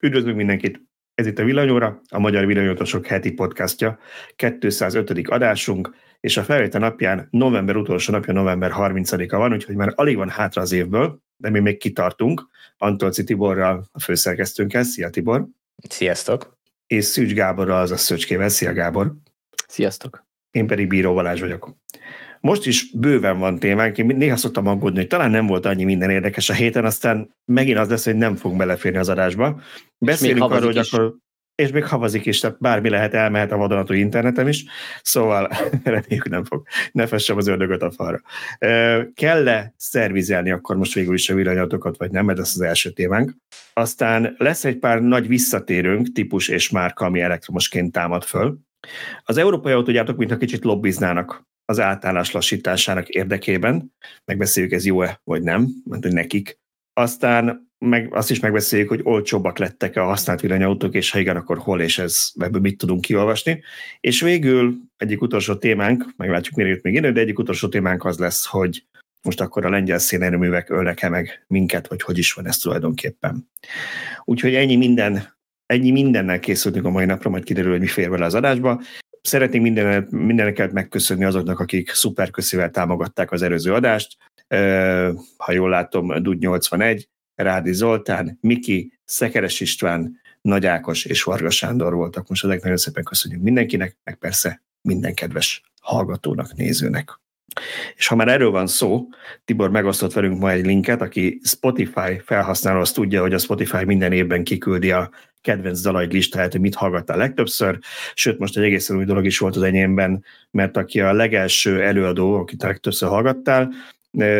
Üdvözlünk mindenkit! Ez itt a Villanyóra, a Magyar Villanyótosok heti podcastja, 205. adásunk, és a felvétel napján, november utolsó napja, november 30-a van, úgyhogy már alig van hátra az évből, de mi még kitartunk. Antolci Tiborral, a főszerkesztőnkkel. Szia Tibor! Sziasztok! És Szűcs Gáborral, az a Szöcskével. Szia Gábor! Sziasztok! Én pedig Bíró Balázs vagyok. Most is bőven van témánk, én néha szoktam aggódni, hogy talán nem volt annyi minden érdekes a héten, aztán megint az lesz, hogy nem fogunk beleférni az adásba. Beszélünk arról, hogy is. akkor és még havazik is, tehát bármi lehet, elmehet a vadonatú internetem is, szóval reméljük nem fog, ne fessem az ördögöt a falra. Kell-e szervizelni akkor most végül is a villanyatokat, vagy nem, mert ez az első témánk. Aztán lesz egy pár nagy visszatérőnk, típus és márka, ami elektromosként támad föl. Az európai autógyártók mintha kicsit lobbiznának az átállás lassításának érdekében, megbeszéljük ez jó-e vagy nem, mert hogy nekik. Aztán meg azt is megbeszéljük, hogy olcsóbbak lettek a használt villanyautók, és ha igen, akkor hol és ez, ebből mit tudunk kiolvasni. És végül egyik utolsó témánk, meglátjuk mire jut még idő, de egyik utolsó témánk az lesz, hogy most akkor a lengyel szénerőművek ölnek-e meg minket, vagy hogy is van ez tulajdonképpen. Úgyhogy ennyi minden, ennyi mindennel készültünk a mai napra, majd kiderül, hogy mi fér vele az adásba. Szeretnénk minden, mindeneket megköszönni azoknak, akik szuperköszével támogatták az előző adást. Ha jól látom, Dud 81, Rádi Zoltán, Miki, Szekeres István, Nagy Ákos és Varga Sándor voltak. Most ezek nagyon szépen köszönjük mindenkinek, meg persze minden kedves hallgatónak, nézőnek. És ha már erről van szó, Tibor megosztott velünk ma egy linket, aki Spotify felhasználó, azt tudja, hogy a Spotify minden évben kiküldi a kedvenc dalaid listáját, hogy mit hallgattál legtöbbször, sőt most egy egészen új dolog is volt az enyémben, mert aki a legelső előadó, akit legtöbbször hallgattál,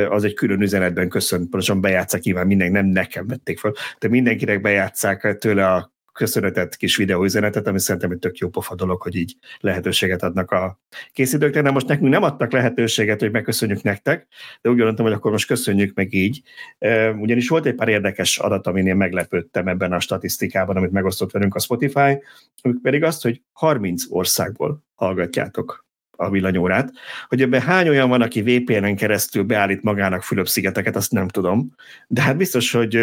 az egy külön üzenetben köszön, pontosan bejátszák, nyilván mindenki, nem nekem vették fel, de mindenkinek bejátszák tőle a köszönetet, kis videóüzenetet, ami szerintem egy tök jó pofa dolog, hogy így lehetőséget adnak a készítőknek. De most nekünk nem adtak lehetőséget, hogy megköszönjük nektek, de úgy gondoltam, hogy akkor most köszönjük meg így. Ugyanis volt egy pár érdekes adat, amin én meglepődtem ebben a statisztikában, amit megosztott velünk a Spotify, pedig azt, hogy 30 országból hallgatjátok a villanyórát. Hogy ebben hány olyan van, aki VPN-en keresztül beállít magának Fülöp-szigeteket, azt nem tudom. De hát biztos, hogy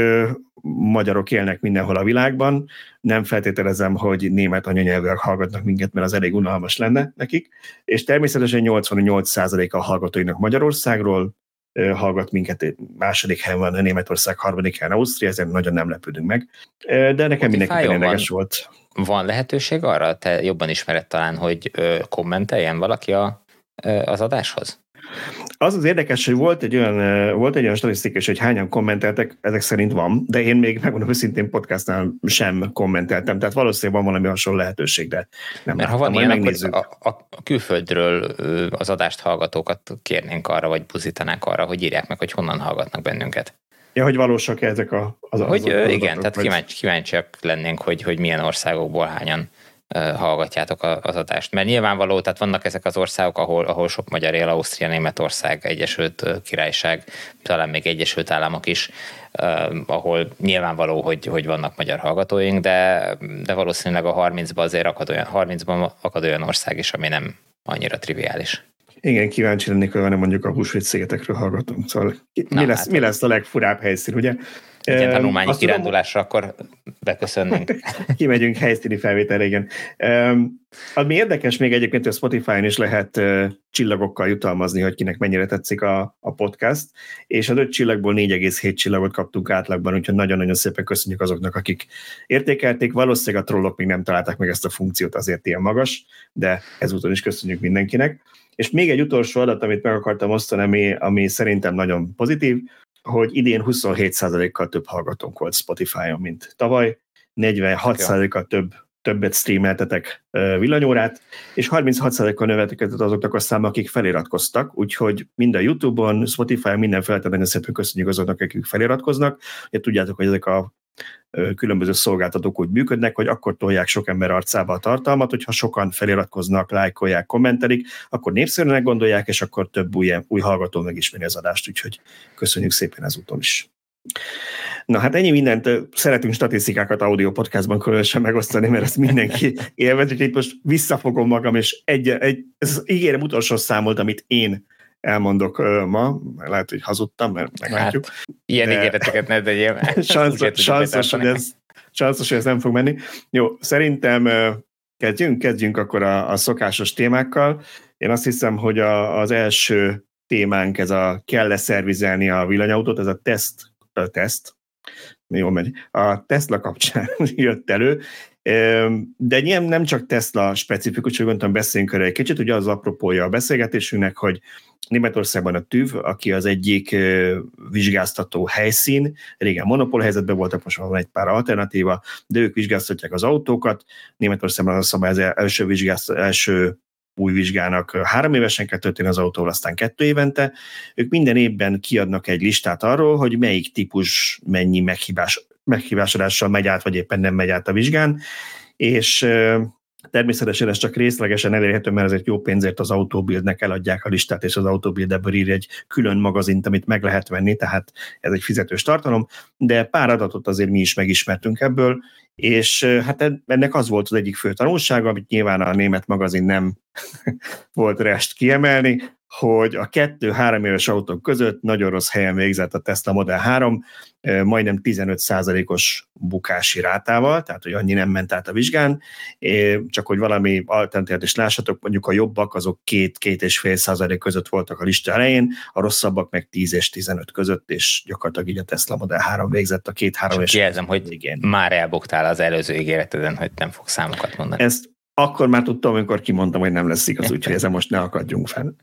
magyarok élnek mindenhol a világban. Nem feltételezem, hogy német anyanyelvűek hallgatnak minket, mert az elég unalmas lenne nekik. És természetesen 88% a hallgatóinak Magyarországról, hallgat minket, második helyen van a Németország, harmadik helyen Ausztria, ezen nagyon nem lepődünk meg. De nekem mindenképpen érdekes volt van lehetőség arra, te jobban ismered talán, hogy ö, kommenteljen valaki a, ö, az adáshoz? Az az érdekes, hogy volt egy olyan, volt egy olyan statisztika hogy hányan kommenteltek, ezek szerint van, de én még megmondom őszintén podcastnál sem kommenteltem, tehát valószínűleg van valami hasonló lehetőség, de nem Mert ha van ilyen, megnézzük. akkor a, a, külföldről az adást hallgatókat kérnénk arra, vagy buzítanák arra, hogy írják meg, hogy honnan hallgatnak bennünket. Ja, hogy valósak -e ezek a, az, Hogy az, az igen, tehát vagy... kíváncsi, kíváncsiak lennénk, hogy, hogy milyen országokból hányan hallgatjátok az adást. Mert nyilvánvaló, tehát vannak ezek az országok, ahol, ahol sok magyar él, Ausztria, Németország, Egyesült Királyság, talán még Egyesült Államok is, ahol nyilvánvaló, hogy, hogy vannak magyar hallgatóink, de, de valószínűleg a 30-ban azért akad olyan, 30-ban akad olyan ország is, ami nem annyira triviális. Igen, kíváncsi lennék, hogy van mondjuk a húsvét szigetekről hallgatunk. Szóval mi, Na, lesz, hát, mi lesz a legfurább helyszín, ugye? Ilyen tanulmányi Azt kirándulásra tudom, akkor beköszönnénk. Kimegyünk helyszíni felvételre, igen. Ami érdekes még egyébként, hogy a Spotify-on is lehet csillagokkal jutalmazni, hogy kinek mennyire tetszik a, a podcast, és az öt csillagból 4,7 csillagot kaptunk átlagban, úgyhogy nagyon-nagyon szépen köszönjük azoknak, akik értékelték. Valószínűleg a trollok még nem találták meg ezt a funkciót, azért ilyen magas, de ezúton is köszönjük mindenkinek. És még egy utolsó adat, amit meg akartam osztani, ami, ami szerintem nagyon pozitív, hogy idén 27%-kal több hallgatónk volt Spotify-on, mint tavaly, 46%-kal több többet streameltetek villanyórát, és 36%-kal növekedett azoknak a száma, akik feliratkoztak, úgyhogy mind a YouTube-on, Spotify-on, minden nagyon szépen köszönjük azoknak, akik feliratkoznak. Ugye tudjátok, hogy ezek a különböző szolgáltatók úgy működnek, hogy akkor tolják sok ember arcába a tartalmat, hogyha sokan feliratkoznak, lájkolják, kommentelik, akkor népszerűnek gondolják, és akkor több új, új hallgató megismeri az adást, úgyhogy köszönjük szépen ezúton is. Na hát ennyi mindent, szeretünk statisztikákat audio podcastban különösen megosztani, mert ezt mindenki élvez, úgyhogy most visszafogom magam, és egy, egy ez ígérem utolsó számolt, amit én elmondok ma, lehet, hogy hazudtam, mert meglátjuk. Hát, ilyen ígéreteket ne tegyél. Sanszos, hogy ez Császos, hogy ez nem fog menni. Jó, szerintem kezdjünk, kezdjünk akkor a, a szokásos témákkal. Én azt hiszem, hogy a, az első témánk ez a kell-e szervizelni a villanyautót, ez a teszt, a teszt, jó megy, a Tesla kapcsán jött elő, de nyilván nem csak Tesla specifikus, hogy gondoltam beszéljünk erre egy kicsit, ugye az apropója a beszélgetésünknek, hogy Németországban a TÜV, aki az egyik vizsgáztató helyszín, régen monopól helyzetben voltak, most van egy pár alternatíva, de ők vizsgáztatják az autókat. Németországban az szabály az első, vizsgáz, első új vizsgának három évesen kell történni az autóval, aztán kettő évente. Ők minden évben kiadnak egy listát arról, hogy melyik típus mennyi meghibás, meghibásodással megy át, vagy éppen nem megy át a vizsgán, és Természetesen ez csak részlegesen elérhető, mert ezért jó pénzért az autóbildnek eladják a listát, és az autóbild ebből ír egy külön magazint, amit meg lehet venni, tehát ez egy fizetős tartalom, de pár adatot azért mi is megismertünk ebből, és hát ennek az volt az egyik fő tanulsága, amit nyilván a német magazin nem volt rest kiemelni, hogy a kettő-három éves autók között nagyon rossz helyen végzett a Tesla Model 3, majdnem 15%-os bukási rátával, tehát hogy annyi nem ment át a vizsgán, csak hogy valami alternatívát is lássatok, mondjuk a jobbak azok 2-2,5 százalék között voltak a lista elején, a rosszabbak meg 10 és 15 között, és gyakorlatilag így a Tesla Model 3 végzett a két-három és Jelzem, hogy igen. már elboktál az előző ígéreteden, hogy nem fog számokat mondani. Ezt akkor már tudtam, amikor kimondtam, hogy nem lesz igaz, úgyhogy ezen most ne akadjunk fel.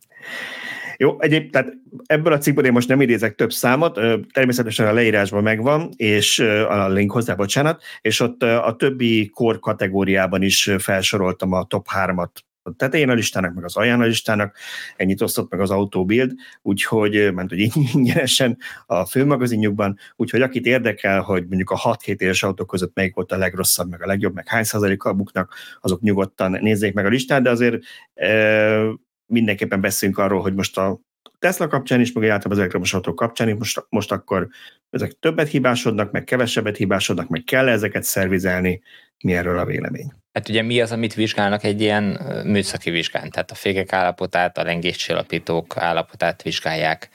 Jó, egyéb, tehát ebből a cikkből én most nem idézek több számot, természetesen a leírásban megvan, és a link hozzá, bocsánat, és ott a többi kor kategóriában is felsoroltam a top 3-at a tetején a listának, meg az alján a listának, ennyit osztott meg az Autobuild, úgyhogy, ment, hogy ingyenesen a főmagazinjukban, úgyhogy akit érdekel, hogy mondjuk a 6-7 éves autók között melyik volt a legrosszabb, meg a legjobb, meg hány százalékkal buknak, azok nyugodtan nézzék meg a listát, de azért e, mindenképpen beszélünk arról, hogy most a Tesla kapcsán is, meg általában az elektromos autók kapcsán is, most, most akkor ezek többet hibásodnak, meg kevesebbet hibásodnak, meg kell ezeket szervizelni, mi erről a vélemény? Hát ugye mi az, amit vizsgálnak egy ilyen műszaki vizsgán? Tehát a fékek állapotát, a lengéscsillapítók állapotát vizsgálják,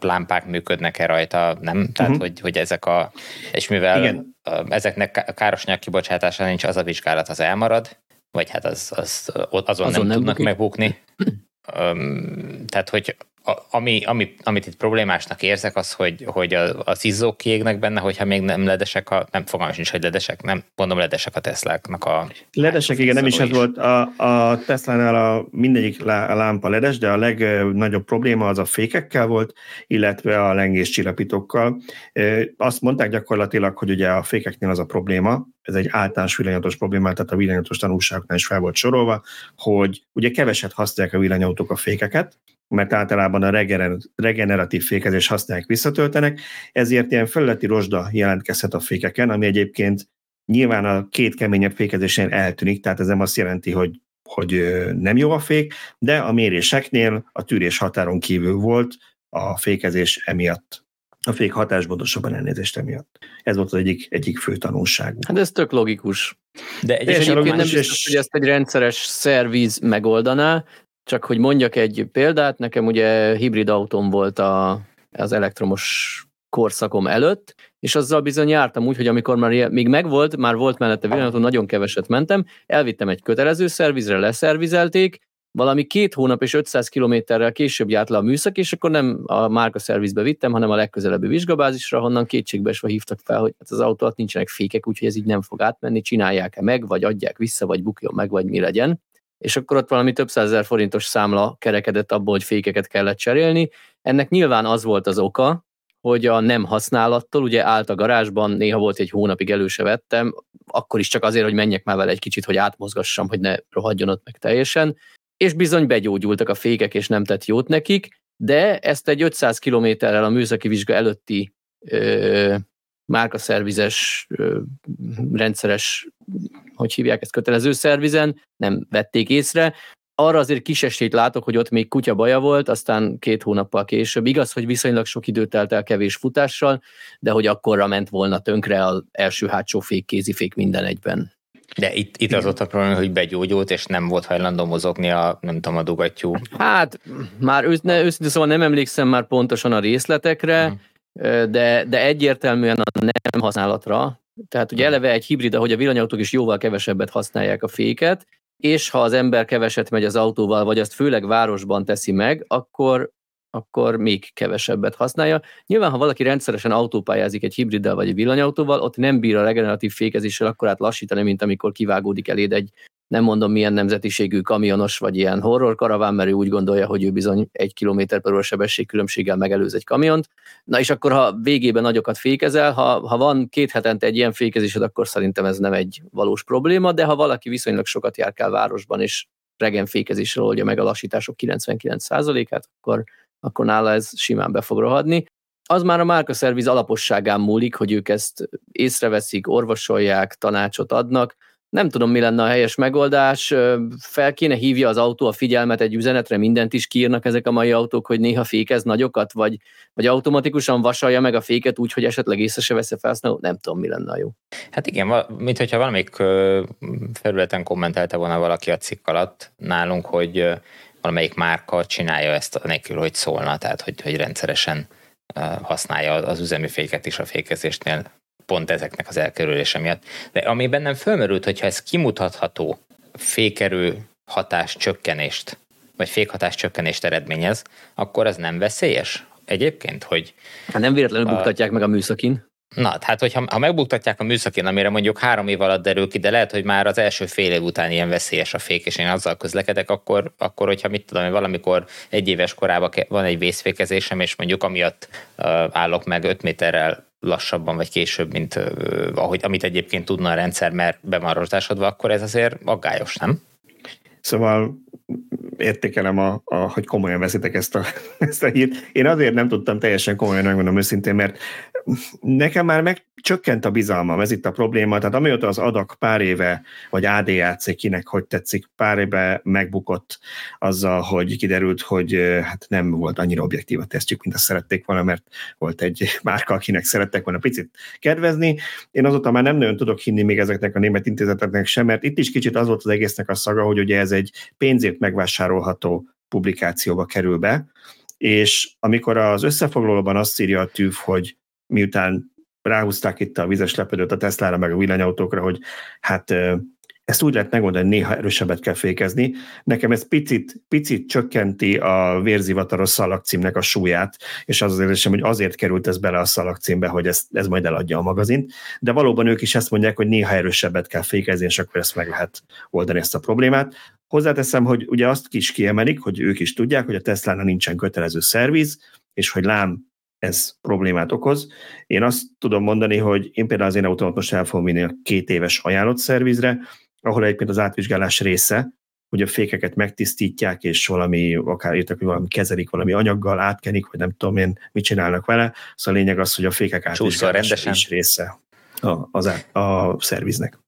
lámpák működnek-e rajta, nem? Tehát, uh-huh. hogy, hogy ezek a... És mivel Igen. ezeknek a károsanyag kibocsátása nincs, az a vizsgálat az elmarad, vagy hát az, az, azon, azon nem, nem tudnak bukni. megbukni. tehát, hogy ami, ami, amit itt problémásnak érzek, az, hogy, hogy az izzók kiégnek benne, hogyha még nem ledesek, a, nem fogalmas nincs, hogy ledesek, nem mondom ledesek a Tesláknak a... Ledesek, igen, nem is ez volt. A, a Tesla-nál a mindegyik lámpa ledes, de a legnagyobb probléma az a fékekkel volt, illetve a lengés csillapítókkal. Azt mondták gyakorlatilag, hogy ugye a fékeknél az a probléma, ez egy általános villanyatos probléma, tehát a villanyatos tanulságoknál is fel volt sorolva, hogy ugye keveset használják a villanyautók a fékeket, mert általában a regeneratív fékezés használják visszatöltenek, ezért ilyen felületi rozsda jelentkezhet a fékeken, ami egyébként nyilván a két keményebb fékezésen eltűnik, tehát ez nem azt jelenti, hogy, hogy nem jó a fék, de a méréseknél a tűrés határon kívül volt a fékezés emiatt a fék hatásmódosabban elnézést emiatt. Ez volt az egyik, egyik fő tanulság. Hát ez tök logikus. De egyébként nem biztos, hogy ezt egy rendszeres szerviz megoldaná, csak hogy mondjak egy példát, nekem ugye hibrid autóm volt a, az elektromos korszakom előtt, és azzal bizony jártam úgy, hogy amikor már még megvolt, már volt mellette villanyatom, nagyon keveset mentem, elvittem egy kötelező szervizre, leszervizelték, valami két hónap és 500 kilométerrel később járt le a műszak, és akkor nem a márka szervizbe vittem, hanem a legközelebbi vizsgabázisra, honnan kétségbeesve hívtak fel, hogy hát az autó alatt nincsenek fékek, úgyhogy ez így nem fog átmenni, csinálják-e meg, vagy adják vissza, vagy bukjon meg, vagy mi legyen és akkor ott valami több százezer forintos számla kerekedett abból, hogy fékeket kellett cserélni. Ennek nyilván az volt az oka, hogy a nem használattól, ugye állt a garázsban, néha volt egy hónapig előse vettem, akkor is csak azért, hogy menjek már vele egy kicsit, hogy átmozgassam, hogy ne rohadjon ott meg teljesen, és bizony begyógyultak a fékek, és nem tett jót nekik, de ezt egy 500 kilométerrel a műszaki vizsga előtti ö, márkaszervizes, ö, rendszeres hogy hívják ezt, kötelező szervizen, nem vették észre. Arra azért kis esélyt látok, hogy ott még kutya baja volt, aztán két hónappal később. Igaz, hogy viszonylag sok időt telt el kevés futással, de hogy akkorra ment volna tönkre az első hátsó fék, kézifék minden egyben. De itt, itt az ott a probléma, hogy begyógyult, és nem volt hajlandó mozogni a, nem tudom, a dugattyú. Hát, már ősz, ne, őszintén szóval nem emlékszem már pontosan a részletekre, uh-huh. de, de egyértelműen a nem használatra Tehát ugye eleve egy hibrid, ahogy a villanyautók is jóval kevesebbet használják a féket, és ha az ember keveset megy az autóval, vagy azt főleg városban teszi meg, akkor, akkor még kevesebbet használja. Nyilván, ha valaki rendszeresen autópályázik egy hibriddel vagy egy villanyautóval, ott nem bír a regeneratív fékezéssel akkor lassítani, mint amikor kivágódik eléd egy nem mondom milyen nemzetiségű kamionos, vagy ilyen horror karaván, mert ő úgy gondolja, hogy ő bizony egy kilométer per óra sebességkülönbséggel megelőz egy kamiont. Na és akkor, ha végében nagyokat fékezel, ha, ha van két hetente egy ilyen fékezésed, akkor szerintem ez nem egy valós probléma, de ha valaki viszonylag sokat járkál városban, és regen fékezésre oldja meg a lassítások 99%-át, akkor, akkor nála ez simán be fog rohadni. Az már a márkaszerviz alaposságán múlik, hogy ők ezt észreveszik, orvosolják, tanácsot adnak, nem tudom, mi lenne a helyes megoldás. Fel kéne hívja az autó a figyelmet egy üzenetre, mindent is kiírnak ezek a mai autók, hogy néha fékez nagyokat, vagy, vagy automatikusan vasalja meg a féket úgy, hogy esetleg észre se vesz felhasználó. Nem tudom, mi lenne a jó. Hát igen, mint hogyha valamelyik felületen kommentelte volna valaki a cikk alatt nálunk, hogy valamelyik márka csinálja ezt nélkül, hogy szólna, tehát hogy, hogy rendszeresen használja az üzemi féket is a fékezésnél pont ezeknek az elkerülése miatt. De ami bennem fölmerült, hogyha ez kimutatható fékerő hatás csökkenést, vagy fékhatás csökkenést eredményez, akkor ez nem veszélyes egyébként, hogy... Hát nem véletlenül a... buktatják meg a műszakin. Na, hát hogyha ha megbuktatják a műszakin, amire mondjuk három év alatt derül ki, de lehet, hogy már az első fél év után ilyen veszélyes a fék, és én azzal közlekedek, akkor, akkor hogyha mit tudom, hogy valamikor egy éves korában van egy vészfékezésem, és mondjuk amiatt uh, állok meg 5 méterrel lassabban vagy később, mint uh, ahogy, amit egyébként tudna a rendszer, mert be van akkor ez azért aggályos, nem? Szóval értékelem, a, a, hogy komolyan veszitek ezt a, ezt a hírt. Én azért nem tudtam teljesen komolyan megmondom őszintén, mert nekem már megcsökkent a bizalmam, ez itt a probléma. Tehát amióta az adak pár éve, vagy ADAC, kinek hogy tetszik, pár éve megbukott azzal, hogy kiderült, hogy hát nem volt annyira objektív a tesztjük, mint azt szerették volna, mert volt egy márka, akinek szerettek volna picit kedvezni. Én azóta már nem nagyon tudok hinni még ezeknek a német intézeteknek sem, mert itt is kicsit az volt az egésznek a szaga, hogy ugye ez egy pénzért megvásárolható publikációba kerül be, és amikor az összefoglalóban azt írja a TÜV, hogy miután ráhúzták itt a vizes lepedőt a Tesla-ra meg a villanyautókra, hogy hát ezt úgy lehet megoldani, hogy néha erősebbet kell fékezni. Nekem ez picit, picit csökkenti a vérzivataros szalagcímnek a súlyát, és az az érzésem, hogy azért került ez bele a szalagcímbe, hogy ez, ez majd eladja a magazint. De valóban ők is ezt mondják, hogy néha erősebbet kell fékezni, és akkor ezt meg lehet oldani ezt a problémát. Hozzáteszem, hogy ugye azt is kiemelik, hogy ők is tudják, hogy a Tesla-nál nincsen kötelező szerviz, és hogy lám ez problémát okoz. Én azt tudom mondani, hogy én például az én autómat most el fogom vinni a két éves ajánlott szervizre, ahol egyébként az átvizsgálás része, hogy a fékeket megtisztítják, és valami, akár írtak, hogy valami kezelik valami anyaggal, átkenik, vagy nem tudom én, mit csinálnak vele. Szóval a lényeg az, hogy a fékek átvizsgálása is része a, az, a szerviznek.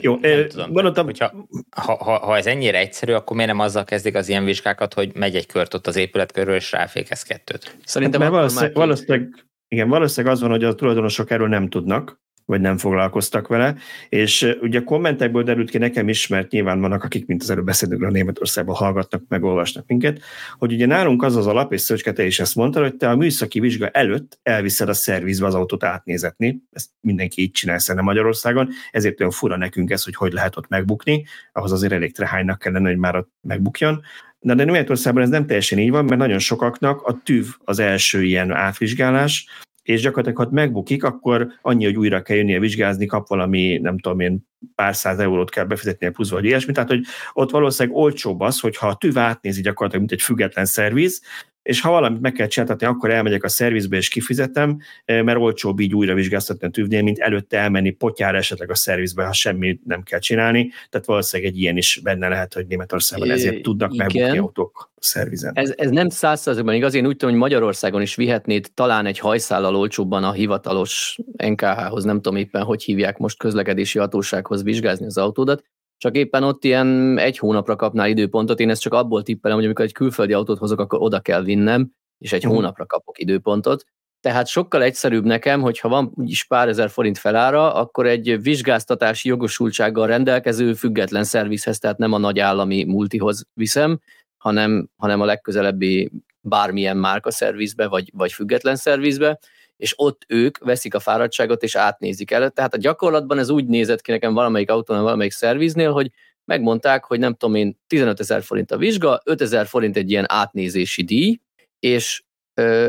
Jó, nem tudom, gondoltam, hogyha, ha, ha, ha, ez ennyire egyszerű, akkor miért nem azzal kezdik az ilyen vizsgákat, hogy megy egy kört ott az épület körül, és ráfékez kettőt? Szerintem hát, mert valószínűleg, valószínűleg, igen, valószínűleg az van, hogy a tulajdonosok erről nem tudnak, vagy nem foglalkoztak vele, és ugye kommentekből derült ki nekem is, mert nyilván vannak, akik, mint az előbb beszélünk, a Németországban hallgatnak, meg olvasnak minket, hogy ugye nálunk az az alap, és Szöcske, te is ezt mondtad, hogy te a műszaki vizsga előtt elviszed a szervizbe az autót átnézetni, ezt mindenki így csinál szerintem Magyarországon, ezért olyan fura nekünk ez, hogy hogy lehet ott megbukni, ahhoz azért elég trehánynak kellene, hogy már ott megbukjon. De, de Németországban ez nem teljesen így van, mert nagyon sokaknak a tűv az első ilyen átvizsgálás, és gyakorlatilag, ha megbukik, akkor annyi, hogy újra kell jönnie vizsgázni, kap valami, nem tudom én, pár száz eurót kell befizetni a plusz, vagy ilyesmi. Tehát, hogy ott valószínűleg olcsóbb az, hogyha a tűv átnézi gyakorlatilag, mint egy független szerviz, és ha valamit meg kell csináltatni, akkor elmegyek a szervizbe és kifizetem, eh, mert olcsóbb így újra vizsgáztatni a tűvnél, mint előtte elmenni potyára esetleg a szervizbe, ha semmi nem kell csinálni. Tehát valószínűleg egy ilyen is benne lehet, hogy Németországban ezért tudnak megbukni autók szervizen. Ez, ez nem százszerzőben igaz, én úgy tudom, hogy Magyarországon is vihetnéd talán egy hajszállal olcsóbban a hivatalos NKH-hoz, nem tudom éppen, hogy hívják most közlekedési hatósághoz vizsgázni az autódat, csak éppen ott ilyen egy hónapra kapnál időpontot. Én ezt csak abból tippelem, hogy amikor egy külföldi autót hozok, akkor oda kell vinnem, és egy uh-huh. hónapra kapok időpontot. Tehát sokkal egyszerűbb nekem, hogyha van úgyis pár ezer forint felára, akkor egy vizsgáztatási jogosultsággal rendelkező független szervizhez, tehát nem a nagy állami multihoz viszem, hanem, hanem a legközelebbi bármilyen márka szervizbe, vagy, vagy független szervizbe, és ott ők veszik a fáradtságot és átnézik el. Tehát a gyakorlatban ez úgy nézett ki nekem valamelyik autónál, valamelyik szerviznél, hogy megmondták, hogy nem tudom én, 15 ezer forint a vizsga, 5 ezer forint egy ilyen átnézési díj, és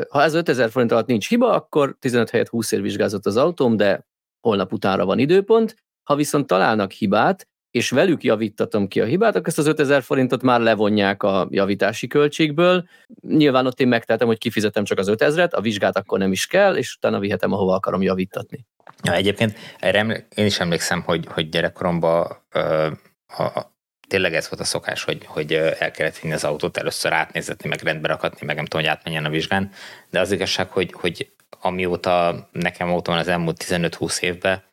ha ez 5 ezer forint alatt nincs hiba, akkor 15 helyett 20 ér vizsgázott az autóm, de holnap utánra van időpont. Ha viszont találnak hibát, és velük javítatom ki a hibát, akkor ezt az 5000 forintot már levonják a javítási költségből. Nyilván ott én megtehetem, hogy kifizetem csak az 5000-et, a vizsgát akkor nem is kell, és utána vihetem, ahova akarom javítatni. Ja, egyébként erre én is emlékszem, hogy, hogy gyerekkoromban ö, a, tényleg ez volt a szokás, hogy, hogy el kellett vinni az autót, először átnézetni, meg rendbe rakatni, meg nem tudom, hogy átmenjen a vizsgán. De az igazság, hogy, hogy amióta nekem autón az elmúlt 15-20 évben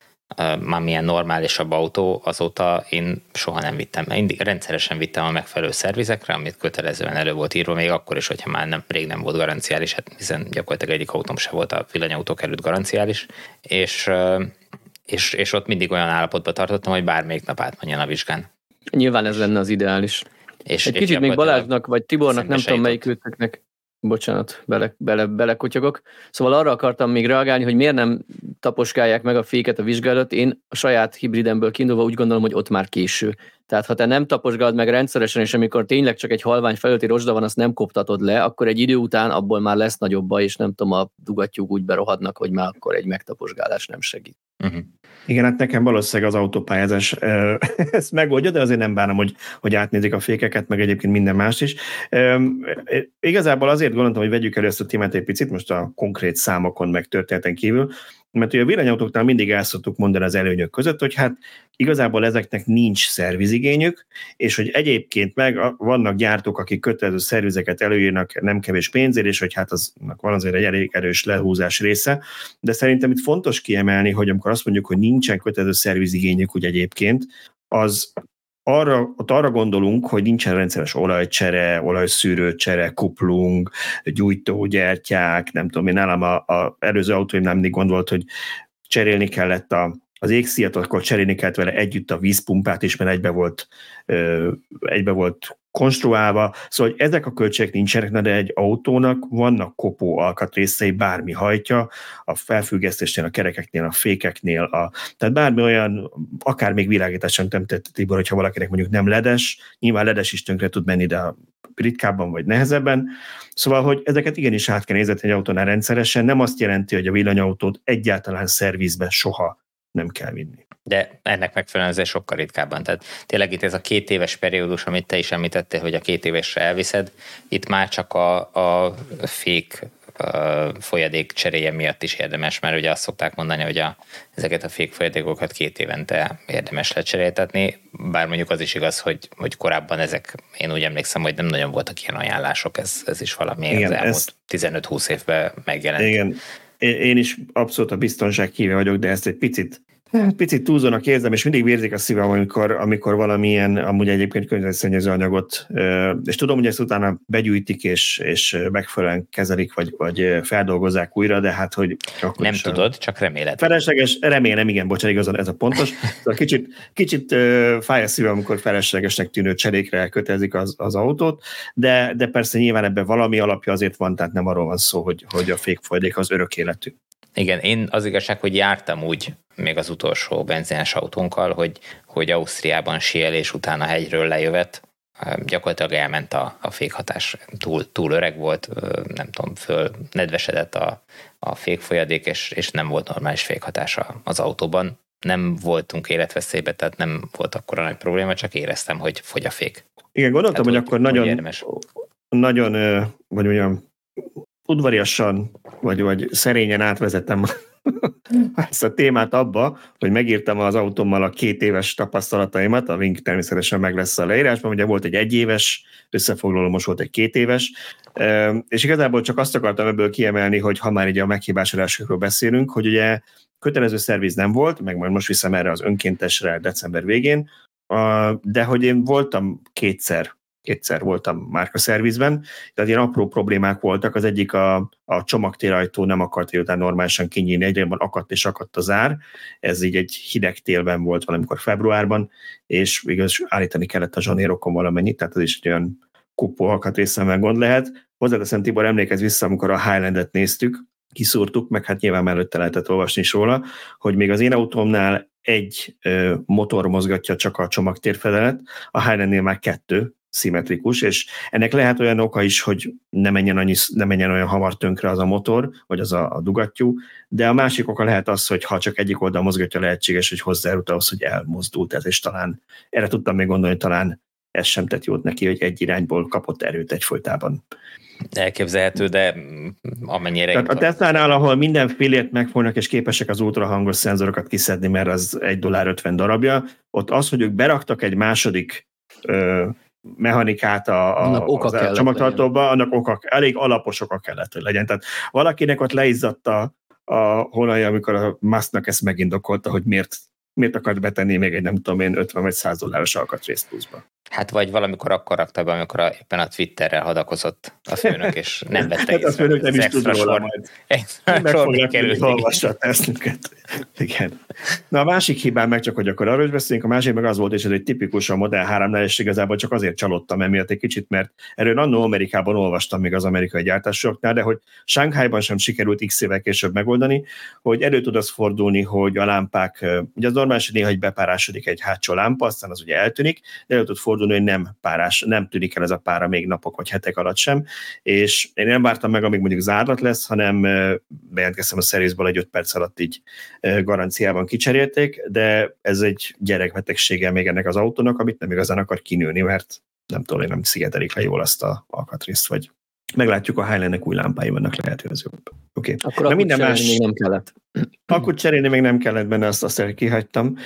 már milyen normálisabb autó, azóta én soha nem vittem. Én rendszeresen vittem a megfelelő szervizekre, amit kötelezően elő volt írva, még akkor is, hogyha már nem, rég nem volt garanciális, hát hiszen gyakorlatilag egyik autóm se volt a villanyautó előtt garanciális, és, és, és ott mindig olyan állapotban tartottam, hogy bármelyik nap átmenjen a vizsgán. Nyilván ez lenne az ideális. És, Egy és kicsit még Balázsnak, vagy Tibornak, nem tudom melyik őtöknek bocsánat, bele, bele, belekutyogok. Szóval arra akartam még reagálni, hogy miért nem taposkálják meg a féket a vizsgálat. Én a saját hibridemből kiindulva úgy gondolom, hogy ott már késő. Tehát ha te nem taposgálod meg rendszeresen, és amikor tényleg csak egy halvány felülti rozsda van, azt nem koptatod le, akkor egy idő után abból már lesz nagyobb baj, és nem tudom, a dugattyúk úgy berohadnak, hogy már akkor egy megtaposgálás nem segít. Uh-huh. Igen, hát nekem valószínűleg az autópályázás ezt megoldja, de azért nem bánom, hogy, hogy átnézik a fékeket, meg egyébként minden más is. Igazából azért gondoltam, hogy vegyük elő ezt a témát egy picit, most a konkrét számokon, meg történeten kívül, mert ugye a villanyautóknál mindig el szoktuk mondani az előnyök között, hogy hát igazából ezeknek nincs szervizigényük, és hogy egyébként meg vannak gyártók, akik kötelező szervizeket előírnak nem kevés pénzért, és hogy hát aznak van azért egy elég erős lehúzás része, de szerintem itt fontos kiemelni, hogy amikor azt mondjuk, hogy nincsen kötelező szervizigényük úgy egyébként, az arra, ott arra gondolunk, hogy nincsen rendszeres olajcsere, olajszűrőcsere, kuplung, gyújtógyertyák, nem tudom, én nálam a, a előző autóimnál mindig gondolt, hogy cserélni kellett a, az égszíjat, akkor cserélni kellett vele együtt a vízpumpát is, mert egybe volt, egybe volt konstruálva, szóval hogy ezek a költségek nincsenek, de egy autónak vannak kopó alkatrészei, bármi hajtja, a felfüggesztésnél, a kerekeknél, a fékeknél, a, tehát bármi olyan, akár még világítás sem tett Tibor, hogyha valakinek mondjuk nem ledes, nyilván ledes is tönkre tud menni, de ritkábban vagy nehezebben. Szóval, hogy ezeket igenis át kell nézni egy autónál rendszeresen, nem azt jelenti, hogy a villanyautót egyáltalán szervizbe soha nem kell vinni de ennek megfelelően ez sokkal ritkábban. Tehát tényleg itt ez a két éves periódus, amit te is említettél, hogy a két évesre elviszed, itt már csak a, a fék folyadék cseréje miatt is érdemes, mert ugye azt szokták mondani, hogy a, ezeket a fék folyadékokat két évente érdemes lecseréltetni, bár mondjuk az is igaz, hogy, hogy korábban ezek, én úgy emlékszem, hogy nem nagyon voltak ilyen ajánlások, ez, ez is valami Igen, az elmúlt ez... 15-20 évben megjelent. Igen, én is abszolút a biztonság híve vagyok, de ezt egy picit picit túlzónak érzem, és mindig vérzik a szívem, amikor, amikor valamilyen, amúgy egyébként környezetszennyező anyagot, és tudom, hogy ezt utána begyűjtik, és, és megfelelően kezelik, vagy, vagy feldolgozzák újra, de hát, hogy... Akkor nem tudod, csak reméled. Felesleges, remélem, igen, bocsánat, igazán ez a pontos. Szóval kicsit, kicsit fáj a szívem, amikor feleslegesnek tűnő cserékre kötelezik az, az autót, de, de persze nyilván ebben valami alapja azért van, tehát nem arról van szó, hogy, hogy a fékfolyadék az örök életű. Igen, én az igazság, hogy jártam úgy még az utolsó benzines autónkkal, hogy, hogy Ausztriában síelés után a hegyről lejövet, gyakorlatilag elment a, a fékhatás, túl, túl öreg volt, nem tudom, föl nedvesedett a, a fékfolyadék, és, és nem volt normális fékhatása az autóban. Nem voltunk életveszélybe, tehát nem volt akkora nagy probléma, csak éreztem, hogy fogy a fék. Igen, gondoltam, hát, hogy, hogy akkor nagyon, érdemes. nagyon, vagy olyan udvariasan, vagy, vagy szerényen átvezettem ezt a témát abba, hogy megírtam az autómmal a két éves tapasztalataimat, a link természetesen meg lesz a leírásban, ugye volt egy egyéves összefoglaló, most volt egy két éves, és igazából csak azt akartam ebből kiemelni, hogy ha már így a meghibásodásokról beszélünk, hogy ugye kötelező szerviz nem volt, meg majd most viszem erre az önkéntesre december végén, de hogy én voltam kétszer kétszer voltam márka szervizben, tehát ilyen apró problémák voltak, az egyik a, a csomagtérajtó nem akart után normálisan kinyílni, egyre akadt és akadt a zár, ez így egy hideg télben volt valamikor februárban, és igaz, állítani kellett a zsanérokon valamennyit, tehát ez is egy olyan kupó alkatrészemmel gond lehet. Hozzáteszem, Tibor, emlékezz vissza, amikor a Highlandet néztük, kiszúrtuk, meg hát nyilván előtte lehetett olvasni is róla, hogy még az én autómnál egy motor mozgatja csak a csomagtérfedelet, a Highlandnél már kettő, szimmetrikus, és ennek lehet olyan oka is, hogy ne menjen, annyi, ne menjen olyan hamar tönkre az a motor, vagy az a, a dugattyú, de a másik oka lehet az, hogy ha csak egyik oldal mozgatja, lehetséges, hogy hozzájárult ahhoz, hogy elmozdult ez, és talán erre tudtam még gondolni, hogy talán ez sem tett jót neki, hogy egy irányból kapott erőt egyfolytában. Elképzelhető, de amennyire... Tehát a Tesla-nál, ahol minden félért megfognak, és képesek az ultrahangos szenzorokat kiszedni, mert az egy dollár 50 darabja, ott az, hogy ők beraktak egy második ö, mechanikát a, a, oka a csomagtartóba, annak oka, elég alapos oka kellett, hogy legyen. Tehát valakinek ott leizzadt a, a honalja, amikor a Musknak ezt megindokolta, hogy miért, miért akart betenni még egy nem tudom én 50 vagy 100 dolláros alkatrészt pluszba. Hát vagy valamikor akkor rakta be, amikor a, éppen a Twitterrel hadakozott a főnök, és nem vette hát a főnök nem is tud róla majd. Meg fogják olvassa a tesztünket. Igen. Na a másik hibám meg csak, hogy akkor arról is beszélünk, a másik meg az volt, és ez egy tipikus a Model 3 és igazából csak azért csalódtam emiatt egy kicsit, mert erről annó Amerikában olvastam még az amerikai gyártásoknál, de hogy Shanghaiban sem sikerült x évvel később megoldani, hogy elő tud az fordulni, hogy a lámpák, ugye az normális, néha, hogy bepárásodik egy hátsó lámpa, aztán az ugye eltűnik, de elő tud fordulni, hogy nem párás, nem tűnik el ez a pára még napok vagy hetek alatt sem, és én nem vártam meg, amíg mondjuk zárlat lesz, hanem bejelentkeztem a szervizból egy 5 perc alatt így garanciában kicserélték, de ez egy gyerekbetegsége még ennek az autónak, amit nem igazán akar kinőni, mert nem tudom, nem szigetelik le jól azt a alkatrészt, vagy meglátjuk, a Highlandnek új lámpái vannak, lehet, hogy az jobb. Oké. Okay. Akkor minden más... még nem kellett. Akkor cserélni még nem kellett benne, azt, azt kihagytam.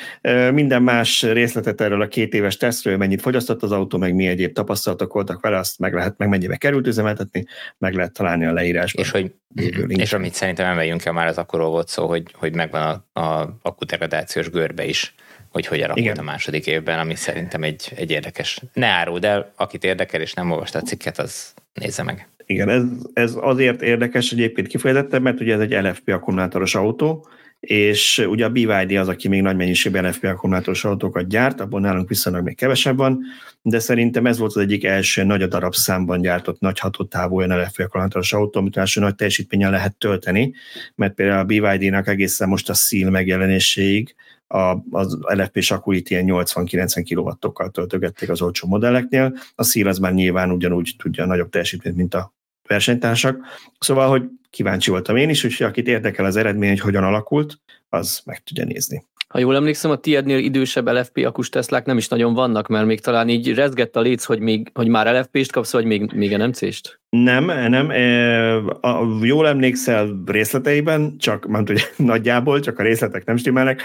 Minden más részletet erről a két éves tesztről, mennyit fogyasztott az autó, meg mi egyéb tapasztalatok voltak vele, azt meg lehet, meg mennyibe került üzemeltetni, meg lehet találni a leírásban. És, hogy, és amit szerintem emeljünk el már, az akkor volt szó, hogy, hogy megvan a, a akkudegradációs görbe is, hogy hogy alakult Igen. a második évben, ami szerintem egy, egy érdekes. Ne áruld el, akit érdekel és nem olvasta a cikket, az nézze meg. Igen, ez, ez azért érdekes egyébként kifejezetten, mert ugye ez egy LFP akkumulátoros autó, és ugye a BYD az, aki még nagy mennyiségben LFP akkumulátoros autókat gyárt, abból nálunk viszonylag még kevesebb van, de szerintem ez volt az egyik első nagy darab számban gyártott nagy hatótávú olyan LFP akkumulátoros autó, amit első nagy teljesítménnyel lehet tölteni, mert például a BYD-nak egészen most a szíl megjelenéséig a, az LFP akkuit ilyen 80-90 kW-okkal töltögették az olcsó modelleknél. A szíl az már nyilván ugyanúgy tudja nagyobb teljesítményt, mint a versenytársak. Szóval, hogy kíváncsi voltam én is, úgyhogy akit érdekel az eredmény, hogy hogyan alakult, az meg tudja nézni. Ha jól emlékszem, a tiédnél idősebb LFP akus Teslák nem is nagyon vannak, mert még talán így rezgett a léc, hogy, még, hogy már LFP-st kapsz, vagy még, még NMC-st? Nem, nem. A, jól emlékszel részleteiben, csak mondta, hogy nagyjából, csak a részletek nem stimmelnek.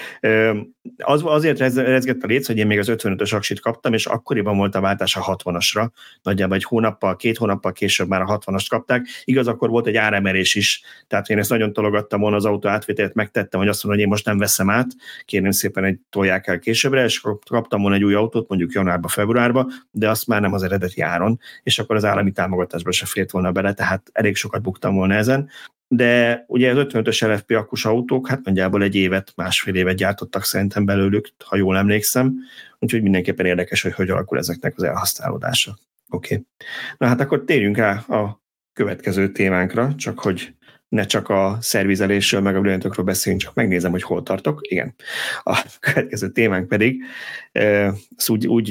Az, azért rezgett a léc, hogy én még az 55-ös aksit kaptam, és akkoriban volt a váltás a 60-asra. Nagyjából egy hónappal, két hónappal később már a 60-ast kapták. Igaz, akkor volt egy áremelés is, tehát én ezt nagyon tologattam volna az autó átvételt, megtettem, hogy azt mondom, hogy én most nem veszem át, kérném szépen egy tolják el későbbre, és kaptam volna egy új autót, mondjuk januárba, februárba, de azt már nem az eredeti áron, és akkor az állami támogatásba se fért volna bele, tehát elég sokat buktam volna ezen. De ugye az 55-ös LFP akkus autók, hát nagyjából egy évet, másfél évet gyártottak szerintem belőlük, ha jól emlékszem, úgyhogy mindenképpen érdekes, hogy hogy alakul ezeknek az elhasználódása. Oké. Okay. Na hát akkor térjünk rá a következő témánkra, csak hogy ne csak a szervizelésről, meg a brilliantokról beszéljünk, csak megnézem, hogy hol tartok. Igen. A következő témánk pedig, ezt úgy, úgy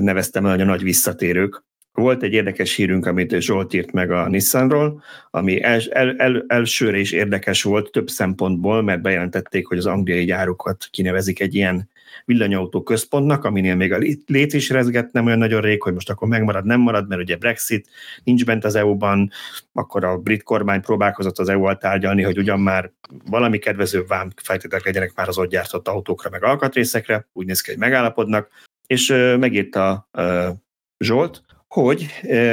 neveztem el, hogy a nagy visszatérők. Volt egy érdekes hírünk, amit Zsolt írt meg a Nissanról, ami el, el, el, elsőre is érdekes volt több szempontból, mert bejelentették, hogy az angliai gyárukat kinevezik egy ilyen villanyautó központnak, aminél még a léc is rezgett nem olyan nagyon rég, hogy most akkor megmarad, nem marad, mert ugye Brexit nincs bent az EU-ban, akkor a brit kormány próbálkozott az EU-val tárgyalni, hogy ugyan már valami kedvezőbb vám feltételek legyenek már az ott gyártott autókra, meg alkatrészekre, úgy néz ki, hogy megállapodnak, és megírta Zsolt, hogy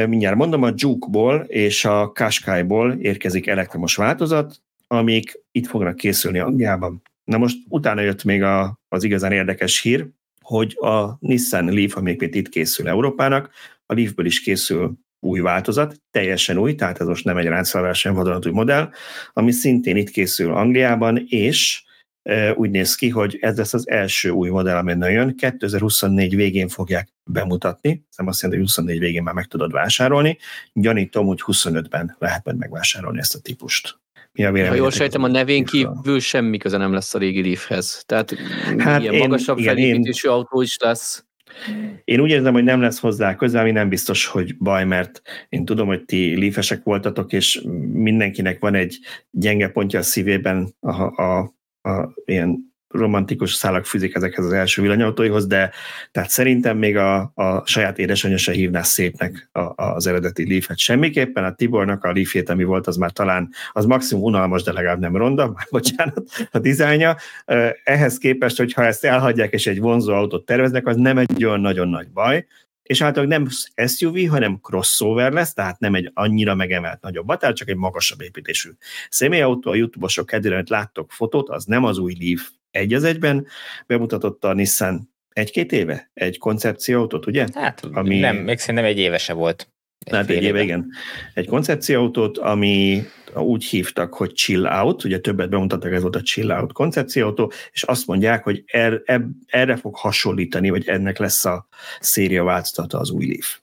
mindjárt mondom, a Juke-ból és a Qashqai-ból érkezik elektromos változat, amik itt fognak készülni Angliában. Na most utána jött még a, az igazán érdekes hír, hogy a Nissan Leaf, ami itt készül Európának, a Leafből is készül új változat, teljesen új, tehát ez most nem egy ráncfelverseny vadonatúj modell, ami szintén itt készül Angliában, és e, úgy néz ki, hogy ez lesz az első új modell, ami jön. 2024 végén fogják bemutatni, nem azt jelenti, hogy 24 végén már meg tudod vásárolni. Gyanítom, hogy 25-ben lehet majd megvásárolni ezt a típust mi a Ha jól sejtem, a nevén kívül semmi köze nem lesz a régi Leafhez. Tehát hát ilyen én, magasabb igen, felépítésű én, autó is lesz. Én úgy érzem, hogy nem lesz hozzá közel, ami nem biztos, hogy baj, mert én tudom, hogy ti lífesek voltatok, és mindenkinek van egy gyenge pontja a szívében a, a, a, a ilyen romantikus szálak fűzik ezekhez az első villanyautóihoz, de tehát szerintem még a, a saját édesanyja se hívná szépnek a, az eredeti Leaf-et. Semmiképpen a Tibornak a leaf ami volt, az már talán, az maximum unalmas, de legalább nem ronda, már bocsánat, a dizájnja. Ehhez képest, hogyha ezt elhagyják és egy vonzó autót terveznek, az nem egy olyan nagyon nagy baj, és általában nem SUV, hanem crossover lesz, tehát nem egy annyira megemelt nagyobb batár, csak egy magasabb építésű személyautó. A YouTube-osok kedvére, láttok fotót, az nem az új Leaf egy az egyben, bemutatott a Nissan egy-két éve egy koncepcióautót, ugye? Hát ami... nem, még szerintem egy évese volt. Egy hát egy éve, igen. Egy koncepcióautót, ami úgy hívtak, hogy Chill Out, ugye többet bemutattak, ez volt a Chill Out koncepcióautó, és azt mondják, hogy er, er, erre fog hasonlítani, vagy ennek lesz a széria változata az új Leaf.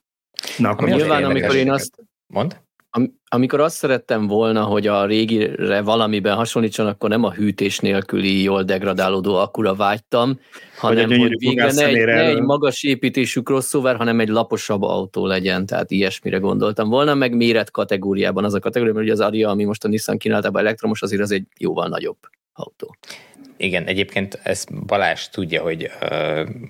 Na, akkor Nyilván, amikor én azt... Mond? Am- amikor azt szerettem volna, hogy a régire valamiben hasonlítson, akkor nem a hűtés nélküli, jól degradálódó akkura vágytam, hanem hogy, hogy végre ne egy, ne egy magas építésű crossover, hanem egy laposabb autó legyen, tehát ilyesmire gondoltam volna, meg méret kategóriában az a kategória, mert ugye az Aria, ami most a Nissan kínáltában elektromos, azért az egy jóval nagyobb autó. Igen, egyébként ezt Balázs tudja, hogy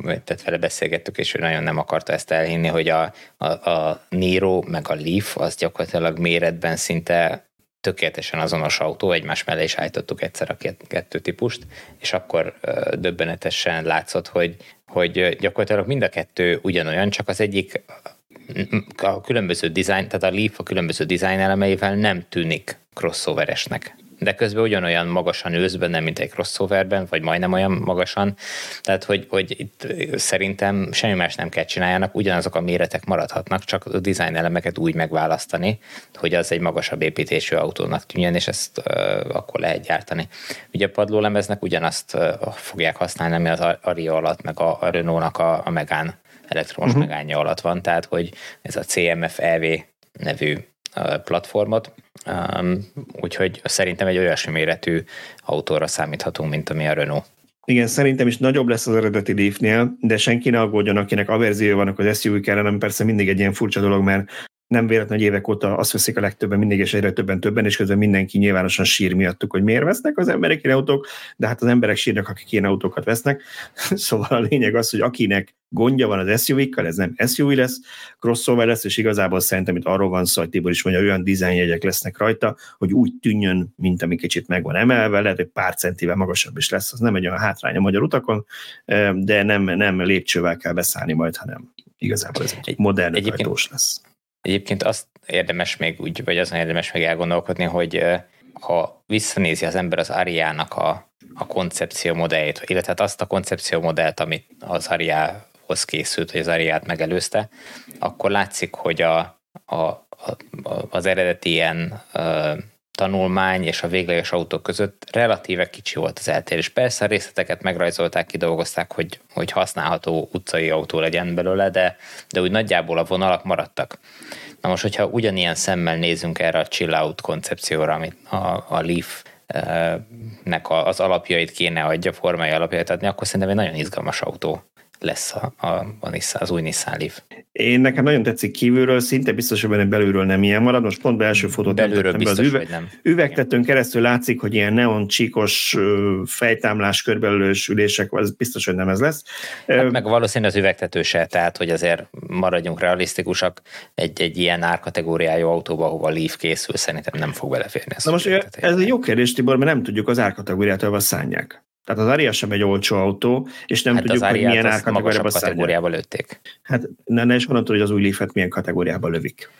tehát vele beszélgettük, és ő nagyon nem akarta ezt elhinni, hogy a, a, a Niro meg a Leaf az gyakorlatilag méretben szinte tökéletesen azonos autó, egymás mellé is állítottuk egyszer a kettő típust, és akkor döbbenetesen látszott, hogy, hogy gyakorlatilag mind a kettő ugyanolyan, csak az egyik a különböző design, tehát a Leaf a különböző design elemeivel nem tűnik crossoveresnek de közben ugyanolyan magasan ülsz benne, mint egy crossoverben, vagy majdnem olyan magasan. Tehát, hogy, hogy itt szerintem semmi más nem kell csináljanak, ugyanazok a méretek maradhatnak, csak a design elemeket úgy megválasztani, hogy az egy magasabb építésű autónak tűnjön, és ezt uh, akkor lehet gyártani. Ugye a padlólemeznek ugyanazt uh, fogják használni, ami az Aria alatt, meg a, a Renault-nak a, a Megán elektromos uh-huh. megánja alatt van, tehát hogy ez a CMF EV nevű platformot, um, úgyhogy szerintem egy olyasmi méretű autóra számíthatunk, mint ami a Renault. Igen, szerintem is nagyobb lesz az eredeti Leafnél, de senki ne aggódjon, akinek averzió vannak az SUV-k ellen, persze mindig egy ilyen furcsa dolog, mert nem véletlen, hogy évek óta azt veszik a legtöbben, mindig és egyre többen többen, és közben mindenki nyilvánosan sír miattuk, hogy miért vesznek az emberek ilyen autók, de hát az emberek sírnak, akik ilyen autókat vesznek. szóval a lényeg az, hogy akinek gondja van az SUV-kkal, ez nem SUV lesz, crossover lesz, és igazából szerintem itt arról van szó, hogy Tibor is mondja, olyan dizájnjegyek lesznek rajta, hogy úgy tűnjön, mint ami kicsit meg van emelve, lehet, hogy pár centivel magasabb is lesz, az nem egy olyan hátrány a magyar utakon, de nem, nem lépcsővel kell beszállni majd, hanem igazából ez egy modern ajtós lesz. Egyébként azt érdemes még úgy, vagy azon érdemes még elgondolkodni, hogy ha visszanézi az ember az Ariának a, a koncepció modelljét, illetve hát azt a koncepció modellt, amit az Ariához készült, hogy az Ariát megelőzte, akkor látszik, hogy a, a, a, az eredeti ilyen tanulmány és a végleges autó között relatíve kicsi volt az eltérés. Persze a részleteket megrajzolták, kidolgozták, hogy, hogy használható utcai autó legyen belőle, de, de úgy nagyjából a vonalak maradtak. Na most, hogyha ugyanilyen szemmel nézünk erre a chill out koncepcióra, amit a, a Leaf nek az alapjait kéne adja, formai alapjait adni, akkor szerintem egy nagyon izgalmas autó lesz a, a, a Nissan, az új Nissan Leaf. Én nekem nagyon tetszik kívülről, szinte biztos, hogy benne belülről nem ilyen marad. Most pont első fotót belülről biztos, be az üve, nem. üvegtetőn keresztül látszik, hogy ilyen neon csíkos fejtámlás körbelülős ülések, az biztos, hogy nem ez lesz. Hát meg valószínűleg az üvegtető se, tehát hogy azért maradjunk realisztikusak, egy, egy ilyen árkategóriájú autóba, ahova Leaf készül, szerintem nem fog beleférni. Na most ez egy jó kérdés, Tibor, mert nem tudjuk az árkategóriát, ahol szánják. Tehát az Aria sem egy olcsó autó, és nem hát tudjuk, hogy milyen árkategóriába kategóriába lőtték. Hát ne, ne is honnan tudod, hogy az új Leaf-et milyen kategóriába lövik.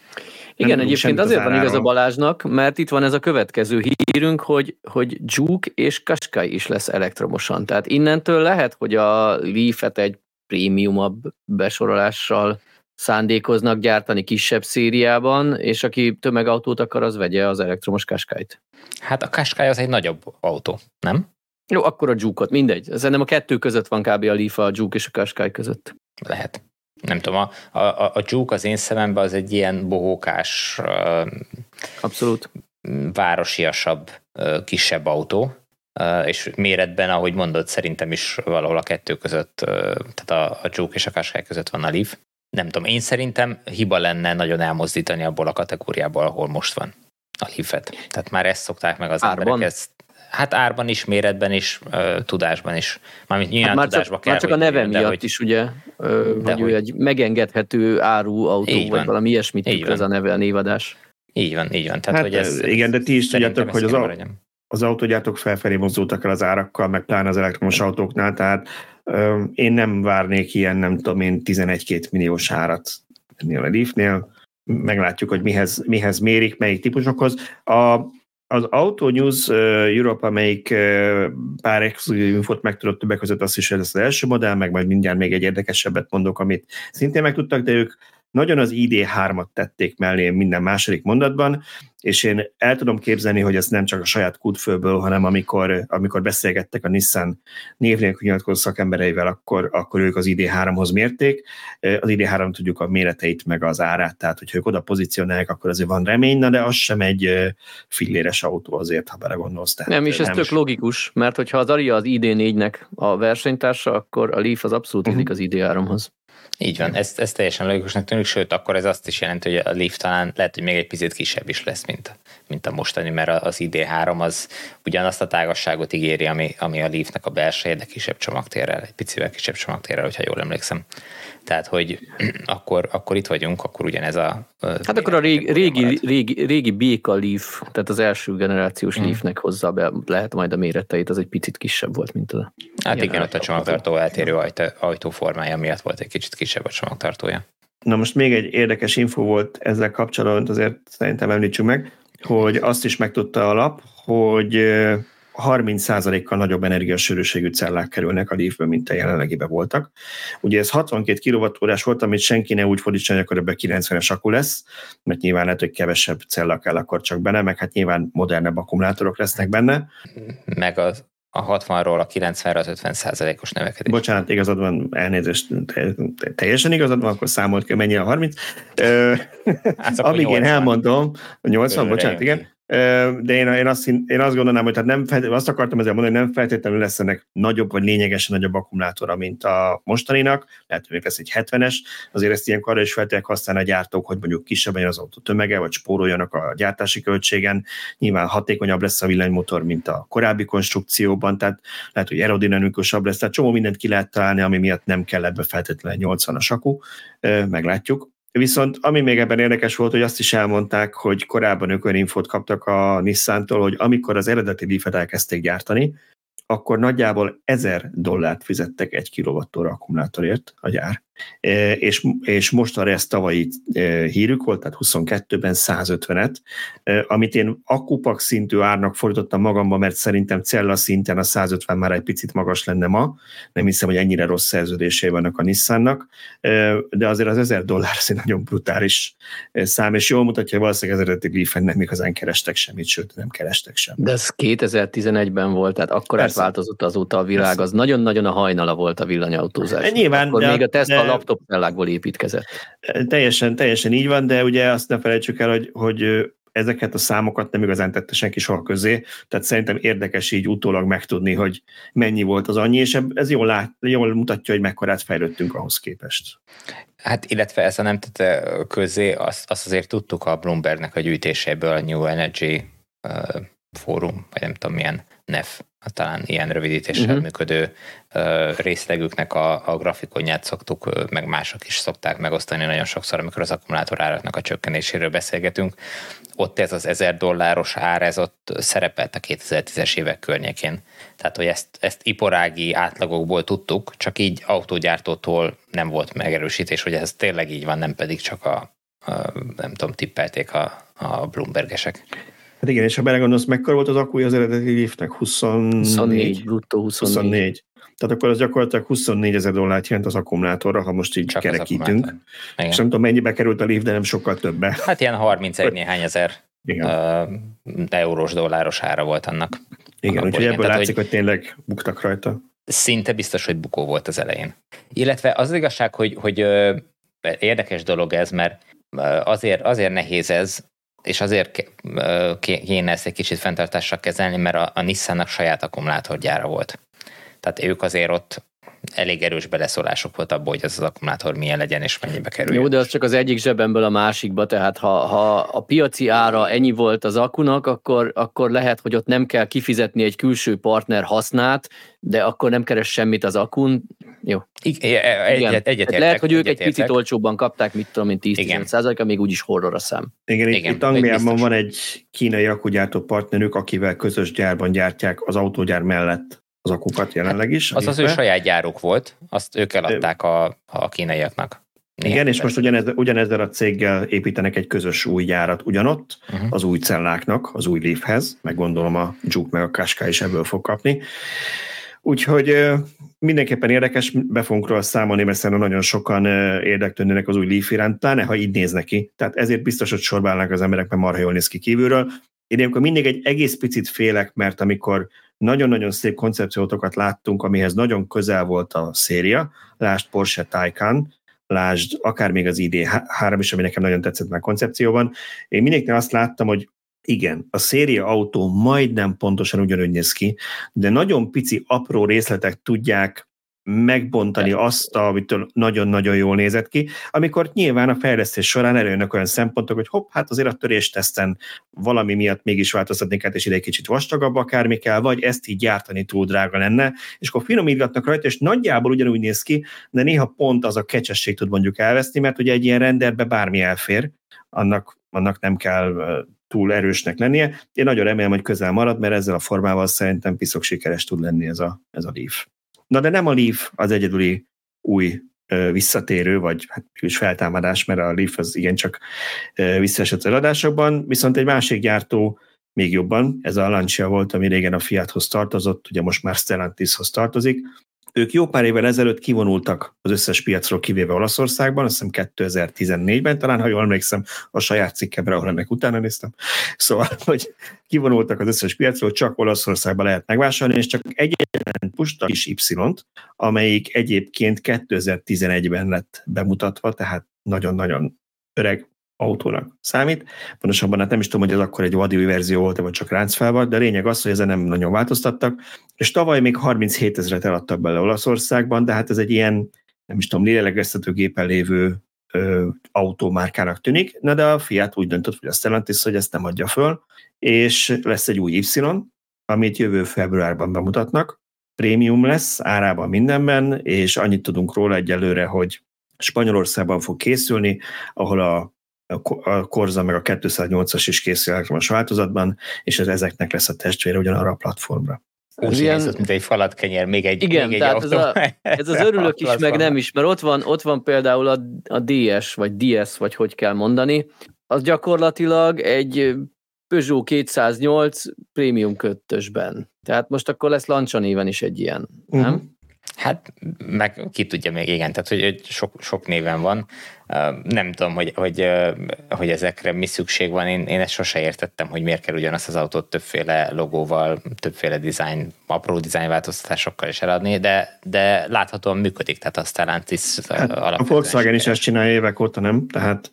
Igen, nem egyébként azért van igaz a Balázsnak, mert itt van ez a következő hírünk, hogy, hogy Juke és Qashqai is lesz elektromosan. Tehát innentől lehet, hogy a Leaf-et egy prémiumabb besorolással szándékoznak gyártani kisebb szériában, és aki tömegautót akar, az vegye az elektromos Qashqai-t. Hát a Qashqai az egy nagyobb autó, nem? Jó, akkor a Juke-ot, mindegy. Szerintem a kettő között van kb. a Leaf, a Juke és a Qashqai között. Lehet. Nem tudom, a, a, a Juke az én szememben az egy ilyen bohókás... Abszolút. városiasabb, kisebb autó, és méretben, ahogy mondod, szerintem is valahol a kettő között, tehát a, a Juke és a Qashqai között van a Leaf. Nem tudom, én szerintem hiba lenne nagyon elmozdítani abból a kategóriából, ahol most van a Leaf-et. Tehát már ezt szokták meg az Árban. emberek, ezt Hát árban is, méretben is, tudásban is. Mármint nyilván hát már tudásba csak, kell, már csak a neve miatt hogy, is, ugye, de hogy, hogy ő egy megengedhető áru autó, vagy van. valami ilyesmit tűz ez a neve, a névadás. Így van, így van. Tehát, hát, hogy ez, igen, de ti is tudjátok, hogy az, a, az autógyártók felfelé mozdultak el az árakkal, meg pláne az elektromos autóknál, tehát ö, én nem várnék ilyen, nem tudom én, 11-2 milliós árat ennél a Leafnél. Meglátjuk, hogy mihez, mihez mérik, melyik típusokhoz. A, az Auto News Europe, amelyik pár exkluzív infot megtudott többek között azt is, hogy ez az első modell, meg majd mindjárt még egy érdekesebbet mondok, amit szintén megtudtak, de ők nagyon az ID3-at tették mellé minden második mondatban, és én el tudom képzelni, hogy ez nem csak a saját kútfőből, hanem amikor, amikor beszélgettek a Nissan név nélkül nyilatkozó szakembereivel, akkor, akkor ők az ID3-hoz mérték. Az ID3 tudjuk a méreteit, meg az árát, tehát hogyha ők oda pozícionálják, akkor azért van remény, de az sem egy filléres autó azért, ha belegondolsz. Tehát nem, és ez nem tök logikus, mert hogyha az Aria az ID4-nek a versenytársa, akkor a Leaf az abszolút uh-huh. az ID3-hoz. Így van, ez, ez teljesen logikusnak tűnik, sőt, akkor ez azt is jelenti, hogy a Leaf talán lehet, hogy még egy picit kisebb is lesz, mint, mint a mostani, mert az ID3 az ugyanazt a tágasságot ígéri, ami, ami a Leafnek a belseje, de kisebb csomagtérrel, egy picivel kisebb csomagtérrel, hogyha jól emlékszem. Tehát, hogy akkor, akkor itt vagyunk, akkor ugyanez a... Hát akkor a régi, régi, régi, régi béka Leaf, tehát az első generációs mm. Leafnek hozzá be lehet majd a méreteit, az egy picit kisebb volt, mint a... Hát igen, ott a csomagtartó eltérő ajtó, ajtóformája miatt volt egy kicsit kisebb a csomagtartója. Na most még egy érdekes info volt ezzel kapcsolatban, azért szerintem említsük meg, hogy azt is megtudta a lap, hogy 30%-kal nagyobb energiasűrűségű cellák kerülnek a Leafből, mint a jelenlegiben voltak. Ugye ez 62 kWh volt, amit senki ne úgy fordítsa, hogy akkor ebben 90-es akku lesz, mert nyilván lehet, hogy kevesebb cella kell akkor csak benne, meg hát nyilván modernebb akkumulátorok lesznek benne. Meg az a 60-ról a 90-re az 50 százalékos növekedés. Bocsánat, igazad van, elnézést, teljesen igazad van, akkor számolt ki, mennyi a 30. hát Amíg 80. én elmondom, 80, bocsánat, igen, de én, én, azt, én azt gondolnám, hogy tehát nem azt akartam ezzel mondani, hogy nem feltétlenül lesz ennek nagyobb vagy lényegesen nagyobb akkumulátora, mint a mostaninak, lehet, hogy lesz egy 70-es, azért ezt ilyenkor arra is feltétlenül használni a gyártók, hogy mondjuk kisebb legyen az autó tömege, vagy spóroljanak a gyártási költségen, nyilván hatékonyabb lesz a villanymotor, mint a korábbi konstrukcióban, tehát lehet, hogy aerodinamikusabb lesz, tehát csomó mindent ki lehet találni, ami miatt nem kell ebbe feltétlenül 80-as akku, meglátjuk. Viszont ami még ebben érdekes volt, hogy azt is elmondták, hogy korábban ők olyan infót kaptak a Nissan-tól, hogy amikor az eredeti Leaf-et elkezdték gyártani, akkor nagyjából 1000 dollárt fizettek egy kilovattóra akkumulátorért a gyár. E, és, és mostanra ez tavalyi e, hírük volt, tehát 22-ben 150-et, e, amit én akupak szintű árnak fordítottam magamba, mert szerintem cella szinten a 150 már egy picit magas lenne ma, nem hiszem, hogy ennyire rossz szerződései vannak a Nissannak, de azért az 1000 dollár az egy nagyon brutális szám, és jól mutatja, hogy valószínűleg az eredeti leaf nem igazán kerestek semmit, sőt nem kerestek semmit. De ez 2011-ben volt, tehát akkor változott azóta a világ, Persze. az nagyon-nagyon a hajnala volt a villanyautózás. Nyilván, akkor de, még a Tesla a laptop cellákból építkezett. Teljesen, teljesen így van, de ugye azt ne felejtsük el, hogy, hogy ezeket a számokat nem igazán tette senki soha közé, tehát szerintem érdekes így utólag megtudni, hogy mennyi volt az annyi, és ez jól, lát, jól mutatja, hogy mekkorát fejlődtünk ahhoz képest. Hát illetve ezt a nem tette közé, azt, azt azért tudtuk a Bloombergnek a gyűjtéséből, a New Energy uh, fórum, vagy nem tudom milyen NEF talán ilyen rövidítéssel uh-huh. működő uh, részlegüknek a, a grafikonját szoktuk, meg mások is szokták megosztani nagyon sokszor, amikor az akkumulátor áraknak a csökkenéséről beszélgetünk. Ott ez az 1000 dolláros ár, ez ott szerepelt a 2010-es évek környékén. Tehát, hogy ezt, ezt iparági átlagokból tudtuk, csak így autógyártótól nem volt megerősítés, hogy ez tényleg így van, nem pedig csak a, a nem tudom, tippelték a, a Bloombergesek. Hát igen, és ha belegondolsz, mekkora volt az akkuja az eredeti liftnek? 24, 24 bruttó 24. 24. Tehát akkor az gyakorlatilag 24 ezer dollárt jelent az akkumulátorra, ha most így Csak kerekítünk. És nem tudom, mennyibe került a lift, de nem sokkal többe. Hát ilyen 31 néhány ezer igen. Uh, eurós dolláros ára volt annak. Igen, úgyhogy ebből Tehát, látszik, hogy, hogy tényleg buktak rajta. Szinte biztos, hogy bukó volt az elején. Illetve az, az igazság, hogy, hogy érdekes dolog ez, mert azért, azért nehéz ez, és azért kéne ezt egy kicsit fenntartással kezelni, mert a, a Nissannak saját akkumulátorgyára volt. Tehát ők azért ott elég erős beleszólások volt abból, hogy ez az akkumulátor milyen legyen és mennyibe kerül. Jó, de az csak az egyik zsebemből a másikba, tehát ha, ha a piaci ára ennyi volt az akunak, akkor, akkor lehet, hogy ott nem kell kifizetni egy külső partner hasznát, de akkor nem keres semmit az akun. Jó. Igen, egyet, egyet értek, Lehet, hogy ők egy picit olcsóbban kapták, mit tudom én, 10 százaléka, még úgyis horror a szám. Igen, Igen itt Angliában van egy kínai akugyártó partnerük, akivel közös gyárban gyártják az autógyár mellett az akukat jelenleg is. Hát, az az ő saját gyáruk volt, azt ők eladták a, a kínaiaknak. Igen, és most ugyanez, ugyanezzel a céggel építenek egy közös új gyárat ugyanott, uh-huh. az új celláknak, az új Leafhez, meg gondolom a Juke meg a Qashqai is ebből fog kapni. Úgyhogy mindenképpen érdekes, be fogunk róla számolni, mert szerintem nagyon sokan érdeklődnének az új Leaf iránt, pláne ha így néz neki. Tehát ezért biztos, hogy sorba állnak az emberek, mert marha jól néz ki kívülről. Én ilyenkor mindig egy egész picit félek, mert amikor nagyon-nagyon szép koncepciótokat láttunk, amihez nagyon közel volt a széria, lásd Porsche Taycan, lásd akár még az ID3 is, ami nekem nagyon tetszett már koncepcióban. Én mindenkinek azt láttam, hogy igen, a széria autó majdnem pontosan ugyanúgy néz ki, de nagyon pici, apró részletek tudják megbontani azt, amitől nagyon-nagyon jól nézett ki, amikor nyilván a fejlesztés során előjönnek olyan szempontok, hogy hopp, hát azért a törésteszten valami miatt mégis változtatni kell, és ide egy kicsit vastagabb akármi kell, vagy ezt így gyártani túl drága lenne, és akkor finomítgatnak rajta, és nagyjából ugyanúgy néz ki, de néha pont az a kecsesség tud mondjuk elveszni, mert ugye egy ilyen renderbe bármi elfér, annak, annak nem kell túl erősnek lennie. Én nagyon remélem, hogy közel marad, mert ezzel a formával szerintem piszok sikeres tud lenni ez a, ez a Leaf. Na de nem a Leaf az egyedüli új visszatérő, vagy hát is feltámadás, mert a Leaf az igencsak visszaesett az adásokban, viszont egy másik gyártó még jobban, ez a Lancia volt, ami régen a Fiathoz tartozott, ugye most már Stellantishoz tartozik, ők jó pár évvel ezelőtt kivonultak az összes piacról, kivéve Olaszországban, azt hiszem 2014-ben, talán ha jól emlékszem, a saját cikkemre, ahol ennek utána néztem. Szóval, hogy kivonultak az összes piacról, csak Olaszországban lehet megvásárolni, és csak egyetlen pusta is Y-t, amelyik egyébként 2011-ben lett bemutatva, tehát nagyon-nagyon öreg autónak számít. Pontosabban hát nem is tudom, hogy ez akkor egy vadi verzió volt, vagy csak ráncfelva, de a lényeg az, hogy ezen nem nagyon változtattak. És tavaly még 37 ezeret eladtak bele Olaszországban, de hát ez egy ilyen, nem is tudom, lélegeztető gépen lévő ö, autómárkának tűnik, na de a Fiat úgy döntött, hogy a Stellantis, hogy ezt nem adja föl, és lesz egy új Y, amit jövő februárban bemutatnak, prémium lesz árában mindenben, és annyit tudunk róla egyelőre, hogy Spanyolországban fog készülni, ahol a a Korza meg a 208-as is készül elektromos változatban, és ez ezeknek lesz a testvére ugyanarra a platformra. Úgy ilyen... nézett, mint egy falat kenyér, még egy Igen, még tehát egy ez, a, ez az örülök is, meg nem is, mert ott van, ott van például a, a DS, vagy DS, vagy hogy kell mondani, az gyakorlatilag egy Peugeot 208 prémium köttösben. Tehát most akkor lesz Lancia néven is egy ilyen, nem? Uh-huh. Hát meg ki tudja még, igen, tehát hogy sok, sok néven van. Nem tudom, hogy, hogy, hogy ezekre mi szükség van. Én, én ezt sose értettem, hogy miért kell ugyanazt az autót többféle logóval, többféle design, apró design változtatásokkal is eladni, de, de láthatóan működik, tehát a Stellantis hát A Volkswagen is ezt csinálja évek óta, nem? Tehát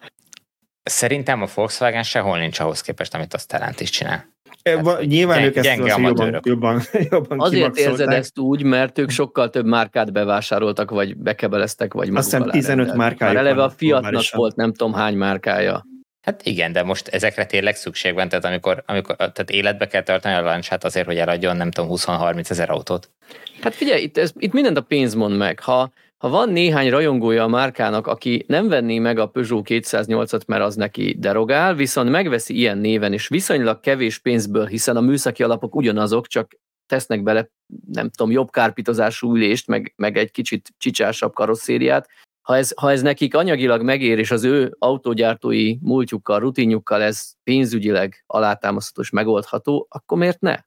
Szerintem a Volkswagen sehol nincs ahhoz képest, amit a Stellantis csinál. Tehát, nyilván gyeng, ők ezt gyenge jobban, jobban, jobban Azért érzed ezt úgy, mert ők sokkal több márkát bevásároltak, vagy bekebeleztek, vagy Azt hiszem 15 márkája. Már eleve a Fiatnak volt nem tudom hány márkája. Hát igen, de most ezekre tényleg szükség van, tehát amikor, amikor tehát életbe kell tartani a lancsát azért, hogy eladjon nem tudom 20-30 ezer autót. Hát figyelj, itt, ez, itt mindent a pénz mond meg. Ha, ha van néhány rajongója a márkának, aki nem venné meg a Peugeot 208-at, mert az neki derogál, viszont megveszi ilyen néven, és viszonylag kevés pénzből, hiszen a műszaki alapok ugyanazok, csak tesznek bele, nem tudom, jobb kárpitozású ülést, meg, meg egy kicsit csicsásabb karosszériát. Ha ez, ha ez nekik anyagilag megér, és az ő autógyártói múltjukkal, rutinjukkal ez pénzügyileg alátámasztható és megoldható, akkor miért ne?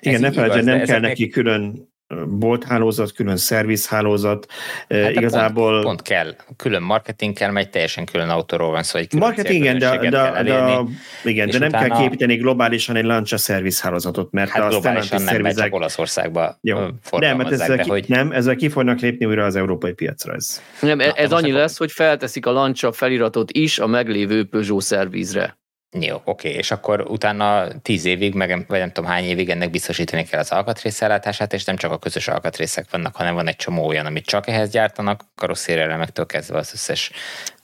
Igen, ne felejtsd, nem kell neki külön bolthálózat, külön szervizhálózat, hát igazából... Pont, pont kell, külön marketing kell, megy teljesen külön autóról van szó, egy Marketing, igen, de, de, de, igen, de nem utána... kell képíteni globálisan egy launch szervizhálózatot, mert hát a globálisan nem, szervizek... csak Olaszországba Jó. Nem, mert ezzel, ki, hogy... nem, ezzel ki fognak lépni újra az európai piacra. Ez, nem, Na, ez annyi lesz, hogy felteszik a launch feliratot is a meglévő Peugeot szervizre. Jó, oké, és akkor utána tíz évig, meg vagy nem tudom hány évig ennek biztosítani kell az alkatrészellátását, és nem csak a közös alkatrészek vannak, hanem van egy csomó olyan, amit csak ehhez gyártanak, karosszérelemektől kezdve az összes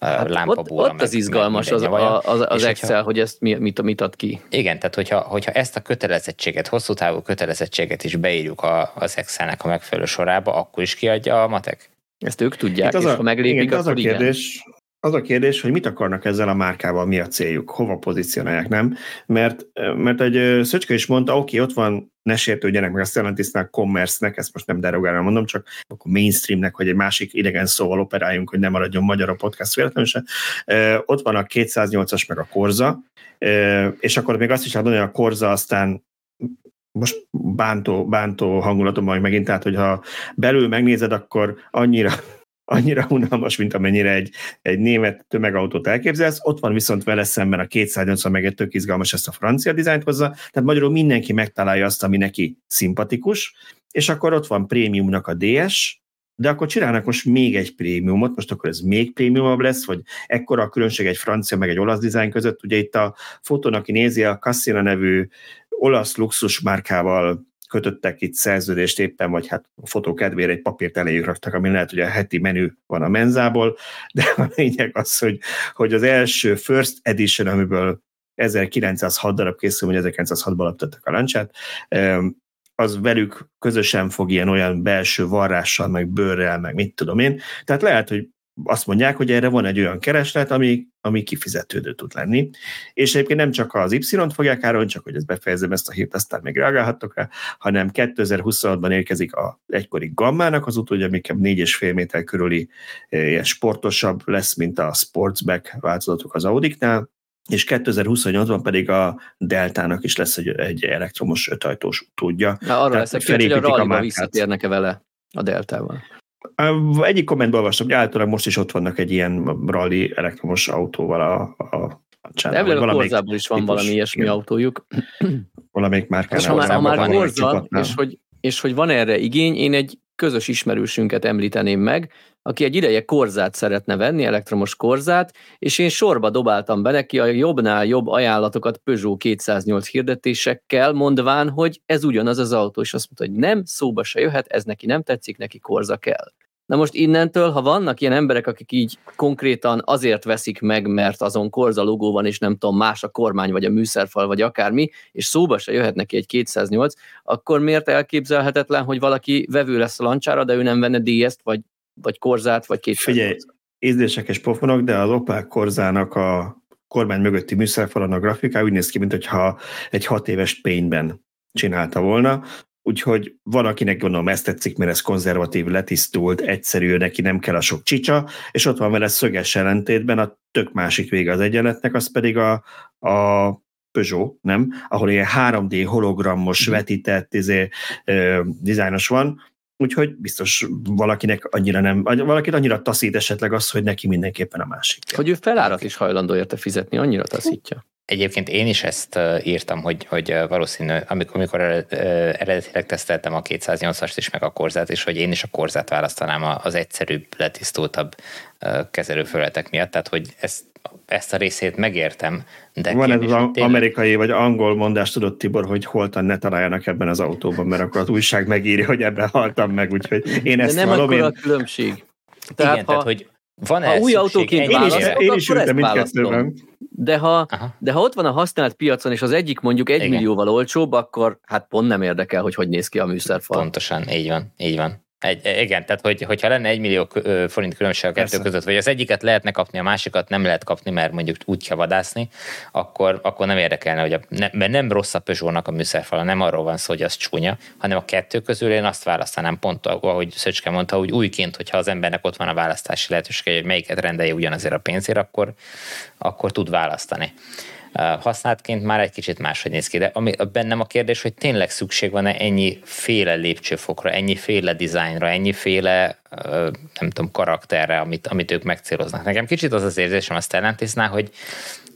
hát lámpabúra. Ott, ott az izgalmas az, az, az, az Excel, hogyha, hogy ezt mi, mit, mit ad ki. Igen, tehát hogyha, hogyha ezt a kötelezettséget, hosszú távú kötelezettséget is beírjuk a, az Excelnek a megfelelő sorába, akkor is kiadja a matek? Ezt ők tudják, és a, ha meglépik, igen, az a kérdés, igen. Az a kérdés, hogy mit akarnak ezzel a márkával, mi a céljuk, hova pozícionálják, nem? Mert, mert egy Szöcske is mondta, oké, ott van ne sértődjenek meg a Stellantisnak, commerce-nek, ezt most nem derogálra mondom, csak akkor mainstreamnek, hogy egy másik idegen szóval operáljunk, hogy nem maradjon magyar a podcast véletlenül se. Ott van a 208-as meg a Korza, és akkor még azt is mondani, hogy a Korza aztán most bántó, bántó hangulatom majd megint, tehát hogyha belül megnézed, akkor annyira annyira unalmas, mint amennyire egy, egy német tömegautót elképzelsz, ott van viszont vele szemben a 280 meg egy tök izgalmas ezt a francia dizájnt hozza, tehát magyarul mindenki megtalálja azt, ami neki szimpatikus, és akkor ott van prémiumnak a DS, de akkor csinálnak most még egy prémiumot, most akkor ez még prémiumabb lesz, vagy ekkora a különbség egy francia meg egy olasz dizájn között. Ugye itt a fotón, aki nézi, a Cassina nevű olasz luxus márkával kötöttek itt szerződést éppen, vagy hát a fotó kedvére egy papírt eléjük raktak, ami lehet, hogy a heti menü van a menzából, de a lényeg az, hogy, hogy az első first edition, amiből 1906 darab készül, vagy 1906-ban alapítottak a lancsát, az velük közösen fog ilyen olyan belső varrással, meg bőrrel, meg mit tudom én. Tehát lehet, hogy azt mondják, hogy erre van egy olyan kereslet, ami, ami kifizetődő tud lenni. És egyébként nem csak az Y-t fogják árulni, csak hogy ezt befejezem ezt a hírt, aztán még reagálhattok rá, hanem 2026-ban érkezik a egykori Gammának az utódja, ami 4,5 méter körüli eh, ilyen sportosabb lesz, mint a Sportsback változatok az Audiknál, és 2028-ban pedig a Deltának is lesz egy, egy elektromos ötajtós utódja. Na, arra lesz hogy a rallyba visszatérnek-e vele a Deltával. Egyik kommentben olvastam, hogy általában most is ott vannak egy ilyen rally elektromos autóval a, a, a csánál. a Korzából is van típus, valami ilyesmi igen. autójuk. Valamelyik márkánál. És ha már, ha már Korza, és hogy, és hogy van erre igény, én egy közös ismerősünket említeném meg, aki egy ideje korzát szeretne venni, elektromos korzát, és én sorba dobáltam be neki a jobbnál jobb ajánlatokat Peugeot 208 hirdetésekkel, mondván, hogy ez ugyanaz az autó, és azt mondta, hogy nem, szóba se jöhet, ez neki nem tetszik, neki korza kell. Na most innentől, ha vannak ilyen emberek, akik így konkrétan azért veszik meg, mert azon korza logó van, és nem tudom, más a kormány, vagy a műszerfal, vagy akármi, és szóba se jöhet neki egy 208, akkor miért elképzelhetetlen, hogy valaki vevő lesz a lancsára, de ő nem venne DS-t, vagy vagy korzát, vagy két Figyelj, ízlések és pofonok, de az Opel korzának a kormány mögötti műszerfalon a grafiká úgy néz ki, mintha egy hat éves paintben csinálta volna, úgyhogy van, akinek gondolom ezt tetszik, mert ez konzervatív, letisztult, egyszerű, neki nem kell a sok csicsa, és ott van vele szöges ellentétben a tök másik vége az egyenletnek, az pedig a, a Peugeot, nem? Ahol ilyen 3D hologramos, vetített izé, ö, dizájnos van, Úgyhogy biztos valakinek annyira nem, valakit annyira taszít esetleg az, hogy neki mindenképpen a másik. Hogy ő felárat is hajlandó érte fizetni, annyira taszítja. Egyébként én is ezt írtam, hogy, hogy valószínű, amikor, amikor eredetileg teszteltem a 208-ast is, meg a korzát, és hogy én is a korzát választanám az egyszerűbb, letisztultabb kezelőfelületek miatt, tehát hogy ezt, ezt a részét megértem. De Van ez az tényleg... amerikai vagy angol mondás, tudod Tibor, hogy holtan ne találjanak ebben az autóban, mert akkor az újság megírja, hogy ebben haltam meg, úgyhogy én ezt De nem valami... akkor a különbség. Tehát, Igen, ha... tehát hogy van ha új autóként választok, én is, én is akkor mindkettőben. De ha, de ha ott van a használt piacon, és az egyik mondjuk egy Igen. millióval olcsóbb, akkor hát pont nem érdekel, hogy hogy néz ki a műszerfal. Pontosan, így van, így van. Egy, igen, tehát hogy, hogyha lenne egy millió forint különbség a kettő Persze. között, vagy az egyiket lehetne kapni, a másikat nem lehet kapni, mert mondjuk úgy kell vadászni, akkor, akkor nem érdekelne, hogy a, ne, mert nem rossz a Peugeot-nak a műszerfala, nem arról van szó, hogy az csúnya, hanem a kettő közül én azt választanám pont, ahogy Szöcske mondta, hogy újként, hogyha az embernek ott van a választási lehetőség, hogy melyiket rendelje ugyanazért a pénzért, akkor, akkor tud választani használtként már egy kicsit máshogy néz ki, de ami bennem a kérdés, hogy tényleg szükség van-e ennyi féle lépcsőfokra, ennyi féle dizájnra, ennyi féle nem tudom, karakterre, amit, amit ők megcéloznak. Nekem kicsit az az érzésem a Stellantisnál, hogy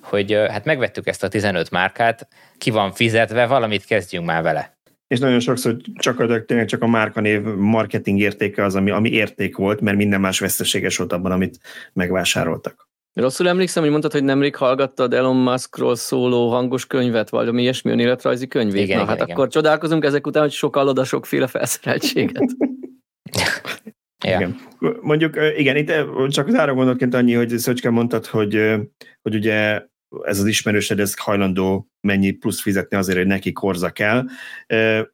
hogy hát megvettük ezt a 15 márkát, ki van fizetve, valamit kezdjünk már vele. És nagyon sokszor csak tényleg csak a márkanév marketing értéke az, ami, ami érték volt, mert minden más veszteséges volt abban, amit megvásároltak. Rosszul emlékszem, hogy mondtad, hogy nemrég hallgattad Elon Muskról szóló hangos könyvet, vagy ami ilyesmi önéletrajzi könyvét. Igen, Na, igen, hát igen. akkor csodálkozunk ezek után, hogy sokkal a sokféle felszereltséget. Ja. Igen. Mondjuk, igen, itt csak az ára gondolatként annyi, hogy Szöcske mondtad, hogy, hogy ugye ez az ismerősed, ez hajlandó mennyi plusz fizetni azért, hogy neki korza kell,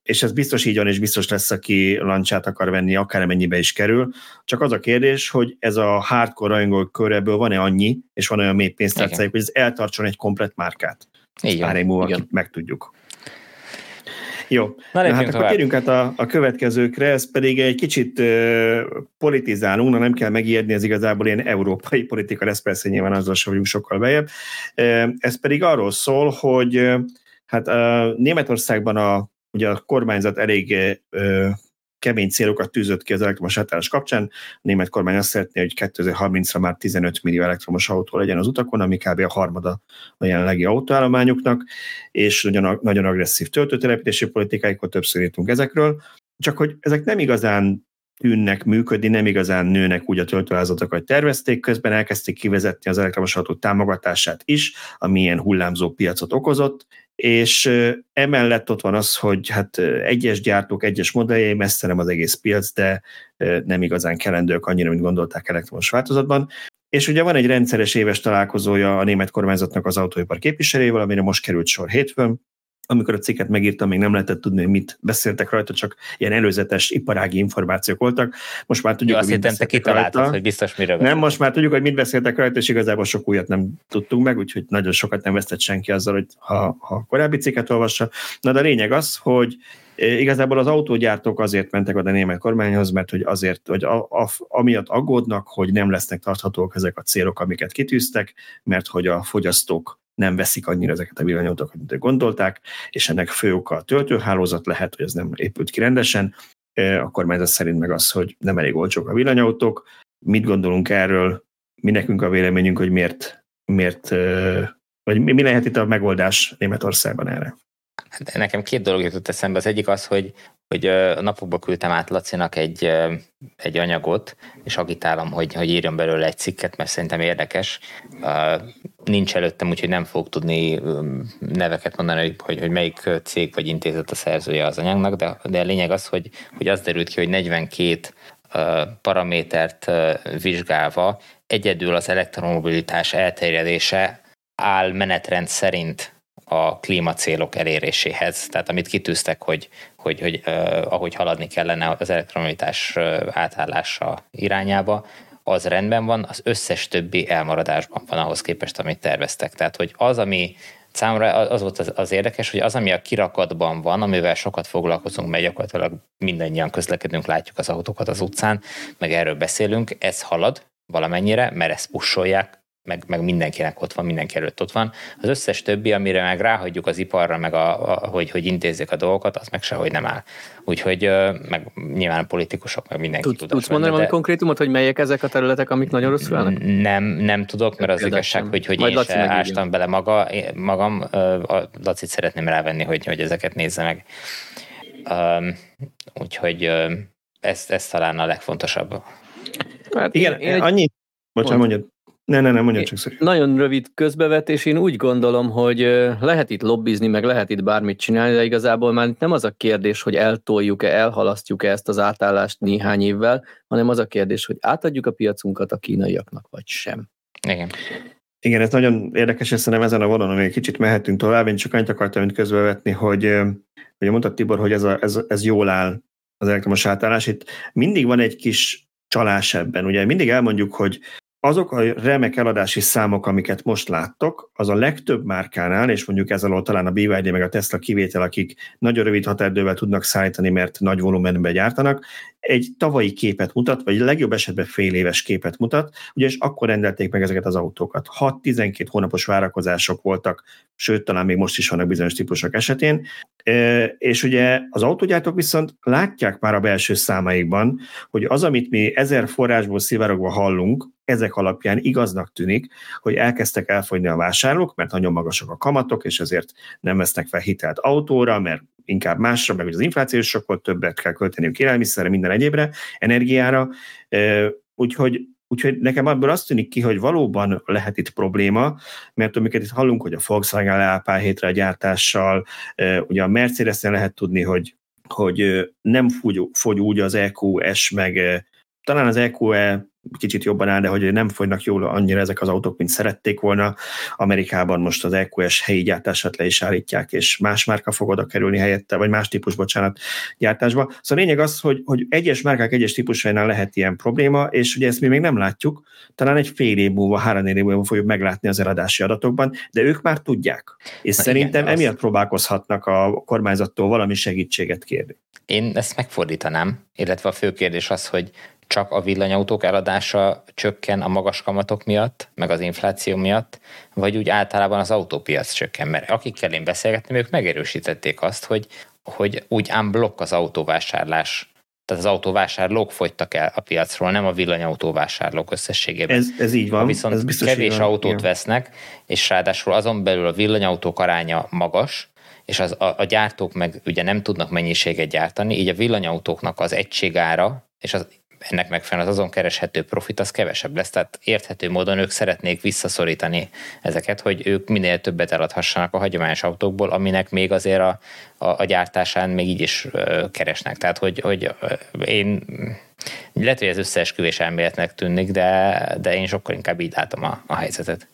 és ez biztos így van, és biztos lesz, aki lancsát akar venni, akár mennyibe is kerül. Csak az a kérdés, hogy ez a hardcore rajongók köreből van-e annyi, és van olyan mély pénztárcájuk, hogy ez eltartson egy komplet márkát. Így van. múlva megtudjuk. Jó, na, na hát akkor térjünk át a, a következőkre, ez pedig egy kicsit politizálunk, na nem kell megijedni, ez igazából ilyen európai politika lesz, persze nyilván azzal sem vagyunk sokkal bejebb. Ez pedig arról szól, hogy hát uh, Németországban a, ugye a kormányzat elég kemény célokat tűzött ki az elektromos átállás kapcsán. A német kormány azt szeretné, hogy 2030-ra már 15 millió elektromos autó legyen az utakon, ami kb. a harmada a jelenlegi autóállományuknak, és nagyon, nagyon agresszív töltőtelepítési politikáikról többször írtunk ezekről, csak hogy ezek nem igazán tűnnek működni, nem igazán nőnek úgy a töltőházatok, hogy tervezték, közben elkezdték kivezetni az elektromos autó támogatását is, ami ilyen hullámzó piacot okozott, és emellett ott van az, hogy hát egyes gyártók, egyes modelljei messze nem az egész piac, de nem igazán kelendők annyira, mint gondolták elektromos változatban. És ugye van egy rendszeres éves találkozója a német kormányzatnak az autóipar képviselőjével, amire most került sor hétfőn, amikor a cikket megírtam, még nem lehetett tudni, hogy mit beszéltek rajta, csak ilyen előzetes iparági információk voltak. Most már tudjuk, Jó, hogy mit beszéltek rajta. hogy biztos mire Nem, most már tudjuk, hogy mit beszéltek rajta, és igazából sok újat nem tudtunk meg, úgyhogy nagyon sokat nem vesztett senki azzal, hogy ha, ha korábbi cikket olvassa. Na de a lényeg az, hogy e, igazából az autógyártók azért mentek oda a német kormányhoz, mert hogy azért, hogy a, a, amiatt aggódnak, hogy nem lesznek tarthatók ezek a célok, amiket kitűztek, mert hogy a fogyasztók nem veszik annyira ezeket a villanyautókat, mint gondolták, és ennek fő oka a töltőhálózat lehet, hogy ez nem épült ki rendesen, a kormányzat szerint meg az, hogy nem elég olcsók a villanyautók. Mit gondolunk erről? Mi nekünk a véleményünk, hogy miért, miért vagy mi lehet itt a megoldás Németországban erre? Hát nekem két dolog jutott eszembe. Az egyik az, hogy, hogy a napokban küldtem át Lacinak egy, egy anyagot, és agitálom, hogy, hogy írjon belőle egy cikket, mert szerintem érdekes. Nincs előttem, úgyhogy nem fogok tudni neveket mondani, hogy, hogy melyik cég vagy intézet a szerzője az anyagnak, de, de a lényeg az, hogy, hogy az derült ki, hogy 42 paramétert vizsgálva egyedül az elektromobilitás elterjedése áll menetrend szerint a klímacélok eléréséhez. Tehát amit kitűztek, hogy, hogy, hogy uh, ahogy haladni kellene az elektromobilitás átállása irányába, az rendben van, az összes többi elmaradásban van ahhoz képest, amit terveztek. Tehát, hogy az, ami számomra az volt az, az érdekes, hogy az, ami a kirakatban van, amivel sokat foglalkozunk, mert gyakorlatilag mindannyian közlekedünk, látjuk az autókat az utcán, meg erről beszélünk, ez halad valamennyire, mert ezt pusolják, meg, meg mindenkinek ott van, mindenki előtt ott van. Az összes többi, amire meg ráhagyjuk az iparra, meg a, a, hogy, hogy intézzék a dolgokat, az meg sehogy nem áll. Úgyhogy meg nyilván a politikusok, meg mindenki tud. Tudsz mondani valami konkrétumot, hogy melyek ezek a területek, amik nagyon rosszul állnak? Nem, nem tudok, mert az igazság, hogy, hogy én se ástam bele maga, magam. A Lacit szeretném rávenni, hogy, hogy ezeket nézze meg. Úgyhogy ez, ez talán a legfontosabb. Hát igen, én, én annyi... Bocsánat, mondjad. Ne, ne, ne, mondja csak szerint. Nagyon rövid közbevetés, én úgy gondolom, hogy lehet itt lobbizni, meg lehet itt bármit csinálni, de igazából már nem az a kérdés, hogy eltoljuk-e, elhalasztjuk-e ezt az átállást néhány évvel, hanem az a kérdés, hogy átadjuk a piacunkat a kínaiaknak, vagy sem. Igen. Igen, ez nagyon érdekes, és szerintem ezen a vonalon még kicsit mehetünk tovább. Én csak annyit akartam önt közbevetni, hogy, hogy mondta Tibor, hogy ez, a, ez, ez jól áll az elektromos átállás. Itt mindig van egy kis csalás ebben. Ugye mindig elmondjuk, hogy azok a remek eladási számok, amiket most láttok, az a legtöbb márkánál, és mondjuk ez alól talán a BYD meg a Tesla kivétel, akik nagyon rövid határidővel tudnak szállítani, mert nagy volumenben gyártanak, egy tavalyi képet mutat, vagy legjobb esetben fél éves képet mutat, ugyanis akkor rendelték meg ezeket az autókat. 6-12 hónapos várakozások voltak, sőt, talán még most is vannak bizonyos típusok esetén, és ugye az autógyártók viszont látják már a belső számaikban, hogy az, amit mi ezer forrásból szivárogva hallunk, ezek alapján igaznak tűnik, hogy elkezdtek elfogyni a vásárlók, mert nagyon magasak a kamatok, és ezért nem vesznek fel hitelt autóra, mert inkább másra, meg az inflációs sokkal többet kell költeniük élelmiszerre, minden egyébre, energiára. Úgyhogy Úgyhogy nekem abból azt tűnik ki, hogy valóban lehet itt probléma, mert amiket itt hallunk, hogy a Volkswagen leáll pár hétre a gyártással, ugye a mercedes lehet tudni, hogy, hogy nem fogy, fogy úgy az EQS, meg talán az EQE kicsit jobban áll, de hogy nem folynak jól annyira ezek az autók, mint szerették volna. Amerikában most az EQS helyi gyártását le is állítják, és más márka fog oda kerülni helyette, vagy más típus, bocsánat, gyártásba. Szóval a lényeg az, hogy, hogy egyes márkák egyes típusainál lehet ilyen probléma, és ugye ezt mi még nem látjuk, talán egy fél év múlva, három év múlva fogjuk meglátni az eladási adatokban, de ők már tudják. És Na szerintem igen, emiatt az... próbálkozhatnak a kormányzattól valami segítséget kérni. Én ezt megfordítanám, illetve a fő kérdés az, hogy csak a villanyautók eladása csökken a magas kamatok miatt, meg az infláció miatt, vagy úgy általában az autópiac csökken, mert akikkel én beszélgettem, ők megerősítették azt, hogy, hogy úgy unblock az autóvásárlás, tehát az autóvásárlók fogytak el a piacról, nem a villanyautóvásárlók összességében. Ez, ez így van. Ha viszont ez biztos kevés van. autót Igen. vesznek, és ráadásul azon belül a villanyautók aránya magas, és az, a, a gyártók meg ugye nem tudnak mennyiséget gyártani, így a villanyautóknak az egységára és az ennek megfelelően az azon kereshető profit az kevesebb lesz, tehát érthető módon ők szeretnék visszaszorítani ezeket, hogy ők minél többet eladhassanak a hagyományos autókból, aminek még azért a, a, a gyártásán még így is keresnek. Tehát, hogy, hogy én lehet, hogy ez összeesküvés elméletnek tűnik, de, de én sokkal inkább így látom a, a helyzetet.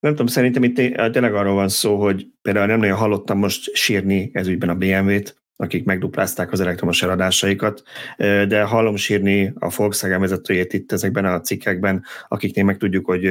Nem tudom, szerintem itt tényleg arról van szó, hogy például nem nagyon hallottam most sírni ez ügyben a BMW-t, akik megduplázták az elektromos eladásaikat, de hallom sírni a Volkswagen vezetőjét itt ezekben a cikkekben, akiknél meg tudjuk, hogy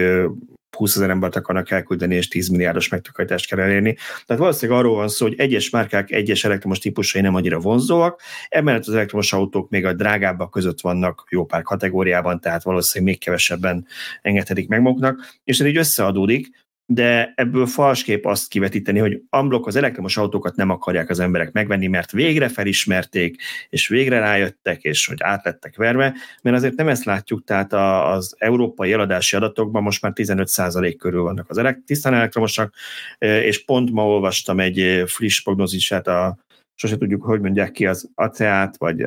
20 ezer embert akarnak elküldeni, és 10 milliárdos megtakarítást kell elérni. Tehát valószínűleg arról van szó, hogy egyes márkák egyes elektromos típusai nem annyira vonzóak, emellett az elektromos autók még a drágábbak között vannak jó pár kategóriában, tehát valószínűleg még kevesebben engedhetik meg maguknak, és ez így összeadódik, de ebből falskép azt kivetíteni, hogy amblok az elektromos autókat nem akarják az emberek megvenni, mert végre felismerték, és végre rájöttek, és hogy átlettek verve, mert azért nem ezt látjuk, tehát az európai eladási adatokban most már 15% körül vannak az elekt- tisztán elektromosak, és pont ma olvastam egy friss prognózisát a sose tudjuk, hogy mondják ki az ACEA-t, vagy,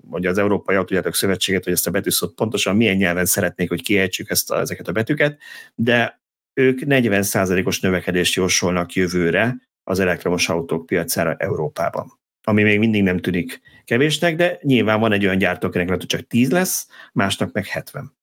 vagy az Európai Autógyártók Szövetséget, hogy ezt a betűszót pontosan milyen nyelven szeretnék, hogy kiejtsük ezt a, ezeket a betűket, de ők 40%-os növekedést jósolnak jövőre az elektromos autók piacára Európában. Ami még mindig nem tűnik kevésnek, de nyilván van egy olyan gyártó, akinek lehet, hogy csak 10 lesz, másnak meg 70.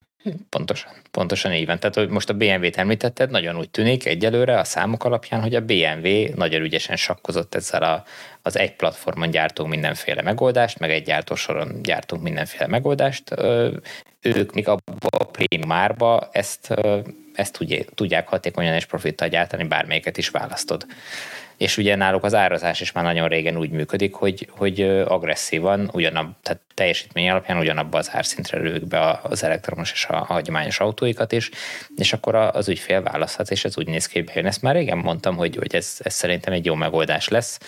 Pontosan, pontosan így van. Tehát, hogy most a BMW-t említetted, nagyon úgy tűnik egyelőre a számok alapján, hogy a BMW nagyon ügyesen sakkozott ezzel a, az egy platformon gyártunk mindenféle megoldást, meg egy gyártósoron gyártunk mindenféle megoldást. Ők még abba a prémium árba ezt ezt tudják hatékonyan és profittal gyártani, bármelyiket is választod. És ugye náluk az árazás is már nagyon régen úgy működik, hogy, hogy agresszívan, ugyanabb, tehát teljesítmény alapján ugyanabba az árszintre lők be az elektromos és a hagyományos autóikat is, és akkor az ügyfél választhat, és ez úgy néz ki, hogy ezt már régen mondtam, hogy, hogy ez, ez szerintem egy jó megoldás lesz.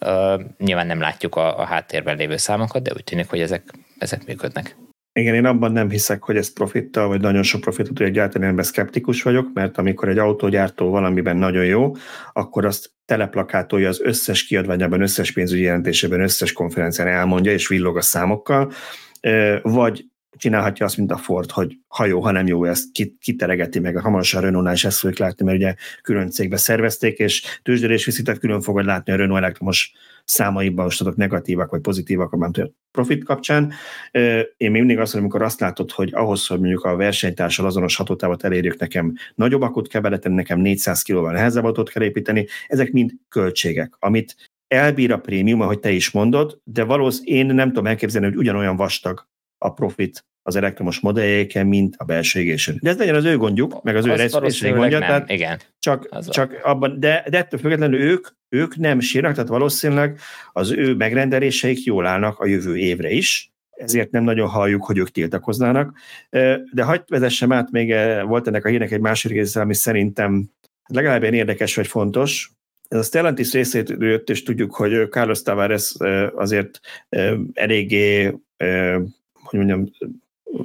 Uh, nyilván nem látjuk a, a háttérben lévő számokat, de úgy tűnik, hogy ezek, ezek működnek. Igen, én abban nem hiszek, hogy ez profittal, vagy nagyon sok profitot tudja gyártani, ebben szkeptikus vagyok, mert amikor egy autógyártó valamiben nagyon jó, akkor azt teleplakátolja az összes kiadványában, összes pénzügyi jelentésében, összes konferencián elmondja, és villog a számokkal, vagy csinálhatja azt, mint a Ford, hogy ha jó, ha nem jó, ezt kiteregeti meg. Hamarosan a Renault-nál is ezt fogjuk látni, mert ugye külön cégbe szervezték, és tőzsdérés viszitet külön fogod látni a Renault elektromos számaiban, most adok negatívak vagy pozitívak a profit kapcsán. Én még mindig azt mondom, amikor azt látod, hogy ahhoz, hogy mondjuk a versenytársal azonos hatótávot elérjük, nekem nagyobb akut kell beletenni, nekem 400 kilóval nehezebb autót kell építeni, ezek mind költségek, amit elbír a prémium, ahogy te is mondod, de valószínűleg én nem tudom elképzelni, hogy ugyanolyan vastag a profit az elektromos modelljeiken, mint a belső égésen. De ez legyen az ő gondjuk, meg az, ő részvény gondja, nem, tehát igen. Csak, csak abban, de, de ettől függetlenül ők, ők nem sírnak, tehát valószínűleg az ő megrendeléseik jól állnak a jövő évre is, ezért nem nagyon halljuk, hogy ők tiltakoznának. De hagyd vezessem át, még volt ennek a hírnek egy másik része, ami szerintem legalább ilyen érdekes vagy fontos. Ez a Stellantis részét jött, és tudjuk, hogy Carlos Tavares azért eléggé hogy mondjam,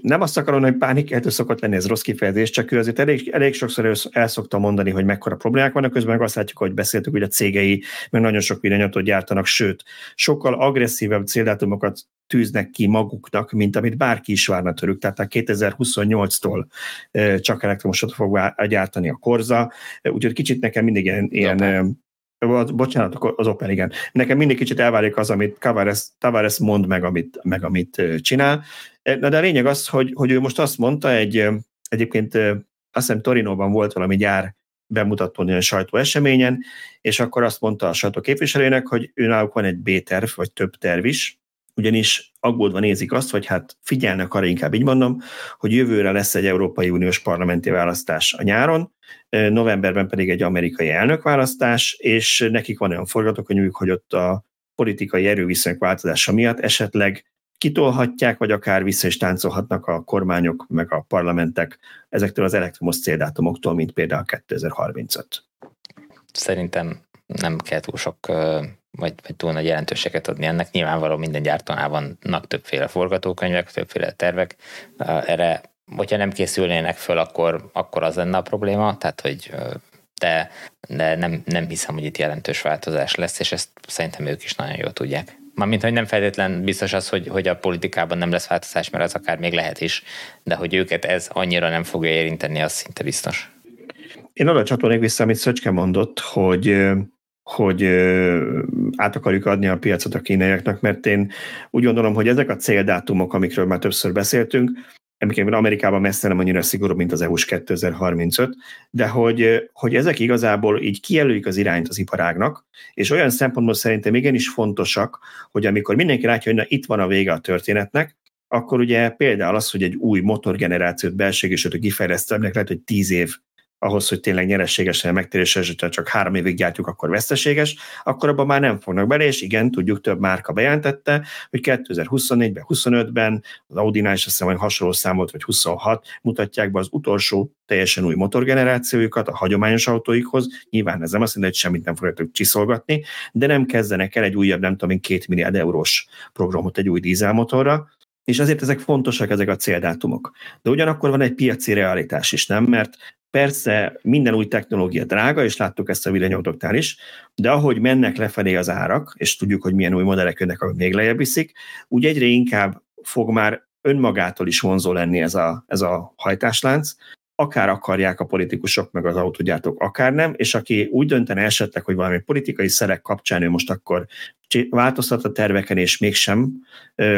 nem azt akarom, hogy pánikeltő szokott lenni, ez rossz kifejezés, csak ő azért elég, elég sokszor el szokta mondani, hogy mekkora problémák vannak, közben meg azt látjuk, hogy beszéltük, hogy a cégei meg nagyon sok villanyautót gyártanak, sőt, sokkal agresszívebb céldátumokat tűznek ki maguknak, mint amit bárki is várna tőlük. Tehát a 2028-tól csak elektromosat fog gyártani a Korza, úgyhogy kicsit nekem mindig ilyen, ilyen bocsánat, az Opel, igen. Nekem mindig kicsit elválik az, amit Tavares, Tavares mond meg, amit, meg, amit csinál. Na, de a lényeg az, hogy, hogy ő most azt mondta, egy, egyébként azt hiszem Torinóban volt valami gyár bemutató olyan sajtóeseményen, és akkor azt mondta a sajtó képviselőnek, hogy őnáluk van egy B-terv, vagy több terv is, ugyanis aggódva nézik azt, hogy hát figyelnek arra, inkább így mondom, hogy jövőre lesz egy Európai Uniós parlamenti választás a nyáron, novemberben pedig egy amerikai elnökválasztás, és nekik van olyan forgatókönyvük, hogy ott a politikai erőviszonyok változása miatt esetleg kitolhatják, vagy akár vissza is táncolhatnak a kormányok, meg a parlamentek ezektől az elektromos céldátumoktól, mint például 2035. Szerintem nem kell túl sok vagy, vagy túl nagy jelentőséget adni ennek. Nyilvánvaló minden gyártónál vannak többféle forgatókönyvek, többféle tervek. Erre, hogyha nem készülnének föl, akkor, akkor az lenne a probléma, tehát hogy de, de nem, nem hiszem, hogy itt jelentős változás lesz, és ezt szerintem ők is nagyon jól tudják. Mármint, hogy nem feltétlen biztos az, hogy, hogy a politikában nem lesz változás, mert az akár még lehet is, de hogy őket ez annyira nem fogja érinteni, az szinte biztos. Én oda csatolnék vissza, amit Szöcske mondott, hogy hogy át akarjuk adni a piacot a kínaiaknak, mert én úgy gondolom, hogy ezek a céldátumok, amikről már többször beszéltünk, Emlékezem, Amerikában messze nem annyira szigorú, mint az EU-s 2035, de hogy, hogy ezek igazából így kijelölik az irányt az iparágnak, és olyan szempontból szerintem igenis fontosak, hogy amikor mindenki látja, hogy na, itt van a vége a történetnek, akkor ugye például az, hogy egy új motorgenerációt belségésítő kifejlesztőnek lehet, hogy tíz év ahhoz, hogy tényleg nyerességesen megtérés csak három évig gyártjuk, akkor veszteséges, akkor abban már nem fognak bele, és igen, tudjuk, több márka bejelentette, hogy 2024-ben, 25-ben az Audi-nál is azt hogy hasonló számot, vagy 26 mutatják be az utolsó teljesen új motorgenerációjukat a hagyományos autóikhoz. Nyilván ez nem azt mondja, hogy semmit nem fogják csiszolgatni, de nem kezdenek el egy újabb, nem tudom, két milliárd eurós programot egy új dízelmotorra, és azért ezek fontosak, ezek a céldátumok. De ugyanakkor van egy piaci realitás is, nem? Mert persze minden új technológia drága, és láttuk ezt a villanyautóknál is, de ahogy mennek lefelé az árak, és tudjuk, hogy milyen új modellek jönnek, amik még lejjebb viszik, úgy egyre inkább fog már önmagától is vonzó lenni ez a, ez a hajtáslánc, akár akarják a politikusok, meg az autógyártók, akár nem, és aki úgy döntene esetleg, hogy valami politikai szerek kapcsán ő most akkor változtat a terveken, és mégsem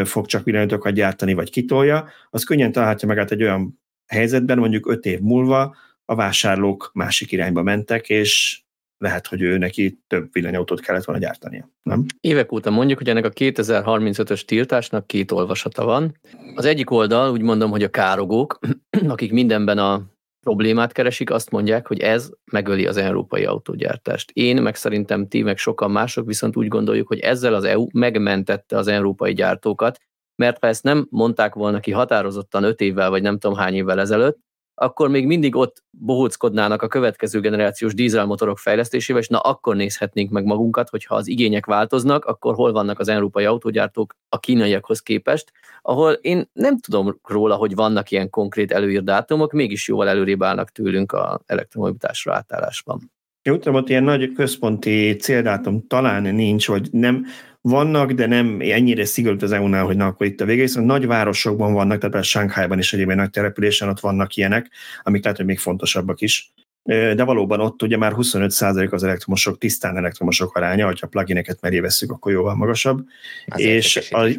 fog csak villanyautókat gyártani, vagy kitolja, az könnyen találhatja magát egy olyan helyzetben, mondjuk öt év múlva a vásárlók másik irányba mentek, és lehet, hogy ő neki több villanyautót kellett volna gyártania. Nem? Évek óta mondjuk, hogy ennek a 2035-ös tiltásnak két olvasata van. Az egyik oldal úgy mondom, hogy a károgók, akik mindenben a problémát keresik, azt mondják, hogy ez megöli az európai autógyártást. Én, meg szerintem ti, meg sokan mások viszont úgy gondoljuk, hogy ezzel az EU megmentette az európai gyártókat, mert ha ezt nem mondták volna ki határozottan öt évvel, vagy nem tudom hány évvel ezelőtt, akkor még mindig ott bohóckodnának a következő generációs dízelmotorok fejlesztésével, és na akkor nézhetnénk meg magunkat, hogyha az igények változnak, akkor hol vannak az európai autógyártók a kínaiakhoz képest, ahol én nem tudom róla, hogy vannak ilyen konkrét előírt dátumok, mégis jóval előrébb állnak tőlünk a elektromobilitásra átállásban. Jó, tudom, ott ilyen nagy központi céldátum talán nincs, vagy nem, vannak, de nem ennyire szigorút az EU-nál, hogy na, akkor itt a vége, viszont nagy városokban vannak, tehát a Shanghai-ban is egyébként nagy településen ott vannak ilyenek, amik lehet, hogy még fontosabbak is. De valóban ott ugye már 25% az elektromosok, tisztán elektromosok aránya, hogyha plugineket meré veszük, akkor jóval magasabb. Az és a,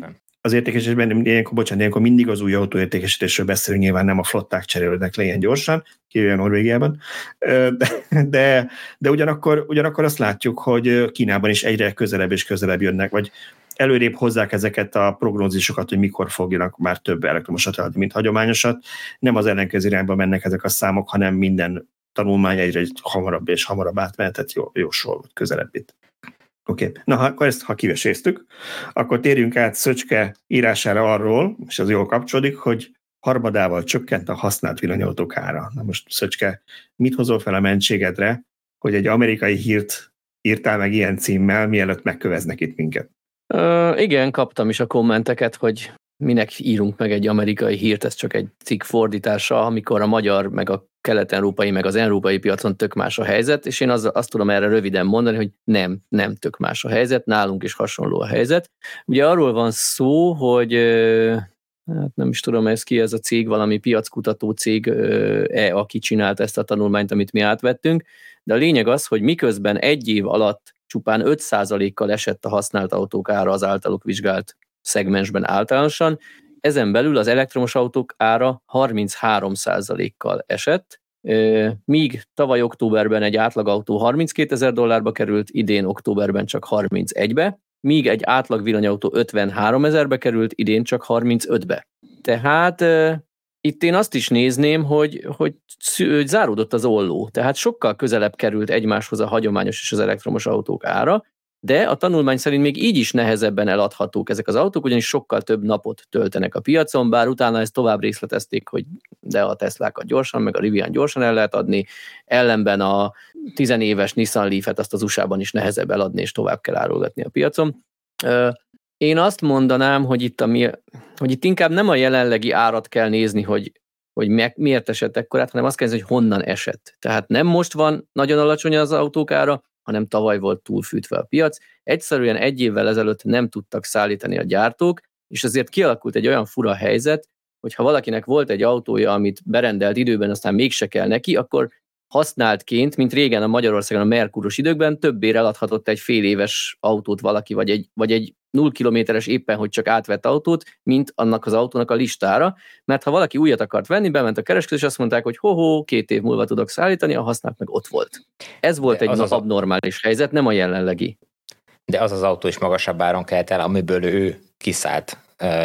az értékesítésben, ilyenkor, bocsánat, ilyenkor mindig az új autóértékesítésről beszélünk, nyilván nem a flották cserélődnek le ilyen gyorsan, kivéve Norvégiában, de, de, de ugyanakkor, ugyanakkor azt látjuk, hogy Kínában is egyre közelebb és közelebb jönnek, vagy előrébb hozzák ezeket a prognózisokat, hogy mikor fogjanak már több elektromosat adni, mint hagyományosat. Nem az ellenkező irányba mennek ezek a számok, hanem minden tanulmány egyre hamarabb és hamarabb átmehetett, jó, jó sor volt közelebb itt. Oké, okay. na ha, akkor ezt ha kiveséztük, akkor térjünk át Szöcske írására arról, és az jól kapcsolódik, hogy harmadával csökkent a használt villanyautók ára. Na most Szöcske, mit hozol fel a mentségedre, hogy egy amerikai hírt írtál meg ilyen címmel, mielőtt megköveznek itt minket? Uh, igen, kaptam is a kommenteket, hogy minek írunk meg egy amerikai hírt, ez csak egy cikk fordítása, amikor a magyar meg a kelet-európai, meg az európai piacon tök más a helyzet, és én az, azt tudom erre röviden mondani, hogy nem, nem tök más a helyzet, nálunk is hasonló a helyzet. Ugye arról van szó, hogy hát nem is tudom, ez ki ez a cég, valami piackutató cég, e, aki csinált ezt a tanulmányt, amit mi átvettünk, de a lényeg az, hogy miközben egy év alatt csupán 5%-kal esett a használt autók ára az általuk vizsgált szegmensben általánosan, ezen belül az elektromos autók ára 33%-kal esett, míg tavaly októberben egy átlagautó 32 ezer dollárba került, idén októberben csak 31-be, míg egy átlag villanyautó 53 ezerbe került, idén csak 35-be. Tehát itt én azt is nézném, hogy, hogy, hogy záródott az olló, tehát sokkal közelebb került egymáshoz a hagyományos és az elektromos autók ára, de a tanulmány szerint még így is nehezebben eladhatók ezek az autók, ugyanis sokkal több napot töltenek a piacon, bár utána ezt tovább részletezték, hogy de a Teslákat gyorsan, meg a Rivian gyorsan el lehet adni, ellenben a tizenéves Nissan Leaf-et azt az USA-ban is nehezebb eladni, és tovább kell árulgatni a piacon. Én azt mondanám, hogy itt, ami, hogy itt inkább nem a jelenlegi árat kell nézni, hogy, hogy miért esett ekkorát, hanem azt kell nézni, hogy honnan esett. Tehát nem most van nagyon alacsony az autók ára, hanem tavaly volt túlfűtve a piac. Egyszerűen egy évvel ezelőtt nem tudtak szállítani a gyártók, és ezért kialakult egy olyan fura helyzet, hogy ha valakinek volt egy autója, amit berendelt időben, aztán mégse kell neki, akkor használtként, mint régen a Magyarországon a Merkuros időkben, többé eladhatott egy fél éves autót valaki, vagy egy, vagy egy 0 kilométeres éppen, hogy csak átvett autót, mint annak az autónak a listára, mert ha valaki újat akart venni, bement a kereskedő, és azt mondták, hogy ho-ho, két év múlva tudok szállítani, a használt meg ott volt. Ez volt De egy az az abnormális helyzet, nem a jelenlegi. De az az autó is magasabb áron kelt el, amiből ő kiszállt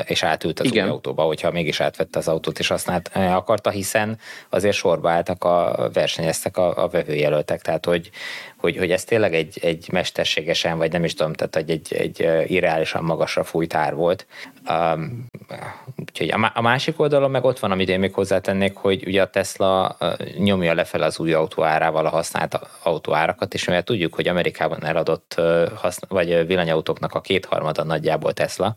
és átült az Igen. új autóba, hogyha mégis átvette az autót és használt akarta, hiszen azért sorba álltak a versenyeztek a, a vevőjelöltek, tehát hogy, hogy, hogy ez tényleg egy, egy mesterségesen, vagy nem is tudom, tehát egy, egy, egy irreálisan magasra fújt ár volt. Um, úgyhogy a, a másik oldalon meg ott van, amit én még hozzátennék, hogy ugye a Tesla nyomja lefelé az új autó árával a használt autó árakat, és mivel tudjuk, hogy Amerikában eladott vagy villanyautóknak a kétharmada nagyjából Tesla,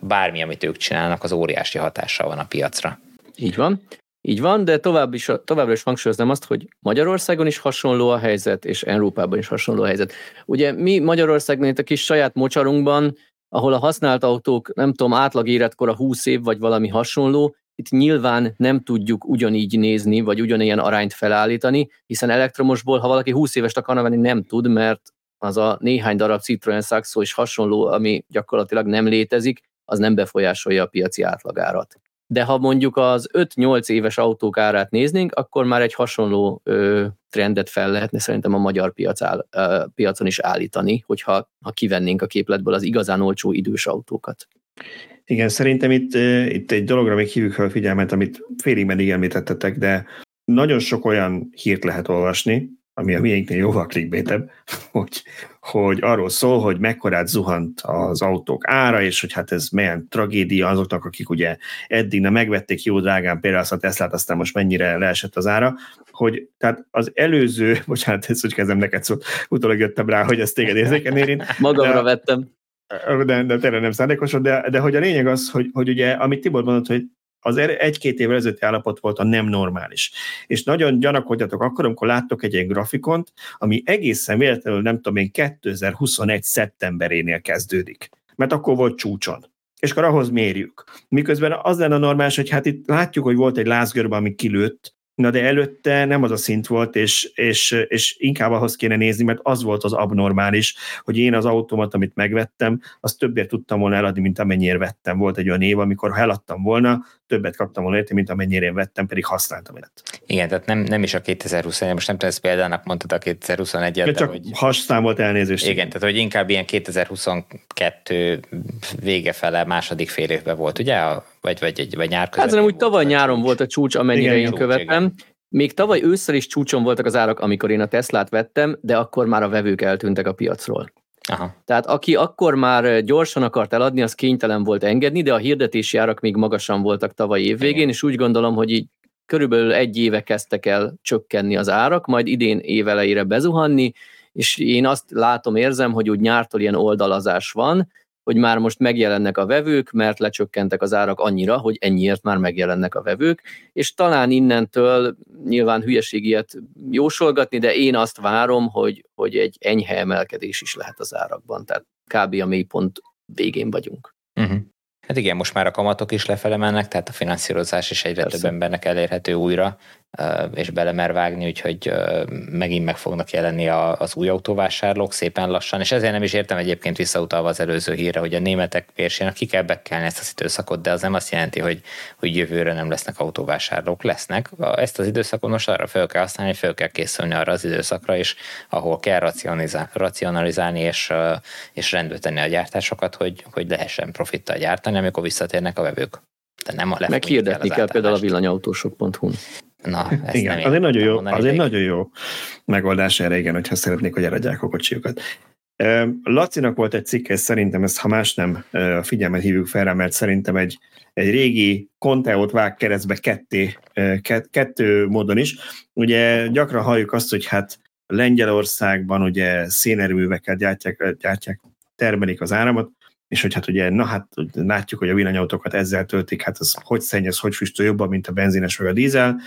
bármi, amit ők csinálnak, az óriási hatással van a piacra. Így van. Így van, de tovább is, továbbra is hangsúlyoznám azt, hogy Magyarországon is hasonló a helyzet, és Európában is hasonló a helyzet. Ugye mi Magyarországon itt a kis saját mocsarunkban, ahol a használt autók, nem tudom, átlag életkora 20 év, vagy valami hasonló, itt nyilván nem tudjuk ugyanígy nézni, vagy ugyanilyen arányt felállítani, hiszen elektromosból, ha valaki 20 éves akarna venni, nem tud, mert az a néhány darab Citroen Saxo is hasonló, ami gyakorlatilag nem létezik, az nem befolyásolja a piaci átlagárat de ha mondjuk az 5-8 éves autók árát néznénk, akkor már egy hasonló ö, trendet fel lehetne szerintem a magyar piac áll, ö, piacon is állítani, hogyha ha kivennénk a képletből az igazán olcsó idős autókat. Igen, szerintem itt, itt egy dologra még hívjuk fel a figyelmet, amit félig meddig említettetek, de nagyon sok olyan hírt lehet olvasni, ami a miénknél jóval clickbaitebb, hogy, hogy arról szól, hogy mekkorát zuhant az autók ára, és hogy hát ez milyen tragédia azoknak, akik ugye eddig nem megvették jó drágán például azt a Teslát, aztán most mennyire leesett az ára, hogy tehát az előző, bocsánat, ez hogy kezdem neked szót, utólag jöttem rá, hogy ezt téged érzéken érint. Magamra de, vettem. De, de tényleg nem szándékosan, de, de hogy a lényeg az, hogy, hogy ugye, amit Tibor mondott, hogy az egy-két évvel ezelőtti állapot volt a nem normális. És nagyon gyanakodjatok akkor, amikor láttok egy ilyen grafikont, ami egészen véletlenül nem tudom én 2021. szeptemberénél kezdődik. Mert akkor volt csúcson. És akkor ahhoz mérjük. Miközben az lenne normális, hogy hát itt látjuk, hogy volt egy lázgörbe, ami kilőtt, Na de előtte nem az a szint volt, és, és, és inkább ahhoz kéne nézni, mert az volt az abnormális, hogy én az automat, amit megvettem, az többért tudtam volna eladni, mint amennyire vettem. Volt egy olyan év, amikor ha eladtam volna, többet kaptam volna érte, mint amennyire én vettem, pedig használtam ilyet. Igen, tehát nem, nem is a 2021, most nem tudom, ezt példának mondtad a 2021-et. Csak hogy... használ volt elnézést. Igen, tehát hogy inkább ilyen 2022 vége fele, második fél évben volt, ugye? Vagy, vagy, vagy nyár között. Hát úgy tavaly nyáron volt a csúcs, amennyire igen, én csúcs, követem. Igen. Még tavaly ősszel is csúcson voltak az árak, amikor én a Teslát vettem, de akkor már a vevők eltűntek a piacról. Aha. Tehát aki akkor már gyorsan akart eladni, az kénytelen volt engedni, de a hirdetési árak még magasan voltak tavaly évvégén, és úgy gondolom, hogy így körülbelül egy éve kezdtek el csökkenni az árak, majd idén évelejére bezuhanni, és én azt látom, érzem, hogy úgy nyártól ilyen oldalazás van, hogy már most megjelennek a vevők, mert lecsökkentek az árak annyira, hogy ennyiért már megjelennek a vevők, és talán innentől nyilván hülyeség ilyet jósolgatni, de én azt várom, hogy, hogy egy enyhe emelkedés is lehet az árakban, tehát kb. a mélypont végén vagyunk. Uh-huh. Hát igen, most már a kamatok is lefele mennek, tehát a finanszírozás is egyre Persze. több embernek elérhető újra, és belemer vágni, úgyhogy megint meg fognak jelenni az új autóvásárlók szépen lassan, és ezért nem is értem egyébként visszautalva az előző hírre, hogy a németek vérsének ki kell bekelni ezt az időszakot, de az nem azt jelenti, hogy, hogy jövőre nem lesznek autóvásárlók. Lesznek. Ezt az időszakot most arra fel kell használni, fel kell készülni arra az időszakra is, ahol kell racionalizálni és, és rendbe tenni a gyártásokat, hogy, hogy lehessen profittal gyártani, amikor visszatérnek a vevők. De nem a Meghirdetni kell, kell például a villanyautósok.hu-n. Na, ezt igen, nem az egy nagyon jó, az egy nagyon jó megoldás erre, igen, hogyha szeretnék, hogy eladják a kocsiukat. Lacinak volt egy cikke, szerintem ezt, ha más nem, a figyelmet hívjuk fel mert szerintem egy, egy régi konteót vág keresztbe ketté, kettő módon is. Ugye gyakran halljuk azt, hogy hát Lengyelországban ugye szénerőművekkel gyártják, gyártják, termelik az áramot, és hogy hát ugye, na hát látjuk, hogy a villanyautókat ezzel töltik, hát az hogy szennyez, hogy füstöl jobban, mint a benzines vagy a dízel,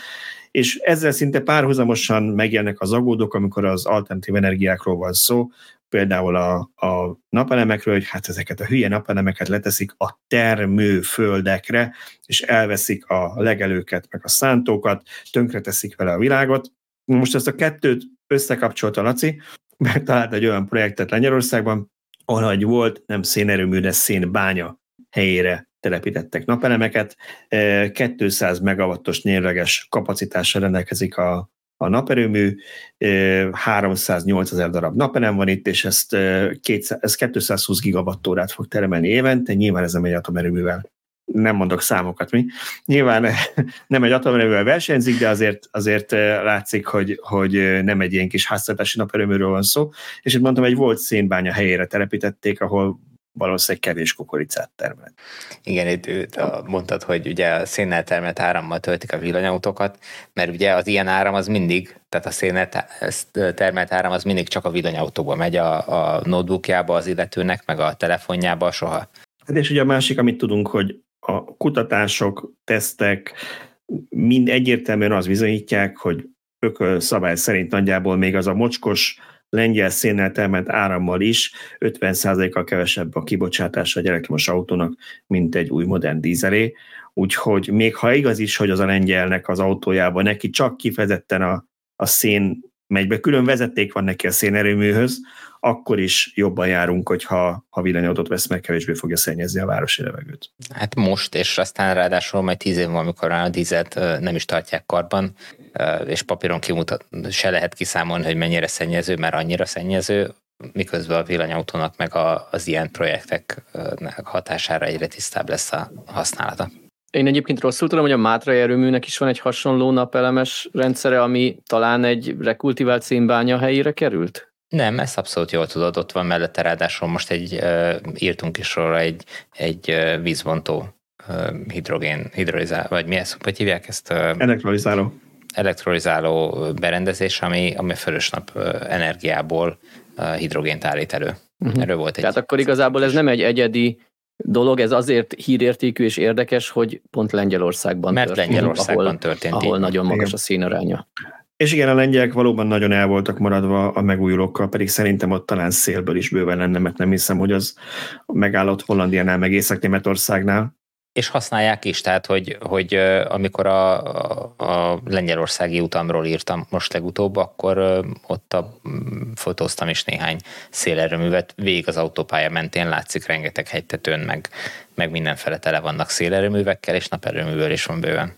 és ezzel szinte párhuzamosan megjelennek az agódok, amikor az alternatív energiákról van szó, például a, a napelemekről, hogy hát ezeket a hülye napelemeket leteszik a termőföldekre, és elveszik a legelőket, meg a szántókat, tönkreteszik vele a világot. Most ezt a kettőt összekapcsolta Laci, mert talált egy olyan projektet Lengyelországban, ahol egy volt nem szénerőmű, de szénbánya helyére telepítettek napelemeket. 200 megawattos nyerleges kapacitással rendelkezik a, a naperőmű, 308 ezer darab napelem van itt, és ezt, 200, ez 220 gigawattórát fog termelni évente, nyilván ez nem egy atomerőművel nem mondok számokat mi. Nyilván nem egy atomerővel versenyzik, de azért, azért eh, látszik, hogy, hogy eh, nem egy ilyen kis háztartási naperőműről van szó, és itt mondtam, egy volt szénbánya helyére telepítették, ahol valószínűleg kevés kukoricát termelt. Igen, itt mondtad, hogy ugye a szénnel termelt árammal töltik a villanyautókat, mert ugye az ilyen áram az mindig, tehát a szénnel termelt áram az mindig csak a villanyautóba megy, a, a notebookjába az illetőnek, meg a telefonjába soha. Hát és ugye a másik, amit tudunk, hogy a kutatások, tesztek mind egyértelműen az bizonyítják, hogy ököl szabály szerint nagyjából még az a mocskos lengyel szénnel termelt árammal is 50%-kal kevesebb a kibocsátása egy elektromos autónak, mint egy új modern dízelé. Úgyhogy még ha igaz is, hogy az a lengyelnek az autójában neki csak kifejezetten a, a szén megy be, külön vezeték van neki a szénerőműhöz, akkor is jobban járunk, hogyha ha villanyautót vesz meg, kevésbé fogja szennyezni a városi levegőt. Hát most, és aztán ráadásul majd tíz év van, amikor a dízet nem is tartják karban, és papíron kimutat, se lehet kiszámolni, hogy mennyire szennyező, mert annyira szennyező, miközben a villanyautónak meg a, az ilyen projektek hatására egyre tisztább lesz a használata. Én egyébként rosszul tudom, hogy a Mátrai erőműnek is van egy hasonló napelemes rendszere, ami talán egy rekultivált szénbánya helyére került? Nem, ezt abszolút jól tudod, ott van mellette, ráadásul most egy, írtunk is sorra egy, egy uh, vízvontó hidrogén, hidrolizál, vagy mi ez, hogy hívják ezt? Uh, elektrolizáló. Elektrolizáló berendezés, ami, ami fölös nap energiából hidrogént állít elő. Uh-huh. Erről volt egy. Tehát akkor igazából ez nem egy egyedi dolog, ez azért hírértékű és érdekes, hogy pont Lengyelországban Mert történt, Lengyelországban ahol, történt. Ahol nagyon magas igen. a színaránya. És igen, a lengyelek valóban nagyon el voltak maradva a megújulókkal, pedig szerintem ott talán szélből is bőven lenne, mert nem hiszem, hogy az megállott Hollandiánál, meg Észak-Németországnál. És használják is, tehát hogy, hogy amikor a, a, a lengyelországi utamról írtam most legutóbb, akkor ott a, fotóztam is néhány szélerőművet, végig az autópálya mentén látszik rengeteg hegytetőn, meg, meg mindenfele tele vannak szélerőművekkel, és naperőművel is van bőven.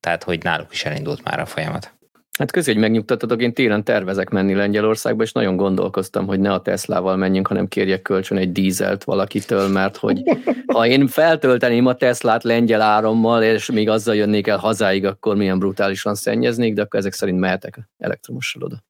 Tehát, hogy náluk is elindult már a folyamat. Hát közé, hogy megnyugtatotok, én télen tervezek menni Lengyelországba, és nagyon gondolkoztam, hogy ne a Teslával menjünk, hanem kérjek kölcsön egy dízelt valakitől, mert hogy ha én feltölteném a Teslát lengyel árammal, és még azzal jönnék el hazáig, akkor milyen brutálisan szennyeznék, de akkor ezek szerint mehetek elektromossal oda.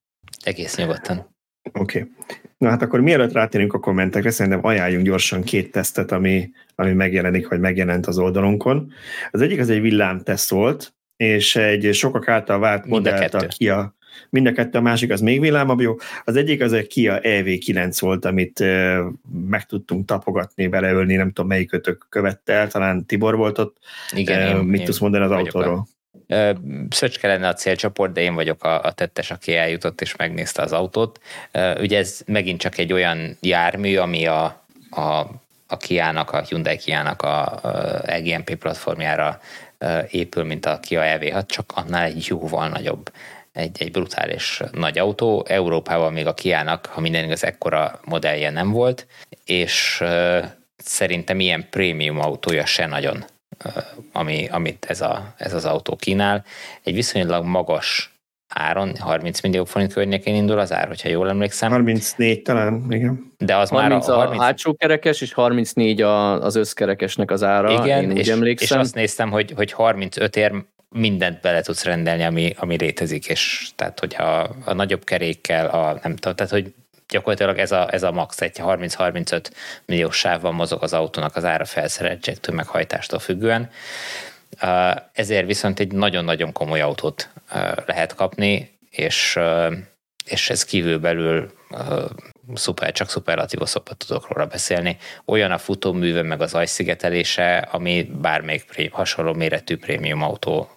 Egész nyugodtan. Oké. Okay. Na hát akkor mielőtt rátérünk a kommentekre, szerintem ajánljunk gyorsan két tesztet, ami, ami megjelenik, vagy megjelent az oldalunkon. Az egyik az egy villámteszt volt, és egy sokak által vált modellt a Kia, mind a kettő, a másik az még villámabb jó. Az egyik az egy Kia EV9 volt, amit meg tudtunk tapogatni, beleölni, nem tudom melyik ötök követte el, talán Tibor volt ott. Igen, én, mit én tudsz mondani az autóról? Szöcske lenne a célcsoport, de én vagyok a, a tettes, aki eljutott és megnézte az autót. Ugye ez megint csak egy olyan jármű, ami a, a, a Kia-nak, a Hyundai Kia-nak a, a EGMP platformjára épül, mint a Kia EV6, csak annál egy jóval nagyobb egy, egy brutális nagy autó. Európában még a Kia-nak, ha minden igaz, ekkora modellje nem volt, és uh, szerintem ilyen prémium autója se nagyon, uh, ami, amit ez, a, ez az autó kínál. Egy viszonylag magas áron, 30 millió forint környékén indul az ár, hogyha jól emlékszem. 34 talán, igen. De az 30 már a, 30... a hátsó kerekes, és 34 a, az összkerekesnek az ára, igen, én úgy és, emlékszem. és azt néztem, hogy, hogy 35 ér mindent bele tudsz rendelni, ami, ami létezik, és tehát hogyha a nagyobb kerékkel, a, nem tudom, tehát hogy gyakorlatilag ez a, ez a max, egy 30-35 milliós sávban mozog az autónak az ára felszereltségtől, meghajtástól függően. Ezért viszont egy nagyon-nagyon komoly autót lehet kapni, és, és ez kívülbelül szuper, csak szuperlatívoszokat tudok róla beszélni. Olyan a futóműve, meg az ajszigetelése, ami bármelyik hasonló méretű prémium autó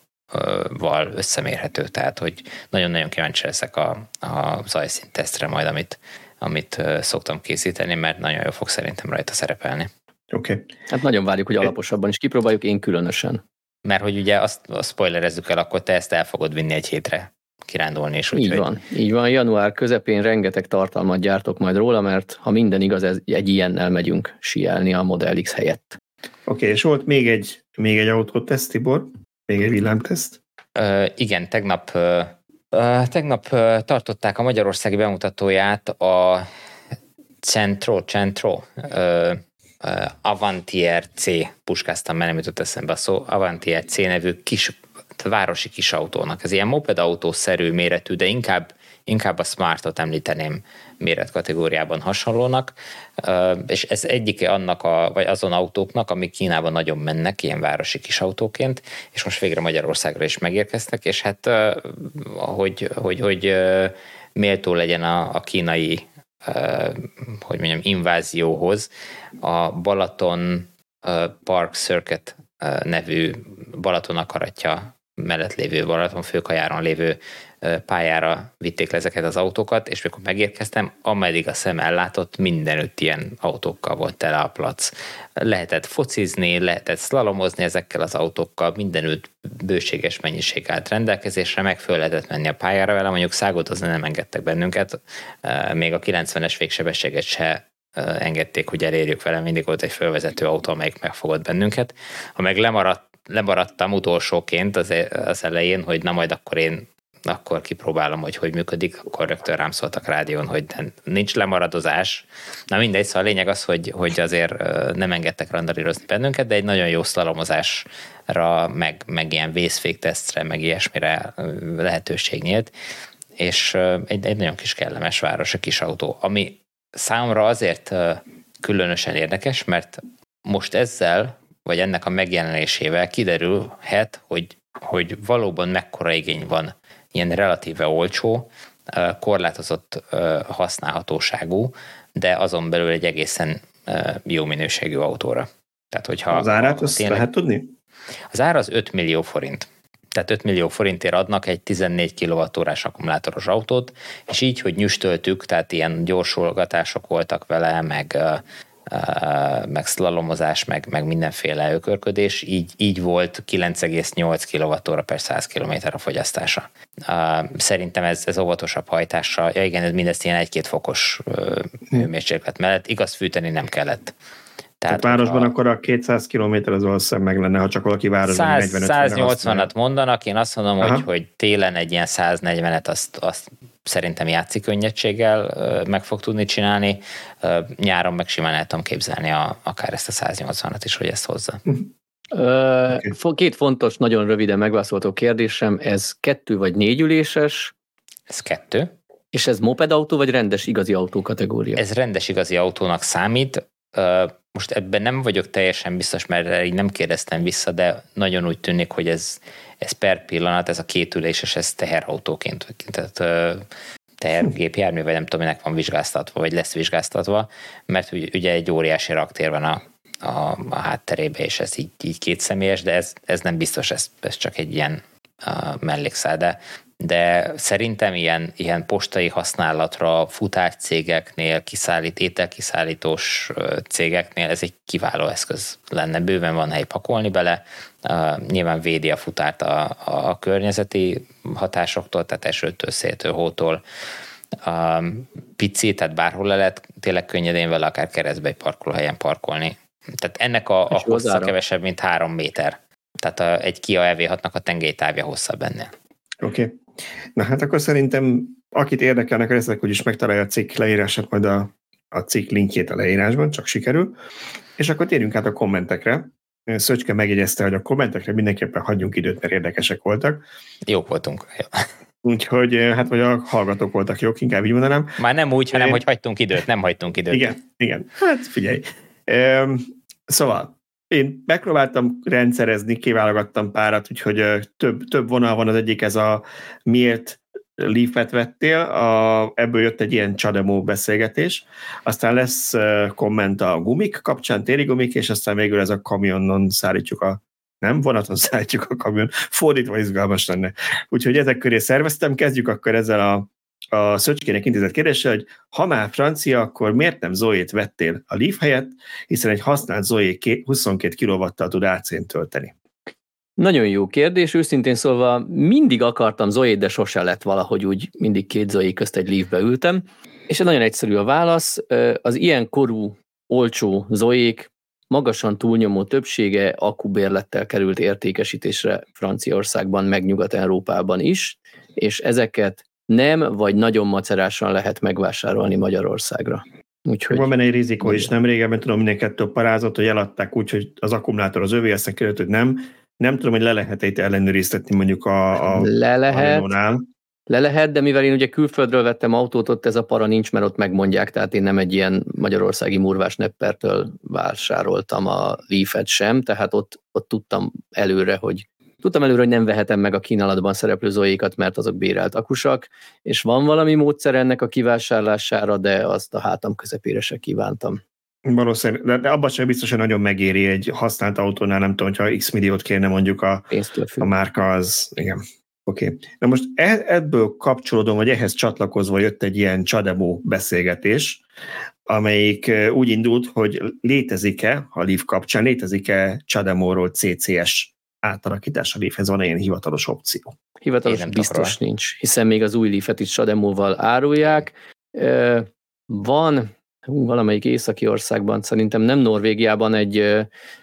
val összemérhető, tehát hogy nagyon-nagyon kíváncsi leszek a, a zajszint tesztre majd, amit, amit szoktam készíteni, mert nagyon jól fog szerintem rajta szerepelni. Oké. Okay. Hát nagyon várjuk, hogy alaposabban is kipróbáljuk, én különösen. Mert hogy ugye azt, azt spoilerezzük el, akkor te ezt el fogod vinni egy hétre kirándulni. És így úgy, van, így van. Január közepén rengeteg tartalmat gyártok majd róla, mert ha minden igaz, ez, egy ilyennel megyünk sielni a Model X helyett. Oké, okay, és volt még egy, még egy autóteszt, Tibor? Még egy villámteszt? Uh, igen, tegnap, uh, tegnap uh, tartották a magyarországi bemutatóját a Centro, Centro, uh, uh, Avantier C, puskáztam, mert nem jutott eszembe a szó, Avantier C nevű kis városi kis autónak. Ez ilyen moped autószerű méretű, de inkább, inkább a Smartot említeném méretkategóriában hasonlónak, és ez egyike annak, a, vagy azon autóknak, amik Kínában nagyon mennek, ilyen városi kis autóként, és most végre Magyarországra is megérkeztek, és hát hogy, hogy, hogy méltó legyen a, a kínai hogy mondjam, invázióhoz, a Balaton Park Circuit nevű Balaton akaratja mellett lévő Balaton főkajáron lévő pályára vitték le ezeket az autókat, és mikor megérkeztem, ameddig a szem ellátott, mindenütt ilyen autókkal volt tele a plac. Lehetett focizni, lehetett szlalomozni ezekkel az autókkal, mindenütt bőséges mennyiség állt rendelkezésre, meg föl lehetett menni a pályára vele, mondjuk szágoldozni nem engedtek bennünket, még a 90-es végsebességet se engedték, hogy elérjük vele, mindig volt egy fölvezető autó, amelyik megfogott bennünket. Ha meg lemaradt lemaradtam utolsóként az, az elején, hogy na majd akkor én akkor kipróbálom, hogy hogy működik, akkor rögtön rám szóltak rádión, hogy nincs lemaradozás. Na mindegy, szóval a lényeg az, hogy, hogy azért nem engedtek randalírozni bennünket, de egy nagyon jó szlalomozásra, meg, meg ilyen vészféktesztre, meg ilyesmire lehetőség nyílt, és egy, egy nagyon kis kellemes város, a kis autó, ami számomra azért különösen érdekes, mert most ezzel vagy ennek a megjelenésével kiderülhet, hogy, hogy valóban mekkora igény van ilyen relatíve olcsó, korlátozott használhatóságú, de azon belül egy egészen jó minőségű autóra. Tehát, hogyha az árát azt tényleg, lehet tudni? Az ára az 5 millió forint. Tehát 5 millió forintért adnak egy 14 kWh akkumulátoros autót, és így, hogy nyüstöltük, tehát ilyen gyorsolgatások voltak vele, meg meg szlalomozás, meg, meg mindenféle ökörködés, így, így volt 9,8 kWh per 100 km a fogyasztása. Szerintem ez, ez óvatosabb hajtással, ja igen, ez mindezt ilyen egy-két fokos hőmérséklet mellett, igaz fűteni nem kellett. Tehát, Tehát városban a, akkor a 200 km az valószínűleg meg lenne, ha csak valaki városban 180-at mondanak, én azt mondom, hogy, hogy télen egy ilyen 140-et azt, azt szerintem játszik könnyedséggel meg fog tudni csinálni. Nyáron meg simán el tudom képzelni a, akár ezt a 180-at is, hogy ezt hozza. Okay. Két fontos, nagyon röviden megválaszolható kérdésem, ez kettő vagy négy üléses? Ez kettő. És ez moped autó, vagy rendes igazi autó kategória? Ez rendes igazi autónak számít. Most ebben nem vagyok teljesen biztos, mert így nem kérdeztem vissza, de nagyon úgy tűnik, hogy ez, ez per pillanat, ez a két üléses, ez teherautóként, tehát tehergépjármű, vagy nem tudom, minek van vizsgáztatva, vagy lesz vizsgáztatva, mert ugye egy óriási raktér van a, a, a hátterébe, és ez így, így két személyes, de ez, ez nem biztos, ez, ez csak egy ilyen uh, mellékszál, de de szerintem ilyen, ilyen postai használatra futáscégeknél, kiszállít, ételkiszállítós cégeknél ez egy kiváló eszköz lenne. Bőven van hely pakolni bele, uh, nyilván védi a futárt a, a, a környezeti hatásoktól, tehát esőtől, széltől, hótól, um, pici, tehát bárhol le lehet tényleg könnyedén vele akár keresztbe egy parkolóhelyen parkolni. Tehát ennek a, a hossza kevesebb, mint három méter. Tehát a, egy Kia EV6-nak a tengelytávja hosszabb ennél. Oké. Okay. Na hát akkor szerintem, akit érdekelnek ezek, hogy is megtalálja a cikk leírását, majd a, a cikk linkjét a leírásban, csak sikerül. És akkor térjünk át a kommentekre. Szöcske megjegyezte, hogy a kommentekre mindenképpen hagyjunk időt, mert érdekesek voltak. Jók voltunk. Úgyhogy, hát vagy a hallgatók voltak jók, inkább így mondanám. Már nem úgy, hanem hogy hagytunk időt, nem hagytunk időt. Igen, igen. Hát figyelj. Szóval, én megpróbáltam rendszerezni, kiválogattam párat, úgyhogy több, több vonal van, az egyik ez a miért Leaf-et vettél, a, ebből jött egy ilyen csademó beszélgetés, aztán lesz komment a gumik kapcsán, téli gumik, és aztán végül ez a kamionon szállítjuk a nem, vonaton szállítjuk a kamion, fordítva izgalmas lenne. Úgyhogy ezek köré szerveztem, kezdjük akkor ezzel a a Szöcskének intézett kérdése, hogy ha már francia, akkor miért nem Zoét vettél a Leaf helyett, hiszen egy használt Zoé 22 kW-tal tud ac tölteni. Nagyon jó kérdés, őszintén szólva mindig akartam Zoét, de sose lett valahogy úgy, mindig két Zoé közt egy Leafbe ültem, és nagyon egyszerű a válasz, az ilyen korú, olcsó Zoék magasan túlnyomó többsége akkubérlettel került értékesítésre Franciaországban, meg Nyugat-Európában is, és ezeket nem, vagy nagyon macerásan lehet megvásárolni Magyarországra. Úgyhogy... Van benne egy rizikó is, nem régebben tudom, minden kettő parázott, hogy eladták úgy, hogy az akkumulátor az övé, aztán került, hogy nem. Nem tudom, hogy le lehet itt ellenőriztetni mondjuk a, a Le lehet, le lehet, de mivel én ugye külföldről vettem autót, ott ez a para nincs, mert ott megmondják, tehát én nem egy ilyen magyarországi murvás neppertől vásároltam a Leaf-et sem, tehát ott, ott tudtam előre, hogy Tudtam előre, hogy nem vehetem meg a kínálatban szereplő zoékat, mert azok bérelt akusak, és van valami módszer ennek a kivásárlására, de azt a hátam közepére se kívántam. Valószínűleg, de, de abban sem biztos, hogy nagyon megéri egy használt autónál, nem tudom, hogyha x milliót kérne mondjuk a, a márka, az igen. Oké. Okay. Na most e, ebből kapcsolódom, vagy ehhez csatlakozva jött egy ilyen csademó beszélgetés, amelyik úgy indult, hogy létezik-e, a Leaf kapcsán, létezik-e Csademóról CCS átalakítás a Leafhez van ilyen hivatalos opció? Hivatalos biztos róla. nincs, hiszen még az új Leafet is Sademóval árulják. Van hú, valamelyik északi országban, szerintem nem Norvégiában egy,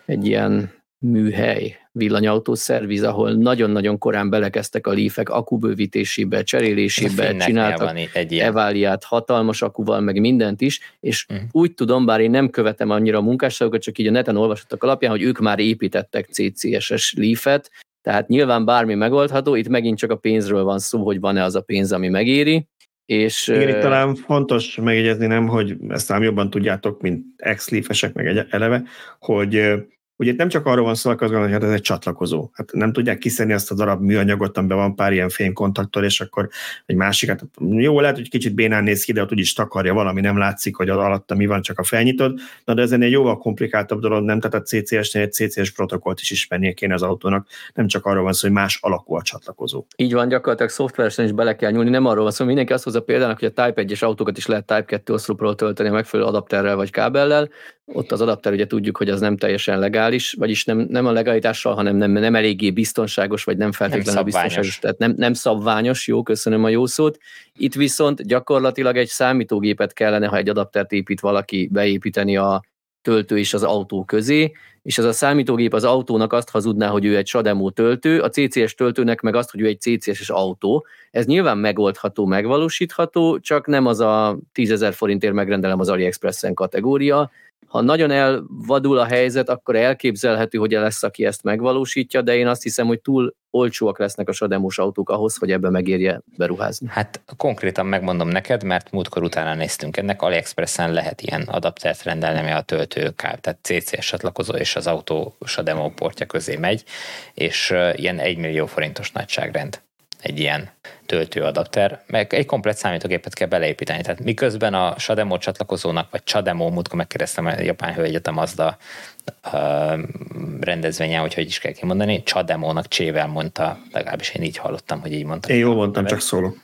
egy ilyen műhely, villanyautó szerviz, ahol nagyon-nagyon korán belekezdtek a lífek akubővítésébe, cserélésébe, csináltak egy eváliát hatalmas akuval, meg mindent is, és uh-huh. úgy tudom, bár én nem követem annyira a munkásságokat, csak így a neten olvasottak alapján, hogy ők már építettek CCS-es lífet, tehát nyilván bármi megoldható, itt megint csak a pénzről van szó, hogy van-e az a pénz, ami megéri, és, Igen, itt talán fontos megjegyezni, nem, hogy ezt ám jobban tudjátok, mint ex meg eleve, hogy Ugye nem csak arról van szó, hogy ez egy csatlakozó. Hát nem tudják kiszedni azt a darab műanyagot, amiben van pár ilyen fémkontaktor, és akkor egy másik, hát jó, lehet, hogy kicsit bénán néz ki, de ott úgyis takarja valami, nem látszik, hogy az alatta mi van, csak a felnyitod. Na, de ez egy jóval komplikáltabb dolog, nem? Tehát a CCS-nél egy CCS protokollt is ismernie kéne az autónak, nem csak arról van szó, hogy más alakú a csatlakozó. Így van, gyakorlatilag szoftveresen is bele kell nyúlni, nem arról van szó, mindenki azt hozza példának, hogy a Type 1-es autókat is lehet Type 2 oszlopról tölteni a megfelelő adapterrel vagy kábellel, ott az adapter ugye tudjuk, hogy az nem teljesen legális, vagyis nem, nem a legalitással, hanem nem, nem eléggé biztonságos, vagy nem feltétlenül nem biztonságos, tehát nem, nem szabványos, jó, köszönöm a jó szót. Itt viszont gyakorlatilag egy számítógépet kellene, ha egy adaptert épít valaki, beépíteni a töltő és az autó közé, és ez a számítógép az autónak azt hazudná, hogy ő egy Sademo töltő, a CCS töltőnek meg azt, hogy ő egy CCS-es autó. Ez nyilván megoldható, megvalósítható, csak nem az a 10 forintért megrendelem az AliExpressen kategória, ha nagyon elvadul a helyzet, akkor elképzelhető, hogy lesz, aki ezt megvalósítja, de én azt hiszem, hogy túl olcsóak lesznek a sademos autók ahhoz, hogy ebbe megérje beruházni. Hát konkrétan megmondom neked, mert múltkor utána néztünk ennek, AliExpressen lehet ilyen adaptert rendelni, a töltő tehát CCS csatlakozó és az autó Sademo portja közé megy, és ilyen 1 millió forintos nagyságrend egy ilyen töltőadapter, meg egy komplet számítógépet kell beleépíteni. Tehát miközben a Shademo csatlakozónak, vagy Chademo, múltkor megkérdeztem a japán hölgyet a Mazda uh, rendezvényen, hogy hogy is kell kimondani, Chademónak csével mondta, legalábbis én így hallottam, hogy így mondta. Én jól mondtam, csak szóló.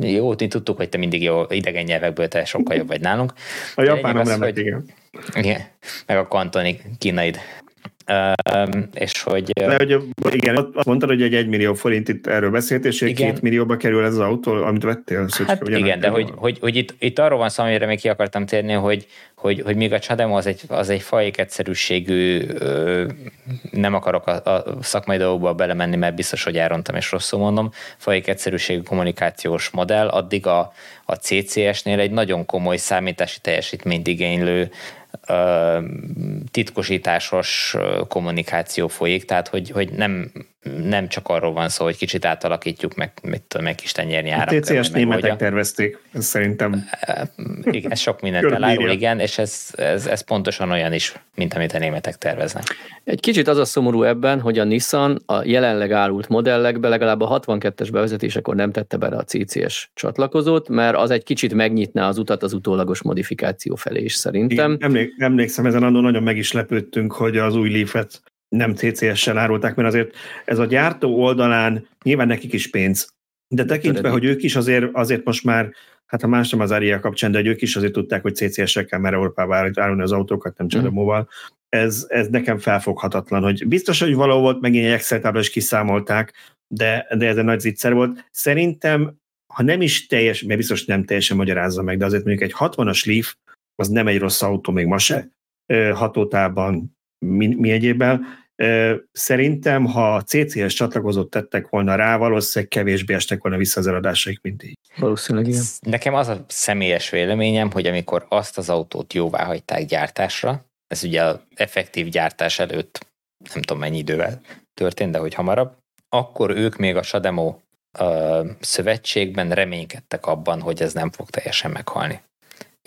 Jó, mi tudtuk, hogy te mindig jó idegen nyelvekből te sokkal jobb vagy nálunk. A japánom nem hogy, igen. igen. Meg a kantoni kínaid és hogy... De, hogy igen, azt mondtad, hogy egy 1 millió forint itt erről beszélt, és egy 2 millióba kerül ez az autó, amit vettél? Szóval hát igen, de hogy, hogy, hogy itt, itt arról van szó, amire még ki akartam térni, hogy, hogy, hogy míg a Chademo az egy, az egy fajék egyszerűségű, nem akarok a, a szakmai dolgokba belemenni, mert biztos, hogy elrontam és rosszul mondom, fajék egyszerűségű kommunikációs modell, addig a, a CCS-nél egy nagyon komoly számítási teljesítményt igénylő titkosításos kommunikáció folyik, tehát hogy, hogy nem, nem csak arról van szó, hogy kicsit átalakítjuk, meg, mit tudom, meg kis tenyérnyi árak. A TCS németek tervezték, ez szerintem. Igen, ez sok mindent elárul, igen, és ez, ez, ez pontosan olyan is, mint amit a németek terveznek. Egy kicsit az a szomorú ebben, hogy a Nissan a jelenleg árult modellekbe legalább a 62-es bevezetésekor nem tette bele a CCS csatlakozót, mert az egy kicsit megnyitná az utat az utólagos modifikáció felé is szerintem. Igen, emlék, emlékszem, ezen annól nagyon meg is lepődtünk, hogy az új Leaf-et nem CCS-sel árulták, mert azért ez a gyártó oldalán nyilván nekik is pénz, de tekintve, hogy ők is azért, azért most már, hát a más nem az Aria kapcsán, de hogy ők is azért tudták, hogy CCS-ekkel már Európába árulni az autókat, nem Csadamóval, mm. ez, ez nekem felfoghatatlan, hogy biztos, hogy való volt, megint egy Excel is kiszámolták, de, de ez egy nagy zicser volt. Szerintem, ha nem is teljes, mert biztos nem teljesen magyarázza meg, de azért mondjuk egy 60-as Leaf, az nem egy rossz autó, még ma se, hatótában, mi, mi egyébben, Szerintem, ha CCS csatlakozót tettek volna rá, valószínűleg kevésbé estek volna vissza az eladásaik, mint így. Valószínűleg igen. Nekem az a személyes véleményem, hogy amikor azt az autót jóvá hagyták gyártásra, ez ugye effektív gyártás előtt nem tudom mennyi idővel történt, de hogy hamarabb, akkor ők még a Sademo szövetségben reménykedtek abban, hogy ez nem fog teljesen meghalni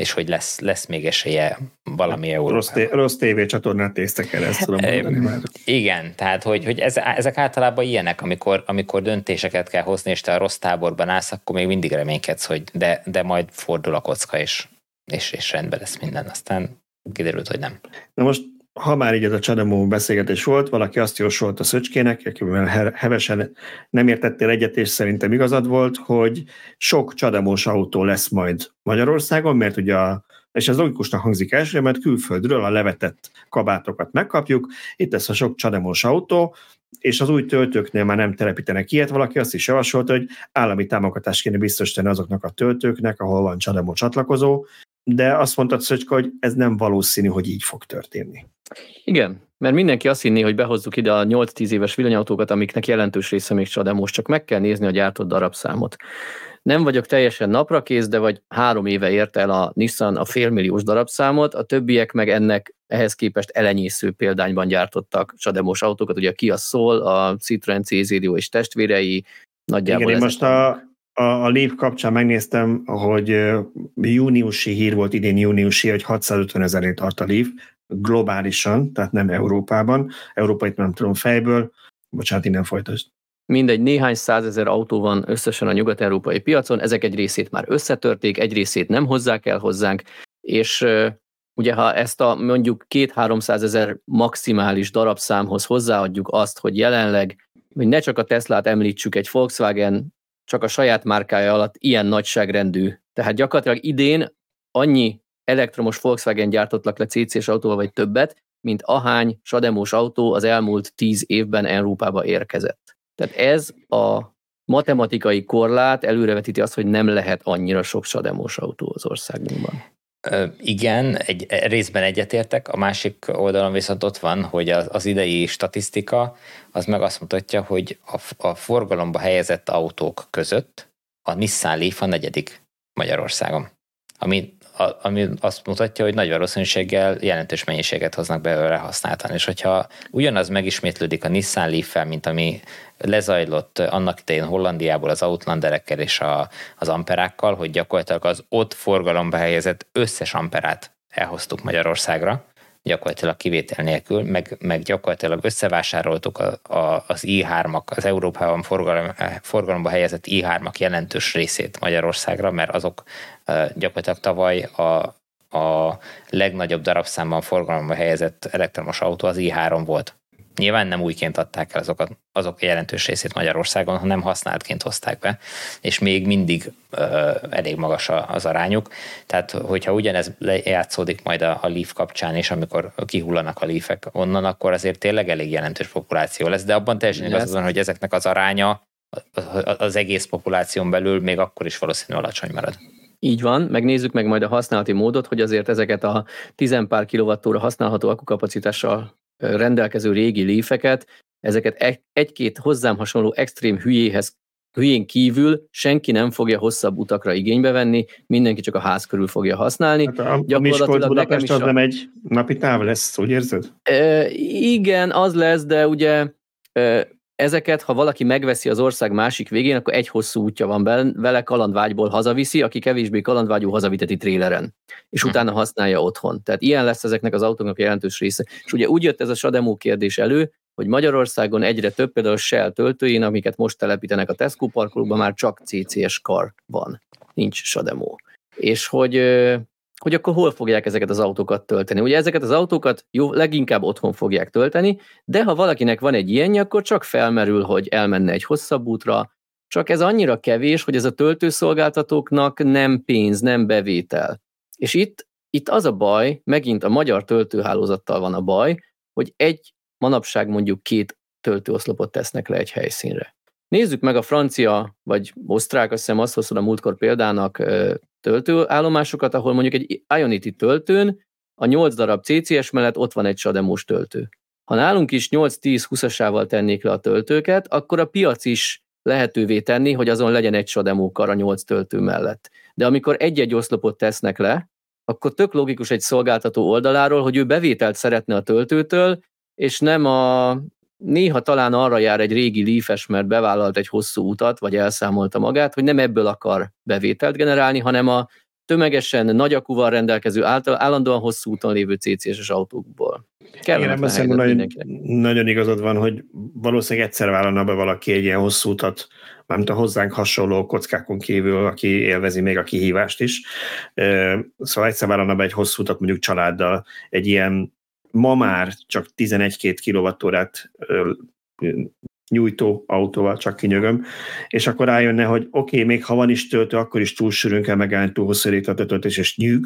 és hogy lesz, lesz még esélye valami Európában. Rossz, té- rossz tévécsatornát téztek el, ezt tudom mondani már. Igen, tehát hogy, hogy ez, ezek általában ilyenek, amikor, amikor döntéseket kell hozni, és te a rossz táborban állsz, akkor még mindig reménykedsz, hogy de, de majd fordul a kocka, és, és, és rendben lesz minden. Aztán kiderült, hogy nem. Na most ha már így ez a Csadamó beszélgetés volt, valaki azt jósolt a Szöcskének, akivel hevesen nem értettél egyet, és szerintem igazad volt, hogy sok Csadamós autó lesz majd Magyarországon, mert ugye a és ez logikusnak hangzik elsőre, mert külföldről a levetett kabátokat megkapjuk, itt lesz a sok csademos autó, és az új töltőknél már nem telepítenek ilyet, valaki azt is javasolta, hogy állami támogatást kéne biztosítani azoknak a töltőknek, ahol van csademo csatlakozó, de azt mondtad, Szöcske, hogy ez nem valószínű, hogy így fog történni. Igen, mert mindenki azt hinné, hogy behozzuk ide a 8-10 éves villanyautókat, amiknek jelentős része még csak, de most csak meg kell nézni a gyártott darabszámot. Nem vagyok teljesen naprakész, de vagy három éve ért el a Nissan a félmilliós darabszámot, a többiek meg ennek ehhez képest elenyésző példányban gyártottak csademos autókat, ugye a Kia Soul, a Citroen CZDO és testvérei, nagyjából Igen, én most a, a, a Leaf kapcsán megnéztem, hogy júniusi hír volt idén júniusi, hogy 650 ezerért tart a Leaf, globálisan, tehát nem Európában. Európait nem tudom fejből. Bocsánat, innen folytasd. Mindegy, néhány százezer autó van összesen a nyugat-európai piacon, ezek egy részét már összetörték, egy részét nem hozzák el hozzánk, és ugye ha ezt a mondjuk két 300 ezer maximális darabszámhoz hozzáadjuk azt, hogy jelenleg, hogy ne csak a Teslát említsük, egy Volkswagen csak a saját márkája alatt ilyen nagyságrendű. Tehát gyakorlatilag idén annyi elektromos Volkswagen gyártottak le CC-s autóval, vagy többet, mint ahány sademós autó az elmúlt tíz évben Európába érkezett. Tehát ez a matematikai korlát előrevetíti azt, hogy nem lehet annyira sok sademós autó az országunkban. Igen, egy részben egyetértek, a másik oldalon viszont ott van, hogy az, az idei statisztika az meg azt mutatja, hogy a, a forgalomba helyezett autók között a Nissan Leaf a negyedik Magyarországon. Ami ami azt mutatja, hogy nagy valószínűséggel jelentős mennyiséget hoznak belőle használtan. És hogyha ugyanaz megismétlődik a Nissan leaf mint ami lezajlott annak idején Hollandiából az Outlanderekkel és a, az amperákkal, hogy gyakorlatilag az ott forgalomba helyezett összes amperát elhoztuk Magyarországra, gyakorlatilag kivétel nélkül, meg, meg gyakorlatilag összevásároltuk a, a, az i3-ak, az Európában forgalom, forgalomba helyezett i3-ak jelentős részét Magyarországra, mert azok gyakorlatilag tavaly a, a legnagyobb darabszámban forgalomba helyezett elektromos autó az i3 volt. Nyilván nem újként adták el azokat, azok jelentős részét Magyarországon, hanem használtként hozták be, és még mindig ö, elég magas az arányuk. Tehát, hogyha ugyanez játszódik majd a, a Leaf kapcsán, és amikor kihullanak a Leafek onnan, akkor azért tényleg elég jelentős populáció lesz, de abban teljesen igaz van, hogy ezeknek az aránya az egész populáción belül még akkor is valószínű alacsony marad. Így van, megnézzük meg majd a használati módot, hogy azért ezeket a 10 pár kilovattóra használható akukapacitással rendelkező régi léfeket, ezeket egy-két hozzám hasonló extrém hülyéhez hülyén kívül senki nem fogja hosszabb utakra igénybe venni, mindenki csak a ház körül fogja használni. Hát a, a Miskolc Budapest az a... nem egy napi táv lesz, úgy érzed? E, igen, az lesz, de ugye e, ezeket, ha valaki megveszi az ország másik végén, akkor egy hosszú útja van vele, kalandvágyból hazaviszi, aki kevésbé kalandvágyú hazaviteti tréleren, és hm. utána használja otthon. Tehát ilyen lesz ezeknek az autóknak jelentős része. És ugye úgy jött ez a Sademó kérdés elő, hogy Magyarországon egyre több, például a Shell töltőjén, amiket most telepítenek a Tesco parkolókban, már csak CCS kar van, nincs Sademó. És hogy hogy akkor hol fogják ezeket az autókat tölteni. Ugye ezeket az autókat jó, leginkább otthon fogják tölteni, de ha valakinek van egy ilyenje, akkor csak felmerül, hogy elmenne egy hosszabb útra, csak ez annyira kevés, hogy ez a töltőszolgáltatóknak nem pénz, nem bevétel. És itt, itt az a baj, megint a magyar töltőhálózattal van a baj, hogy egy manapság mondjuk két töltőoszlopot tesznek le egy helyszínre. Nézzük meg a francia, vagy osztrák, azt hiszem azt hozod a múltkor példának töltőállomásokat, ahol mondjuk egy Ionity töltőn a 8 darab CCS mellett ott van egy sademos töltő. Ha nálunk is 8-10-20-asával tennék le a töltőket, akkor a piac is lehetővé tenni, hogy azon legyen egy sademókar a 8 töltő mellett. De amikor egy-egy oszlopot tesznek le, akkor tök logikus egy szolgáltató oldaláról, hogy ő bevételt szeretne a töltőtől, és nem a néha talán arra jár egy régi lífes, mert bevállalt egy hosszú utat, vagy elszámolta magát, hogy nem ebből akar bevételt generálni, hanem a tömegesen nagy akuval rendelkező által, állandóan hosszú úton lévő CCS-es autókból. Igen, nagyon, nagyon igazad van, hogy valószínűleg egyszer vállalna be valaki egy ilyen hosszú utat, mármint a hozzánk hasonló kockákon kívül, aki élvezi még a kihívást is. Szóval egyszer vállalna be egy hosszú utat mondjuk családdal, egy ilyen ma már csak 11-2 kilovattórát nyújtó autóval, csak kinyögöm, és akkor rájönne, hogy oké, okay, még ha van is töltő, akkor is túl sűrűn kell megállni, túl hosszú a töltés, és nyűg.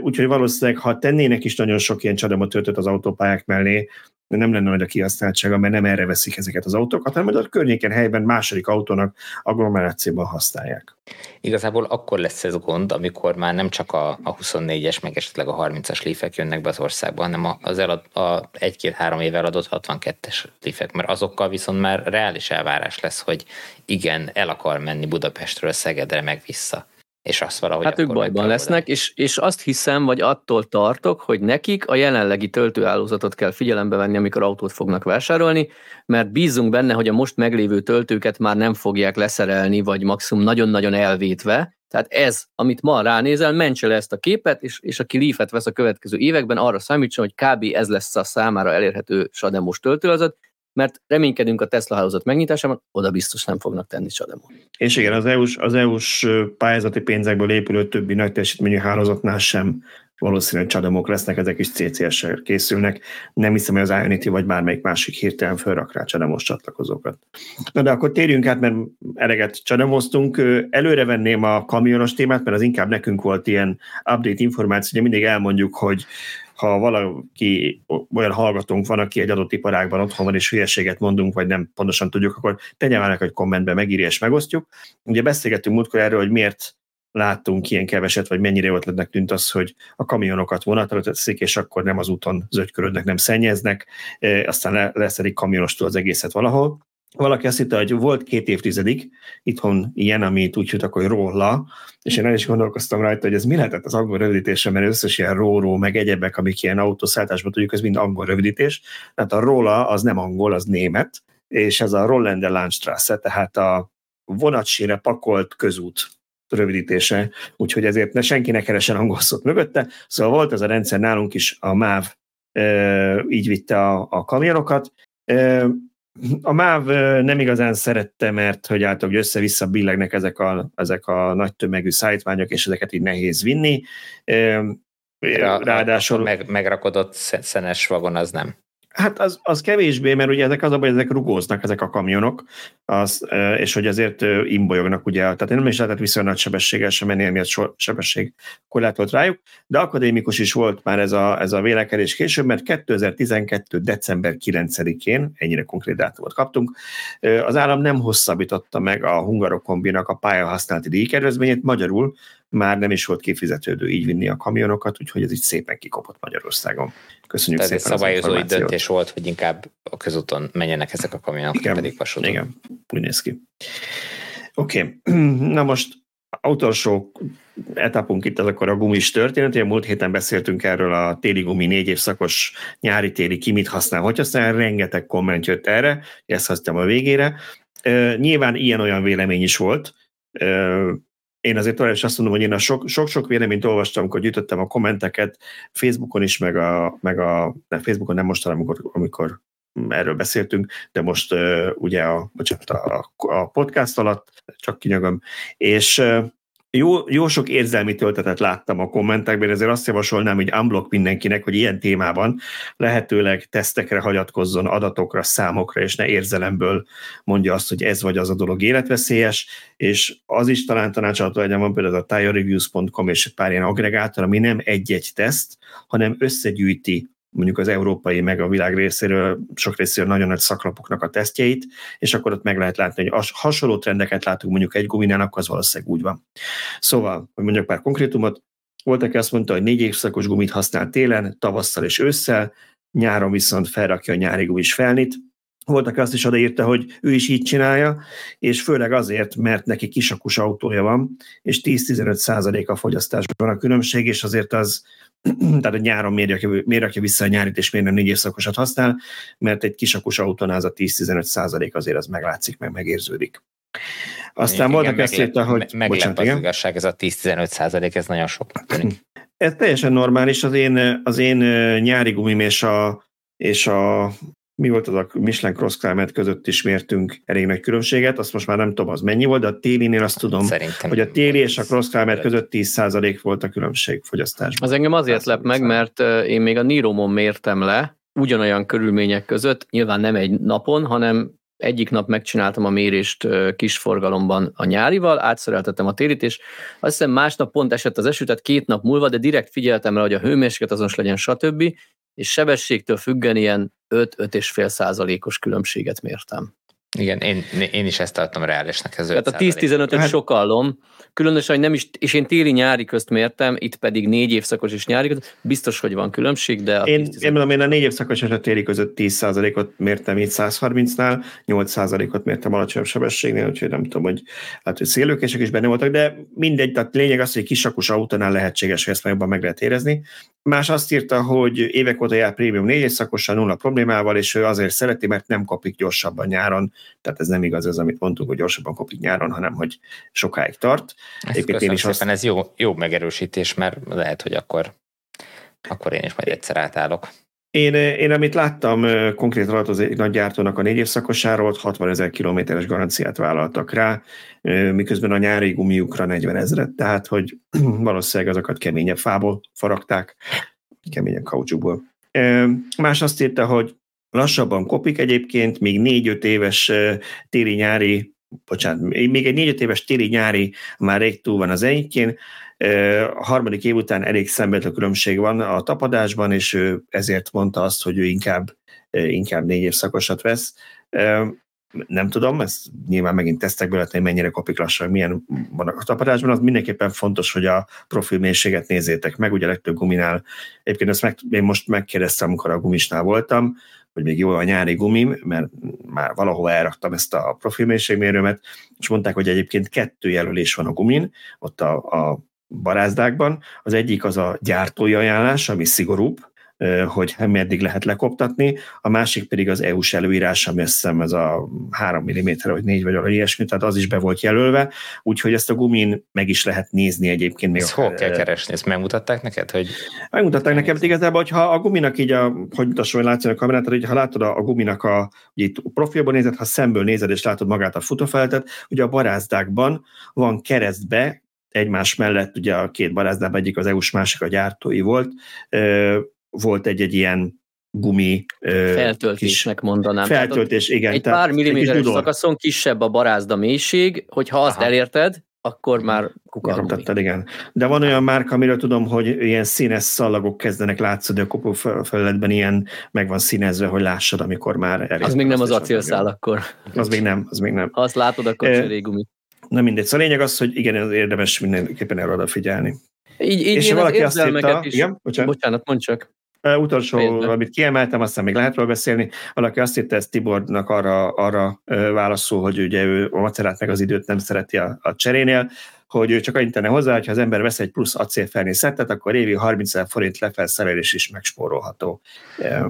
Úgyhogy valószínűleg, ha tennének is nagyon sok ilyen csadamot töltött az autópályák mellé, nem lenne nagy a kihasználtsága, mert nem erre veszik ezeket az autókat, hanem a környéken helyben második autónak agglomerációban használják. Igazából akkor lesz ez gond, amikor már nem csak a, a 24-es, meg esetleg a 30-as lífek jönnek be az országba, hanem az elad, a egy-két-három év eladott 62-es lífek, mert azokkal viszont már reális elvárás lesz, hogy igen, el akar menni Budapestről Szegedre meg vissza és azt valahogy Hát ők bajban lesznek, és, és azt hiszem, vagy attól tartok, hogy nekik a jelenlegi töltőállózatot kell figyelembe venni, amikor autót fognak vásárolni, mert bízunk benne, hogy a most meglévő töltőket már nem fogják leszerelni, vagy maximum nagyon-nagyon elvétve, tehát ez, amit ma ránézel, mentse le ezt a képet, és, és aki Leaf-et vesz a következő években, arra számítson, hogy kb. ez lesz a számára elérhető sademos töltőazat, mert reménykedünk a Tesla hálózat megnyitásában, oda biztos nem fognak tenni Sademon. És igen, az EU-s, az EU-s pályázati pénzekből épülő többi nagy teljesítményű hálózatnál sem valószínűleg csadamok lesznek, ezek is CCS-sel készülnek. Nem hiszem, hogy az Ionity vagy bármelyik másik hirtelen felrak rá csadamos csatlakozókat. Na de akkor térjünk át, mert eleget csadamoztunk. Előre venném a kamionos témát, mert az inkább nekünk volt ilyen update információ, hogy mindig elmondjuk, hogy ha valaki, olyan hallgatónk van, aki egy adott iparágban otthon van, és hülyeséget mondunk, vagy nem pontosan tudjuk, akkor tegye már egy kommentbe, megírja és megosztjuk. Ugye beszélgettünk múltkor erről, hogy miért láttunk ilyen keveset, vagy mennyire ötletnek tűnt az, hogy a kamionokat vonatra teszik, és akkor nem az úton zögykörödnek, nem szennyeznek, e, aztán leszedik kamionostól az egészet valahol. Valaki azt hitte, hogy volt két évtizedig itthon ilyen, amit úgy hívtak, hogy róla, és én el is gondolkoztam rajta, hogy ez mi lehetett az angol rövidítése, mert összes ilyen róró, meg egyebek, amik ilyen autószállításban tudjuk, ez mind angol rövidítés. Tehát a róla az nem angol, az német, és ez a Rollende Landstrasse, tehát a vonatsére pakolt közút rövidítése, úgyhogy ezért ne senki ne keresen angol szót mögötte. Szóval volt ez a rendszer nálunk is, a MÁV így vitte a, a kamionokat. A MÁV nem igazán szerette, mert hogy általában össze-vissza billegnek ezek a, ezek a nagy tömegű szállítmányok, és ezeket így nehéz vinni. Ráadásul... A meg, megrakodott szenes vagon az nem. Hát az, az kevésbé, mert ugye ezek az a ezek rugóznak, ezek a kamionok, az, és hogy azért imbolyognak, ugye, tehát nem is lehetett viszonylag nagy sebességgel sem menni, emiatt so, sebesség korlátolt rájuk, de akadémikus is volt már ez a, ez a vélekedés később, mert 2012. december 9-én, ennyire konkrét dátumot kaptunk, az állam nem hosszabbította meg a hungarokombinak a pályahasználati díjkedvezményét, magyarul már nem is volt kifizetődő így vinni a kamionokat, úgyhogy ez így szépen kikopott Magyarországon. Köszönjük Tehát szépen. Ez szabályozói döntés volt, hogy inkább a közúton menjenek ezek a kamionok, igen, pedig vasúton. Igen, úgy néz ki. Oké, okay. na most utolsó etapunk itt az akkor a gumis történet. Ugye múlt héten beszéltünk erről a téli gumi négy évszakos nyári-téli ki mit használ, hogy használ, rengeteg komment jött erre, ezt használtam a végére. Nyilván ilyen-olyan vélemény is volt, én azért tovább is azt mondom, hogy én a sok-sok véleményt olvastam, amikor gyűjtöttem a kommenteket, Facebookon is, meg a, meg a nem, Facebookon nem most, amikor, amikor erről beszéltünk, de most uh, ugye a, bocsánat, a, a podcast alatt, csak kinyagom, és uh, jó, jó sok érzelmi töltetet láttam a kommentekben, ezért azt javasolnám, hogy unblock mindenkinek, hogy ilyen témában lehetőleg tesztekre hagyatkozzon, adatokra, számokra, és ne érzelemből mondja azt, hogy ez vagy az a dolog életveszélyes, és az is talán tanácsadható legyen, van például a tirereviews.com és pár ilyen agregátor, ami nem egy-egy teszt, hanem összegyűjti mondjuk az európai meg a világ részéről, sok részéről nagyon nagy szaklapoknak a tesztjeit, és akkor ott meg lehet látni, hogy hasonló trendeket látunk mondjuk egy guminál, akkor az valószínűleg úgy van. Szóval, hogy mondjak pár konkrétumot, volt, aki azt mondta, hogy négy évszakos gumit használ télen, tavasszal és ősszel, nyáron viszont felrakja a nyári gumis felnit, volt, aki azt is odaírta, hogy ő is így csinálja, és főleg azért, mert neki kisakus autója van, és 10-15 százalék a fogyasztásban a különbség, és azért az tehát a nyáron miért rakja, miért rakja vissza a nyárit, és miért nem négy évszakosat használ, mert egy kisakus autónál az a 10-15 százalék azért az meglátszik, meg megérződik. Aztán volt, aki azt írta, hogy... Meglep bocsánat, az igen? igazság, ez a 10-15 százalék, ez nagyon sok. Ez teljesen normális, az én, az én nyári gumim és a, és a mi volt az a Michelin Cross Climate között is mértünk elég nagy különbséget, azt most már nem tudom, az mennyi volt, de a télinél azt tudom, Szerintem hogy a téli és a Cross Climate között 10% volt a különbség fogyasztásban. Az engem azért lep meg, mert én még a Niromon mértem le, ugyanolyan körülmények között, nyilván nem egy napon, hanem egyik nap megcsináltam a mérést kis forgalomban a nyárival, átszereltettem a télit, és azt hiszem másnap pont esett az eső, tehát két nap múlva, de direkt figyeltem rá, hogy a hőmérséklet azonos legyen, stb és sebességtől függen ilyen 5-5,5 százalékos különbséget mértem. Igen, én, én is ezt tartom reálisnak. Ez Tehát a 10-15-öt hát... sokallom, különösen, hogy nem is, és én téli-nyári közt mértem, itt pedig négy évszakos és nyári közt, biztos, hogy van különbség, de... A én, én mondom, én a négy évszakos és a téli között 10%-ot mértem itt 130-nál, 8%-ot mértem alacsonyabb sebességnél, úgyhogy nem tudom, hogy hát, hogy szélőkések is benne voltak, de mindegy, tehát lényeg az, hogy kisakos autónál lehetséges, hogy ezt jobban meg lehet érezni. Más azt írta, hogy évek óta jár prémium négy évszakosan nulla problémával, és ő azért szereti, mert nem kapik gyorsabban nyáron, tehát ez nem igaz az, amit mondtunk, hogy gyorsabban kopik nyáron, hanem hogy sokáig tart. Ezt én is szépen, azt... ez jó, jó megerősítés, mert lehet, hogy akkor, akkor én is majd egyszer átállok. Én, én amit láttam konkrét alatt az egy nagy gyártónak a négy évszakosáról, 60 ezer kilométeres garanciát vállaltak rá, miközben a nyári gumiukra 40 ezeret, tehát hogy valószínűleg azokat keményebb fából faragták, keményebb kaucsukból. Más azt írta, hogy lassabban kopik egyébként, még négy-öt éves téli-nyári, bocsánat, még egy négy-öt éves téli-nyári már rég túl van az egyikén, a harmadik év után elég szembetlő különbség van a tapadásban, és ő ezért mondta azt, hogy ő inkább, inkább négy évszakosat vesz. Nem tudom, ez nyilván megint tesztekből lehet, hogy mennyire kopik lassan, milyen van a tapadásban, az mindenképpen fontos, hogy a profil mélységet nézzétek meg, ugye a legtöbb guminál, egyébként ezt meg, én most megkérdeztem, amikor a gumisnál voltam, hogy még jó a nyári gumim, mert már valahol elraktam ezt a profilmélységmérőmet, és mondták, hogy egyébként kettő jelölés van a gumin, ott a, a barázdákban. Az egyik az a gyártói ajánlás, ami szigorúbb, hogy meddig lehet lekoptatni, a másik pedig az EU-s előírás, ami azt hiszem ez a 3 mm vagy 4 vagy valami ilyesmi, tehát az is be volt jelölve, úgyhogy ezt a gumin meg is lehet nézni egyébként. Még ezt hol kell keresni? Ezt megmutatták neked? Hogy... Megmutatták nekem, hogy igazából, hogyha a guminak így, a, hogy mutasson, hogy látszani a kamerát, hogy ha látod a, a guminak a, ugye itt profilban nézed, ha szemből nézed és látod magát a futófeltet, ugye a barázdákban van keresztbe egymás mellett, ugye a két barázdában egyik az EU-s, másik a gyártói volt, volt egy-egy ilyen gumi feltöltésnek mondanám. Feltöltés, igen. Egy pár milliméteres szakaszon kisebb a barázda mélység, hogyha azt Aha. elérted, akkor már kukarummi. igen. De van olyan márka, amiről tudom, hogy ilyen színes szalagok kezdenek látszani a kopó felületben, ilyen meg van színezve, hogy lássad, amikor már elérted. Az még nem az acélszál akkor. Az még nem, az még nem. Ha azt látod, akkor e, gumi. Na mindegy. Szóval a lényeg az, hogy igen, az érdemes mindenképpen erre odafigyelni. Így, így és valaki azt hitta, is, igen, bocsánat, bocsánat mondj csak. Uh, utolsó, Pénzben. amit kiemeltem, aztán még lehet róla beszélni, valaki azt hitte, ez Tibornak arra, arra válaszol, hogy ugye ő a macerát meg az időt nem szereti a, a cserénél, hogy ő csak annyit tenne hozzá, hogy ha az ember vesz egy plusz acélfelné szettet, akkor évi 30 ezer forint lefelszerelés is megspórolható.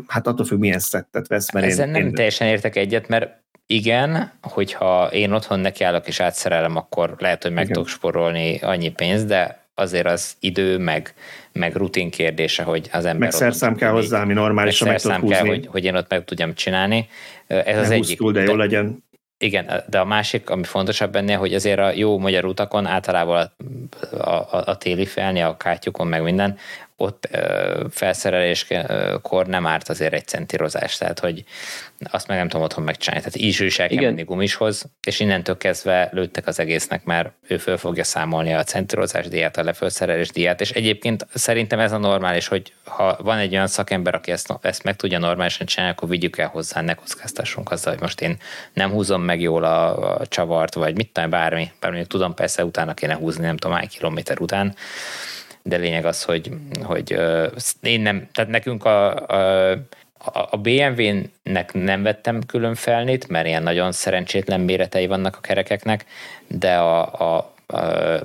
Hát attól függ, milyen szettet vesz. Mert Ezen én, nem én... teljesen értek egyet, mert igen, hogyha én otthon nekiállok és átszerelem, akkor lehet, hogy meg igen. tudok spórolni annyi pénzt, de azért az idő, meg, meg rutin kérdése, hogy az ember... Meg szerszám kell hozzá, ami normálisan meg tud kell, hogy, hogy én ott meg tudjam csinálni. Ez ne az egyik. Túl, de jó legyen. Igen, de a másik, ami fontosabb benne, hogy azért a jó magyar utakon általában a, a, a téli felni, a kátyukon, meg minden, ott felszereléskor nem árt azért egy centírozás, tehát hogy azt meg nem tudom otthon megcsinálni. Tehát így is el kell menni gumishoz, és innentől kezdve lőttek az egésznek, mert ő föl fogja számolni a centírozás díját, a lefelszerelés díját, és egyébként szerintem ez a normális, hogy ha van egy olyan szakember, aki ezt, ezt meg tudja normálisan csinálni, akkor vigyük el hozzá, ne kockáztassunk azzal, hogy most én nem húzom meg jól a, a csavart, vagy mit tudom, bármi, bármi, tudom, persze utána kéne húzni, nem tudom, hány kilométer után, de lényeg az, hogy, hogy én nem, tehát nekünk a, a a BMW-nek nem vettem külön felnét, mert ilyen nagyon szerencsétlen méretei vannak a kerekeknek, de a, a, a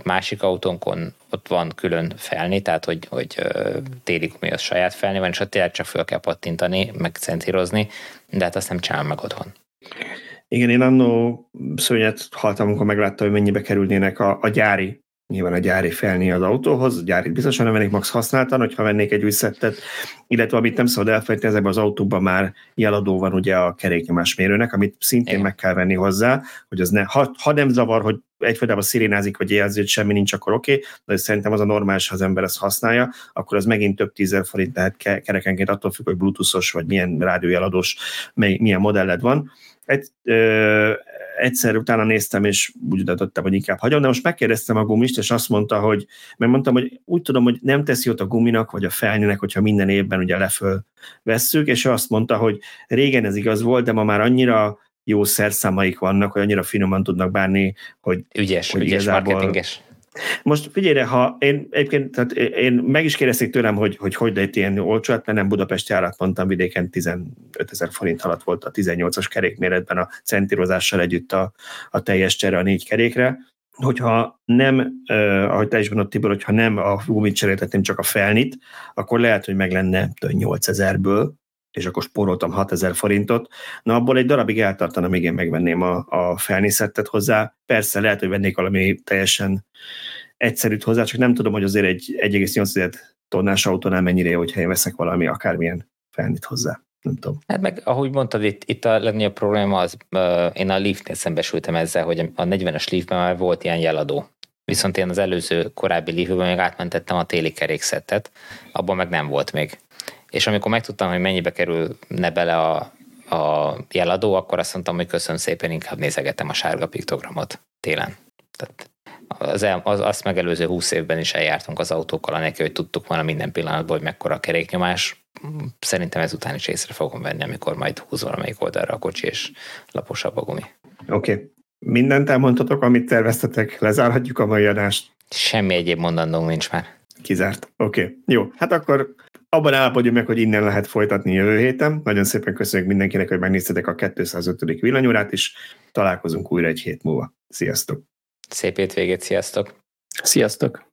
másik autónkon ott van külön felné, tehát hogy, hogy téli gumi az saját felné van, és ott tényleg csak föl kell pattintani, meg centírozni, de hát azt nem csinálom meg otthon. Igen, én annó szörnyet haltam, amikor megláttam, hogy mennyibe kerülnének a, a gyári nyilván a gyári felni az autóhoz, a gyári biztosan nem vennék max használtan, hogyha vennék egy új szettet, illetve amit nem szabad elfelejteni, ezekben az autóban már jeladó van ugye a keréknyomásmérőnek, amit szintén Igen. meg kell venni hozzá, hogy az ne, ha, ha nem zavar, hogy egyfajtában szirénázik, vagy jelzi, hogy semmi nincs, akkor oké, okay, de szerintem az a normális, ha az ember ezt használja, akkor az megint több tízer forint lehet kerekenként, attól függ, hogy bluetoothos, vagy milyen rádiójeladós, milyen modelled van. Egy, ö, egyszer utána néztem, és úgy döntöttem, hogy inkább hagyom, de most megkérdeztem a gumist, és azt mondta, hogy, mert mondtam, hogy úgy tudom, hogy nem teszi ott a guminak, vagy a felnyőnek, hogyha minden évben ugye leföl vesszük, és azt mondta, hogy régen ez igaz volt, de ma már annyira jó szerszámaik vannak, hogy annyira finoman tudnak bánni, hogy ügyes, hogy ügyes marketinges. Most figyelj, ha én egyébként, tehát én meg is kérdezték tőlem, hogy hogy, hogy lehet ilyen olcsó, hát mert nem Budapesti árat mondtam, vidéken 15 ezer forint alatt volt a 18-as kerékméretben a centírozással együtt a, a teljes csere a négy kerékre. Hogyha nem, eh, ahogy te is mondod, Tibor, hogyha nem a gumit cseréltetném, csak a felnit, akkor lehet, hogy meg lenne 8 ezerből, és akkor spóroltam 6000 forintot, na abból egy darabig eltartana, még én megvenném a, a felnészettet hozzá. Persze lehet, hogy vennék valami teljesen egyszerűt hozzá, csak nem tudom, hogy azért egy 1,8 tonnás autónál mennyire jó, hogyha én veszek valami akármilyen felnit hozzá. Nem tudom. Hát meg, ahogy mondtad, itt, itt a legnagyobb probléma az, uh, én a Leafnél szembesültem ezzel, hogy a 40-es Leafben már volt ilyen jeladó. Viszont én az előző korábbi Leafben még átmentettem a téli kerékszettet, abban meg nem volt még és amikor megtudtam, hogy mennyibe kerülne bele a, a jeladó, akkor azt mondtam, hogy köszönöm szépen, inkább nézegetem a sárga piktogramot télen. Tehát az, az, azt megelőző húsz évben is eljártunk az autókkal, anélkül, hogy tudtuk volna minden pillanatban, hogy mekkora a keréknyomás. Szerintem ezután is észre fogom venni, amikor majd húz valamelyik oldalra a kocsi, és laposabb a gumi. Oké. Okay. Mindent elmondhatok, amit terveztetek, lezárhatjuk a mai adást. Semmi egyéb mondandónk nincs már. Kizárt. Oké, okay. jó. Hát akkor abban állapodjunk meg, hogy innen lehet folytatni jövő héten. Nagyon szépen köszönjük mindenkinek, hogy megnéztetek a 205. villanyórát, és találkozunk újra egy hét múlva. Sziasztok! Szép hétvégét, sziasztok! Sziasztok!